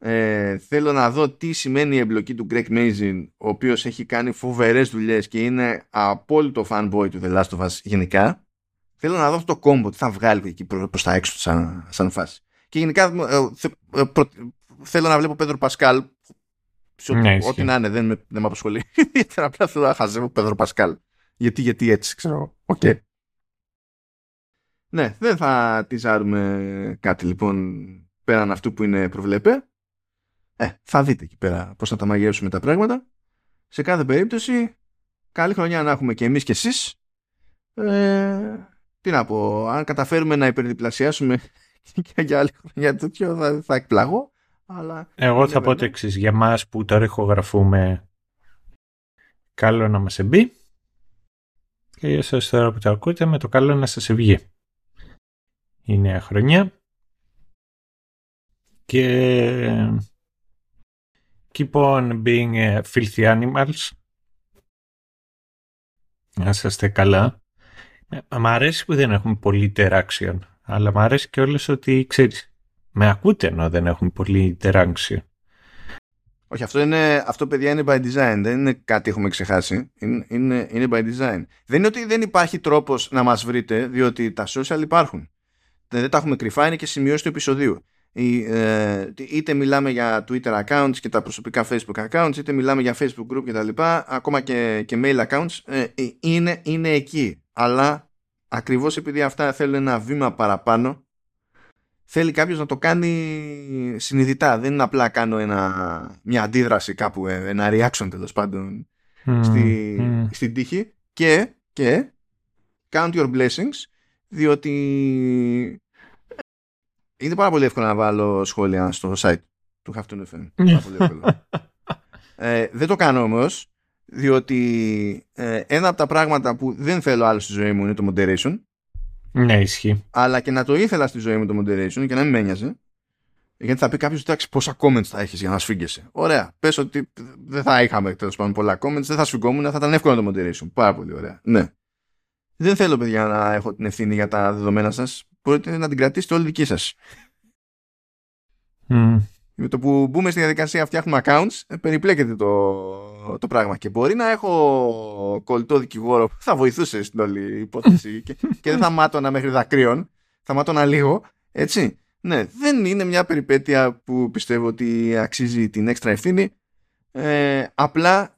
Ε, θέλω να δω τι σημαίνει η εμπλοκή του Greg Mazin ο οποίος έχει κάνει φοβερές δουλειές και είναι απόλυτο fanboy του The Last of Us γενικά. Θέλω να δω αυτό το κόμπο τι θα βγάλει εκεί προ- προς τα έξω σαν, σαν φάση. Και γενικά ε, θε- ε, προ- θέλω να βλέπω Πέδρο Πασκάλ σε ό,τι, Ναι, ισχύει. ό,τι να είναι δεν με, δεν με απασχολεί. Ιδιαίτερα απλά θέλω να χαζεύω Πέδρο Πασκάλ γιατί, γιατί έτσι ξέρω. Οκ. Ναι, δεν θα τιζάρουμε κάτι λοιπόν πέραν αυτού που είναι προβλέπε. Ε, θα δείτε εκεί πέρα πώς θα τα μαγειρέψουμε τα πράγματα. Σε κάθε περίπτωση, καλή χρονιά να έχουμε και εμείς και εσείς. Ε, τι να πω, αν καταφέρουμε να υπερδιπλασιάσουμε και για άλλη χρονιά τέτοιο θα, θα εκπλαγώ. Αλλά Εγώ θα Never πω το know. εξής. Για μας που τώρα ηχογραφούμε, καλό να μας εμπεί. Και για εσάς τώρα που το ακούτε, με το καλό να σας ευγεί. Η νέα χρονιά. Και keep on being uh, filthy animals. Να είσαστε καλά. Ε, Μ' αρέσει που δεν έχουμε πολύ interaction. Αλλά μ' αρέσει και όλες ότι, ξέρεις, με ακούτε ενώ δεν έχουμε πολύ interaction. όχι, αυτό, είναι, αυτό παιδιά είναι by design. Δεν είναι κάτι έχουμε ξεχάσει. Είναι, είναι, είναι by design. Δεν είναι ότι δεν υπάρχει τρόπος να μας βρείτε, διότι τα social υπάρχουν. δεν, δεν τα έχουμε κρυφά, είναι και σημειώσει του επεισοδίου. Ή, ε, είτε μιλάμε για Twitter accounts και τα προσωπικά Facebook accounts, είτε μιλάμε για Facebook group κτλ. Ακόμα και, και mail accounts, ε, ε, είναι, είναι εκεί. Αλλά ακριβώς επειδή αυτά θέλουν ένα βήμα παραπάνω, θέλει κάποιος να το κάνει συνειδητά. Δεν είναι απλά κάνω ένα, μια αντίδραση κάπου, ε, ένα reaction τέλος πάντων στη, Μμμ. στην τύχη και, και count your blessings διότι είναι πάρα πολύ εύκολο να βάλω σχόλια στο site του Have to FM. Πάρα πολύ εύκολο. ε, δεν το κάνω όμως διότι ε, ένα από τα πράγματα που δεν θέλω άλλο στη ζωή μου είναι το moderation Ναι, ισχύει. αλλά και να το ήθελα στη ζωή μου το moderation και να μην με ένοιαζε γιατί θα πει κάποιος εντάξει πόσα comments θα έχεις για να σφίγγεσαι. Ωραία. Πες ότι δεν θα είχαμε τέλος πάντων πολλά comments, δεν θα σφιγγόμουν, θα ήταν εύκολο το moderation. Πάρα πολύ ωραία. Ναι. Δεν θέλω παιδιά να έχω την ευθύνη για τα δεδομένα σας. Μπορείτε να την κρατήσετε όλη δική σας. Μμ. Με το που μπούμε στη διαδικασία φτιάχνουμε accounts, ε, περιπλέκεται το, το πράγμα. Και μπορεί να έχω κολλητό δικηγόρο που θα βοηθούσε στην όλη υπόθεση και, και δεν θα μάτωνα μέχρι δακρύων. Θα μάτωνα λίγο. Έτσι. Ναι, δεν είναι μια περιπέτεια που πιστεύω ότι αξίζει την έξτρα ευθύνη. Ε, απλά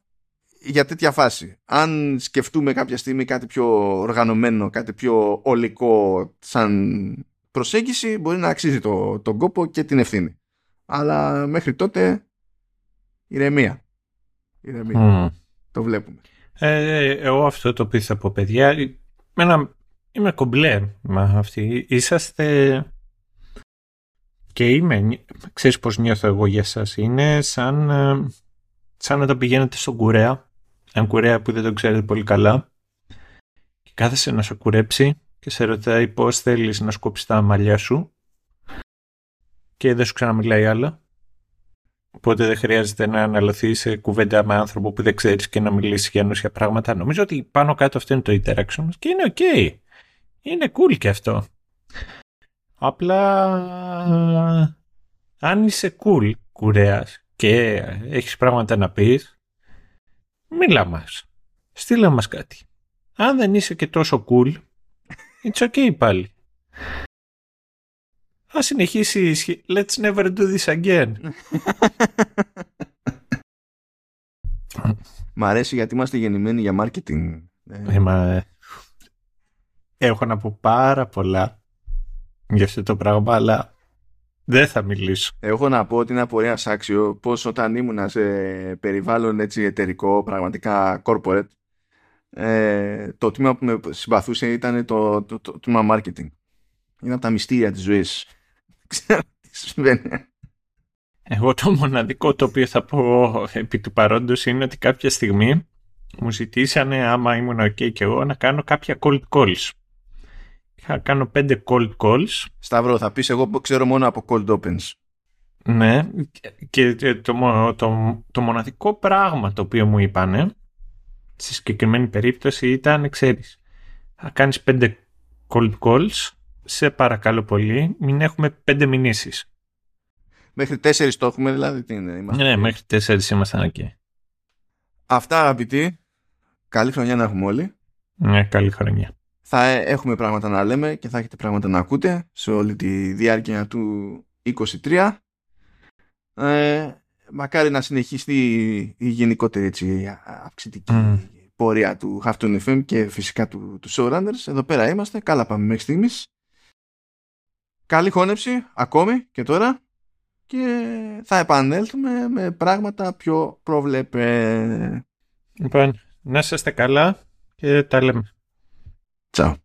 για τέτοια φάση. Αν σκεφτούμε κάποια στιγμή κάτι πιο οργανωμένο, κάτι πιο ολικό σαν προσέγγιση, μπορεί να αξίζει το, τον κόπο και την ευθύνη. Αλλά μέχρι τότε ηρεμία. Ηρεμία. Μμ. Το βλέπουμε. Ε, εγώ αυτό το οποίο θα πω, παιδιά, εμένα είμαι κομπλέ με αυτή. Είσαστε και είμαι, ξέρεις πώς νιώθω εγώ για σας, είναι σαν, ε, σαν να τα πηγαίνετε στον κουρέα, έναν κουρέα που δεν τον ξέρετε πολύ καλά και κάθεσαι να σε κουρέψει και σε ρωτάει πώς θέλεις να σκόψεις τα μαλλιά σου και δεν σου ξαναμιλάει άλλα. Οπότε δεν χρειάζεται να αναλωθεί σε κουβέντα με άνθρωπο που δεν ξέρεις και να μιλήσεις για νοσια πράγματα. Νομίζω ότι πάνω κάτω αυτό είναι το interaction μας και είναι ok. Είναι cool και αυτό. Απλά Αν είσαι cool, κουρέας, και έχεις πράγματα να πεις, μίλα μας. Στείλε μας κάτι. Αν δεν είσαι και τόσο cool, it's okay πάλι. Α συνεχίσει Let's never do this again. Μ' αρέσει γιατί είμαστε γεννημένοι για marketing. Ε, μα... Έχω να πω πάρα πολλά για αυτό το πράγμα, αλλά δεν θα μιλήσω. Έχω να πω ότι είναι απορία άξιο πως όταν ήμουν σε περιβάλλον έτσι εταιρικό, πραγματικά corporate, ε, το τμήμα που με συμπαθούσε ήταν το, το, το, το τμήμα marketing. Είναι από τα μυστήρια της ζωής. Ξέρω τι συμβαίνει. Εγώ το μοναδικό το οποίο θα πω επί του παρόντος είναι ότι κάποια στιγμή μου ζητήσανε άμα ήμουν ok και εγώ να κάνω κάποια cold calls. Είχα κάνω πέντε cold calls. Σταύρο, θα πεις εγώ ξέρω μόνο από cold opens. Ναι, και το, το, το, μοναδικό πράγμα το οποίο μου είπανε στη συγκεκριμένη περίπτωση ήταν, ξέρεις, θα κάνεις πέντε cold calls, σε παρακαλώ πολύ, μην έχουμε πέντε μηνύσεις. Μέχρι τέσσερις το έχουμε, δηλαδή. Τι είναι, είμαστε ναι, ναι, μέχρι τέσσερις ήμασταν εκεί. Αυτά, αγαπητοί. Καλή χρονιά να έχουμε όλοι. Ναι, καλή χρονιά. Θα έχουμε πράγματα να λέμε και θα έχετε πράγματα να ακούτε σε όλη τη διάρκεια του 23. Ε, μακάρι να συνεχιστεί η γενικότερη έτσι, αυξητική πορεία του Halftone FM και φυσικά του, του Showrunners. Εδώ πέρα είμαστε. Καλά πάμε μέχρι στιγμής. Καλή χώνεψη ακόμη και τώρα και θα επανέλθουμε με πράγματα πιο προβλέπε. Λοιπόν, να είστε καλά και τα λέμε. Ciao.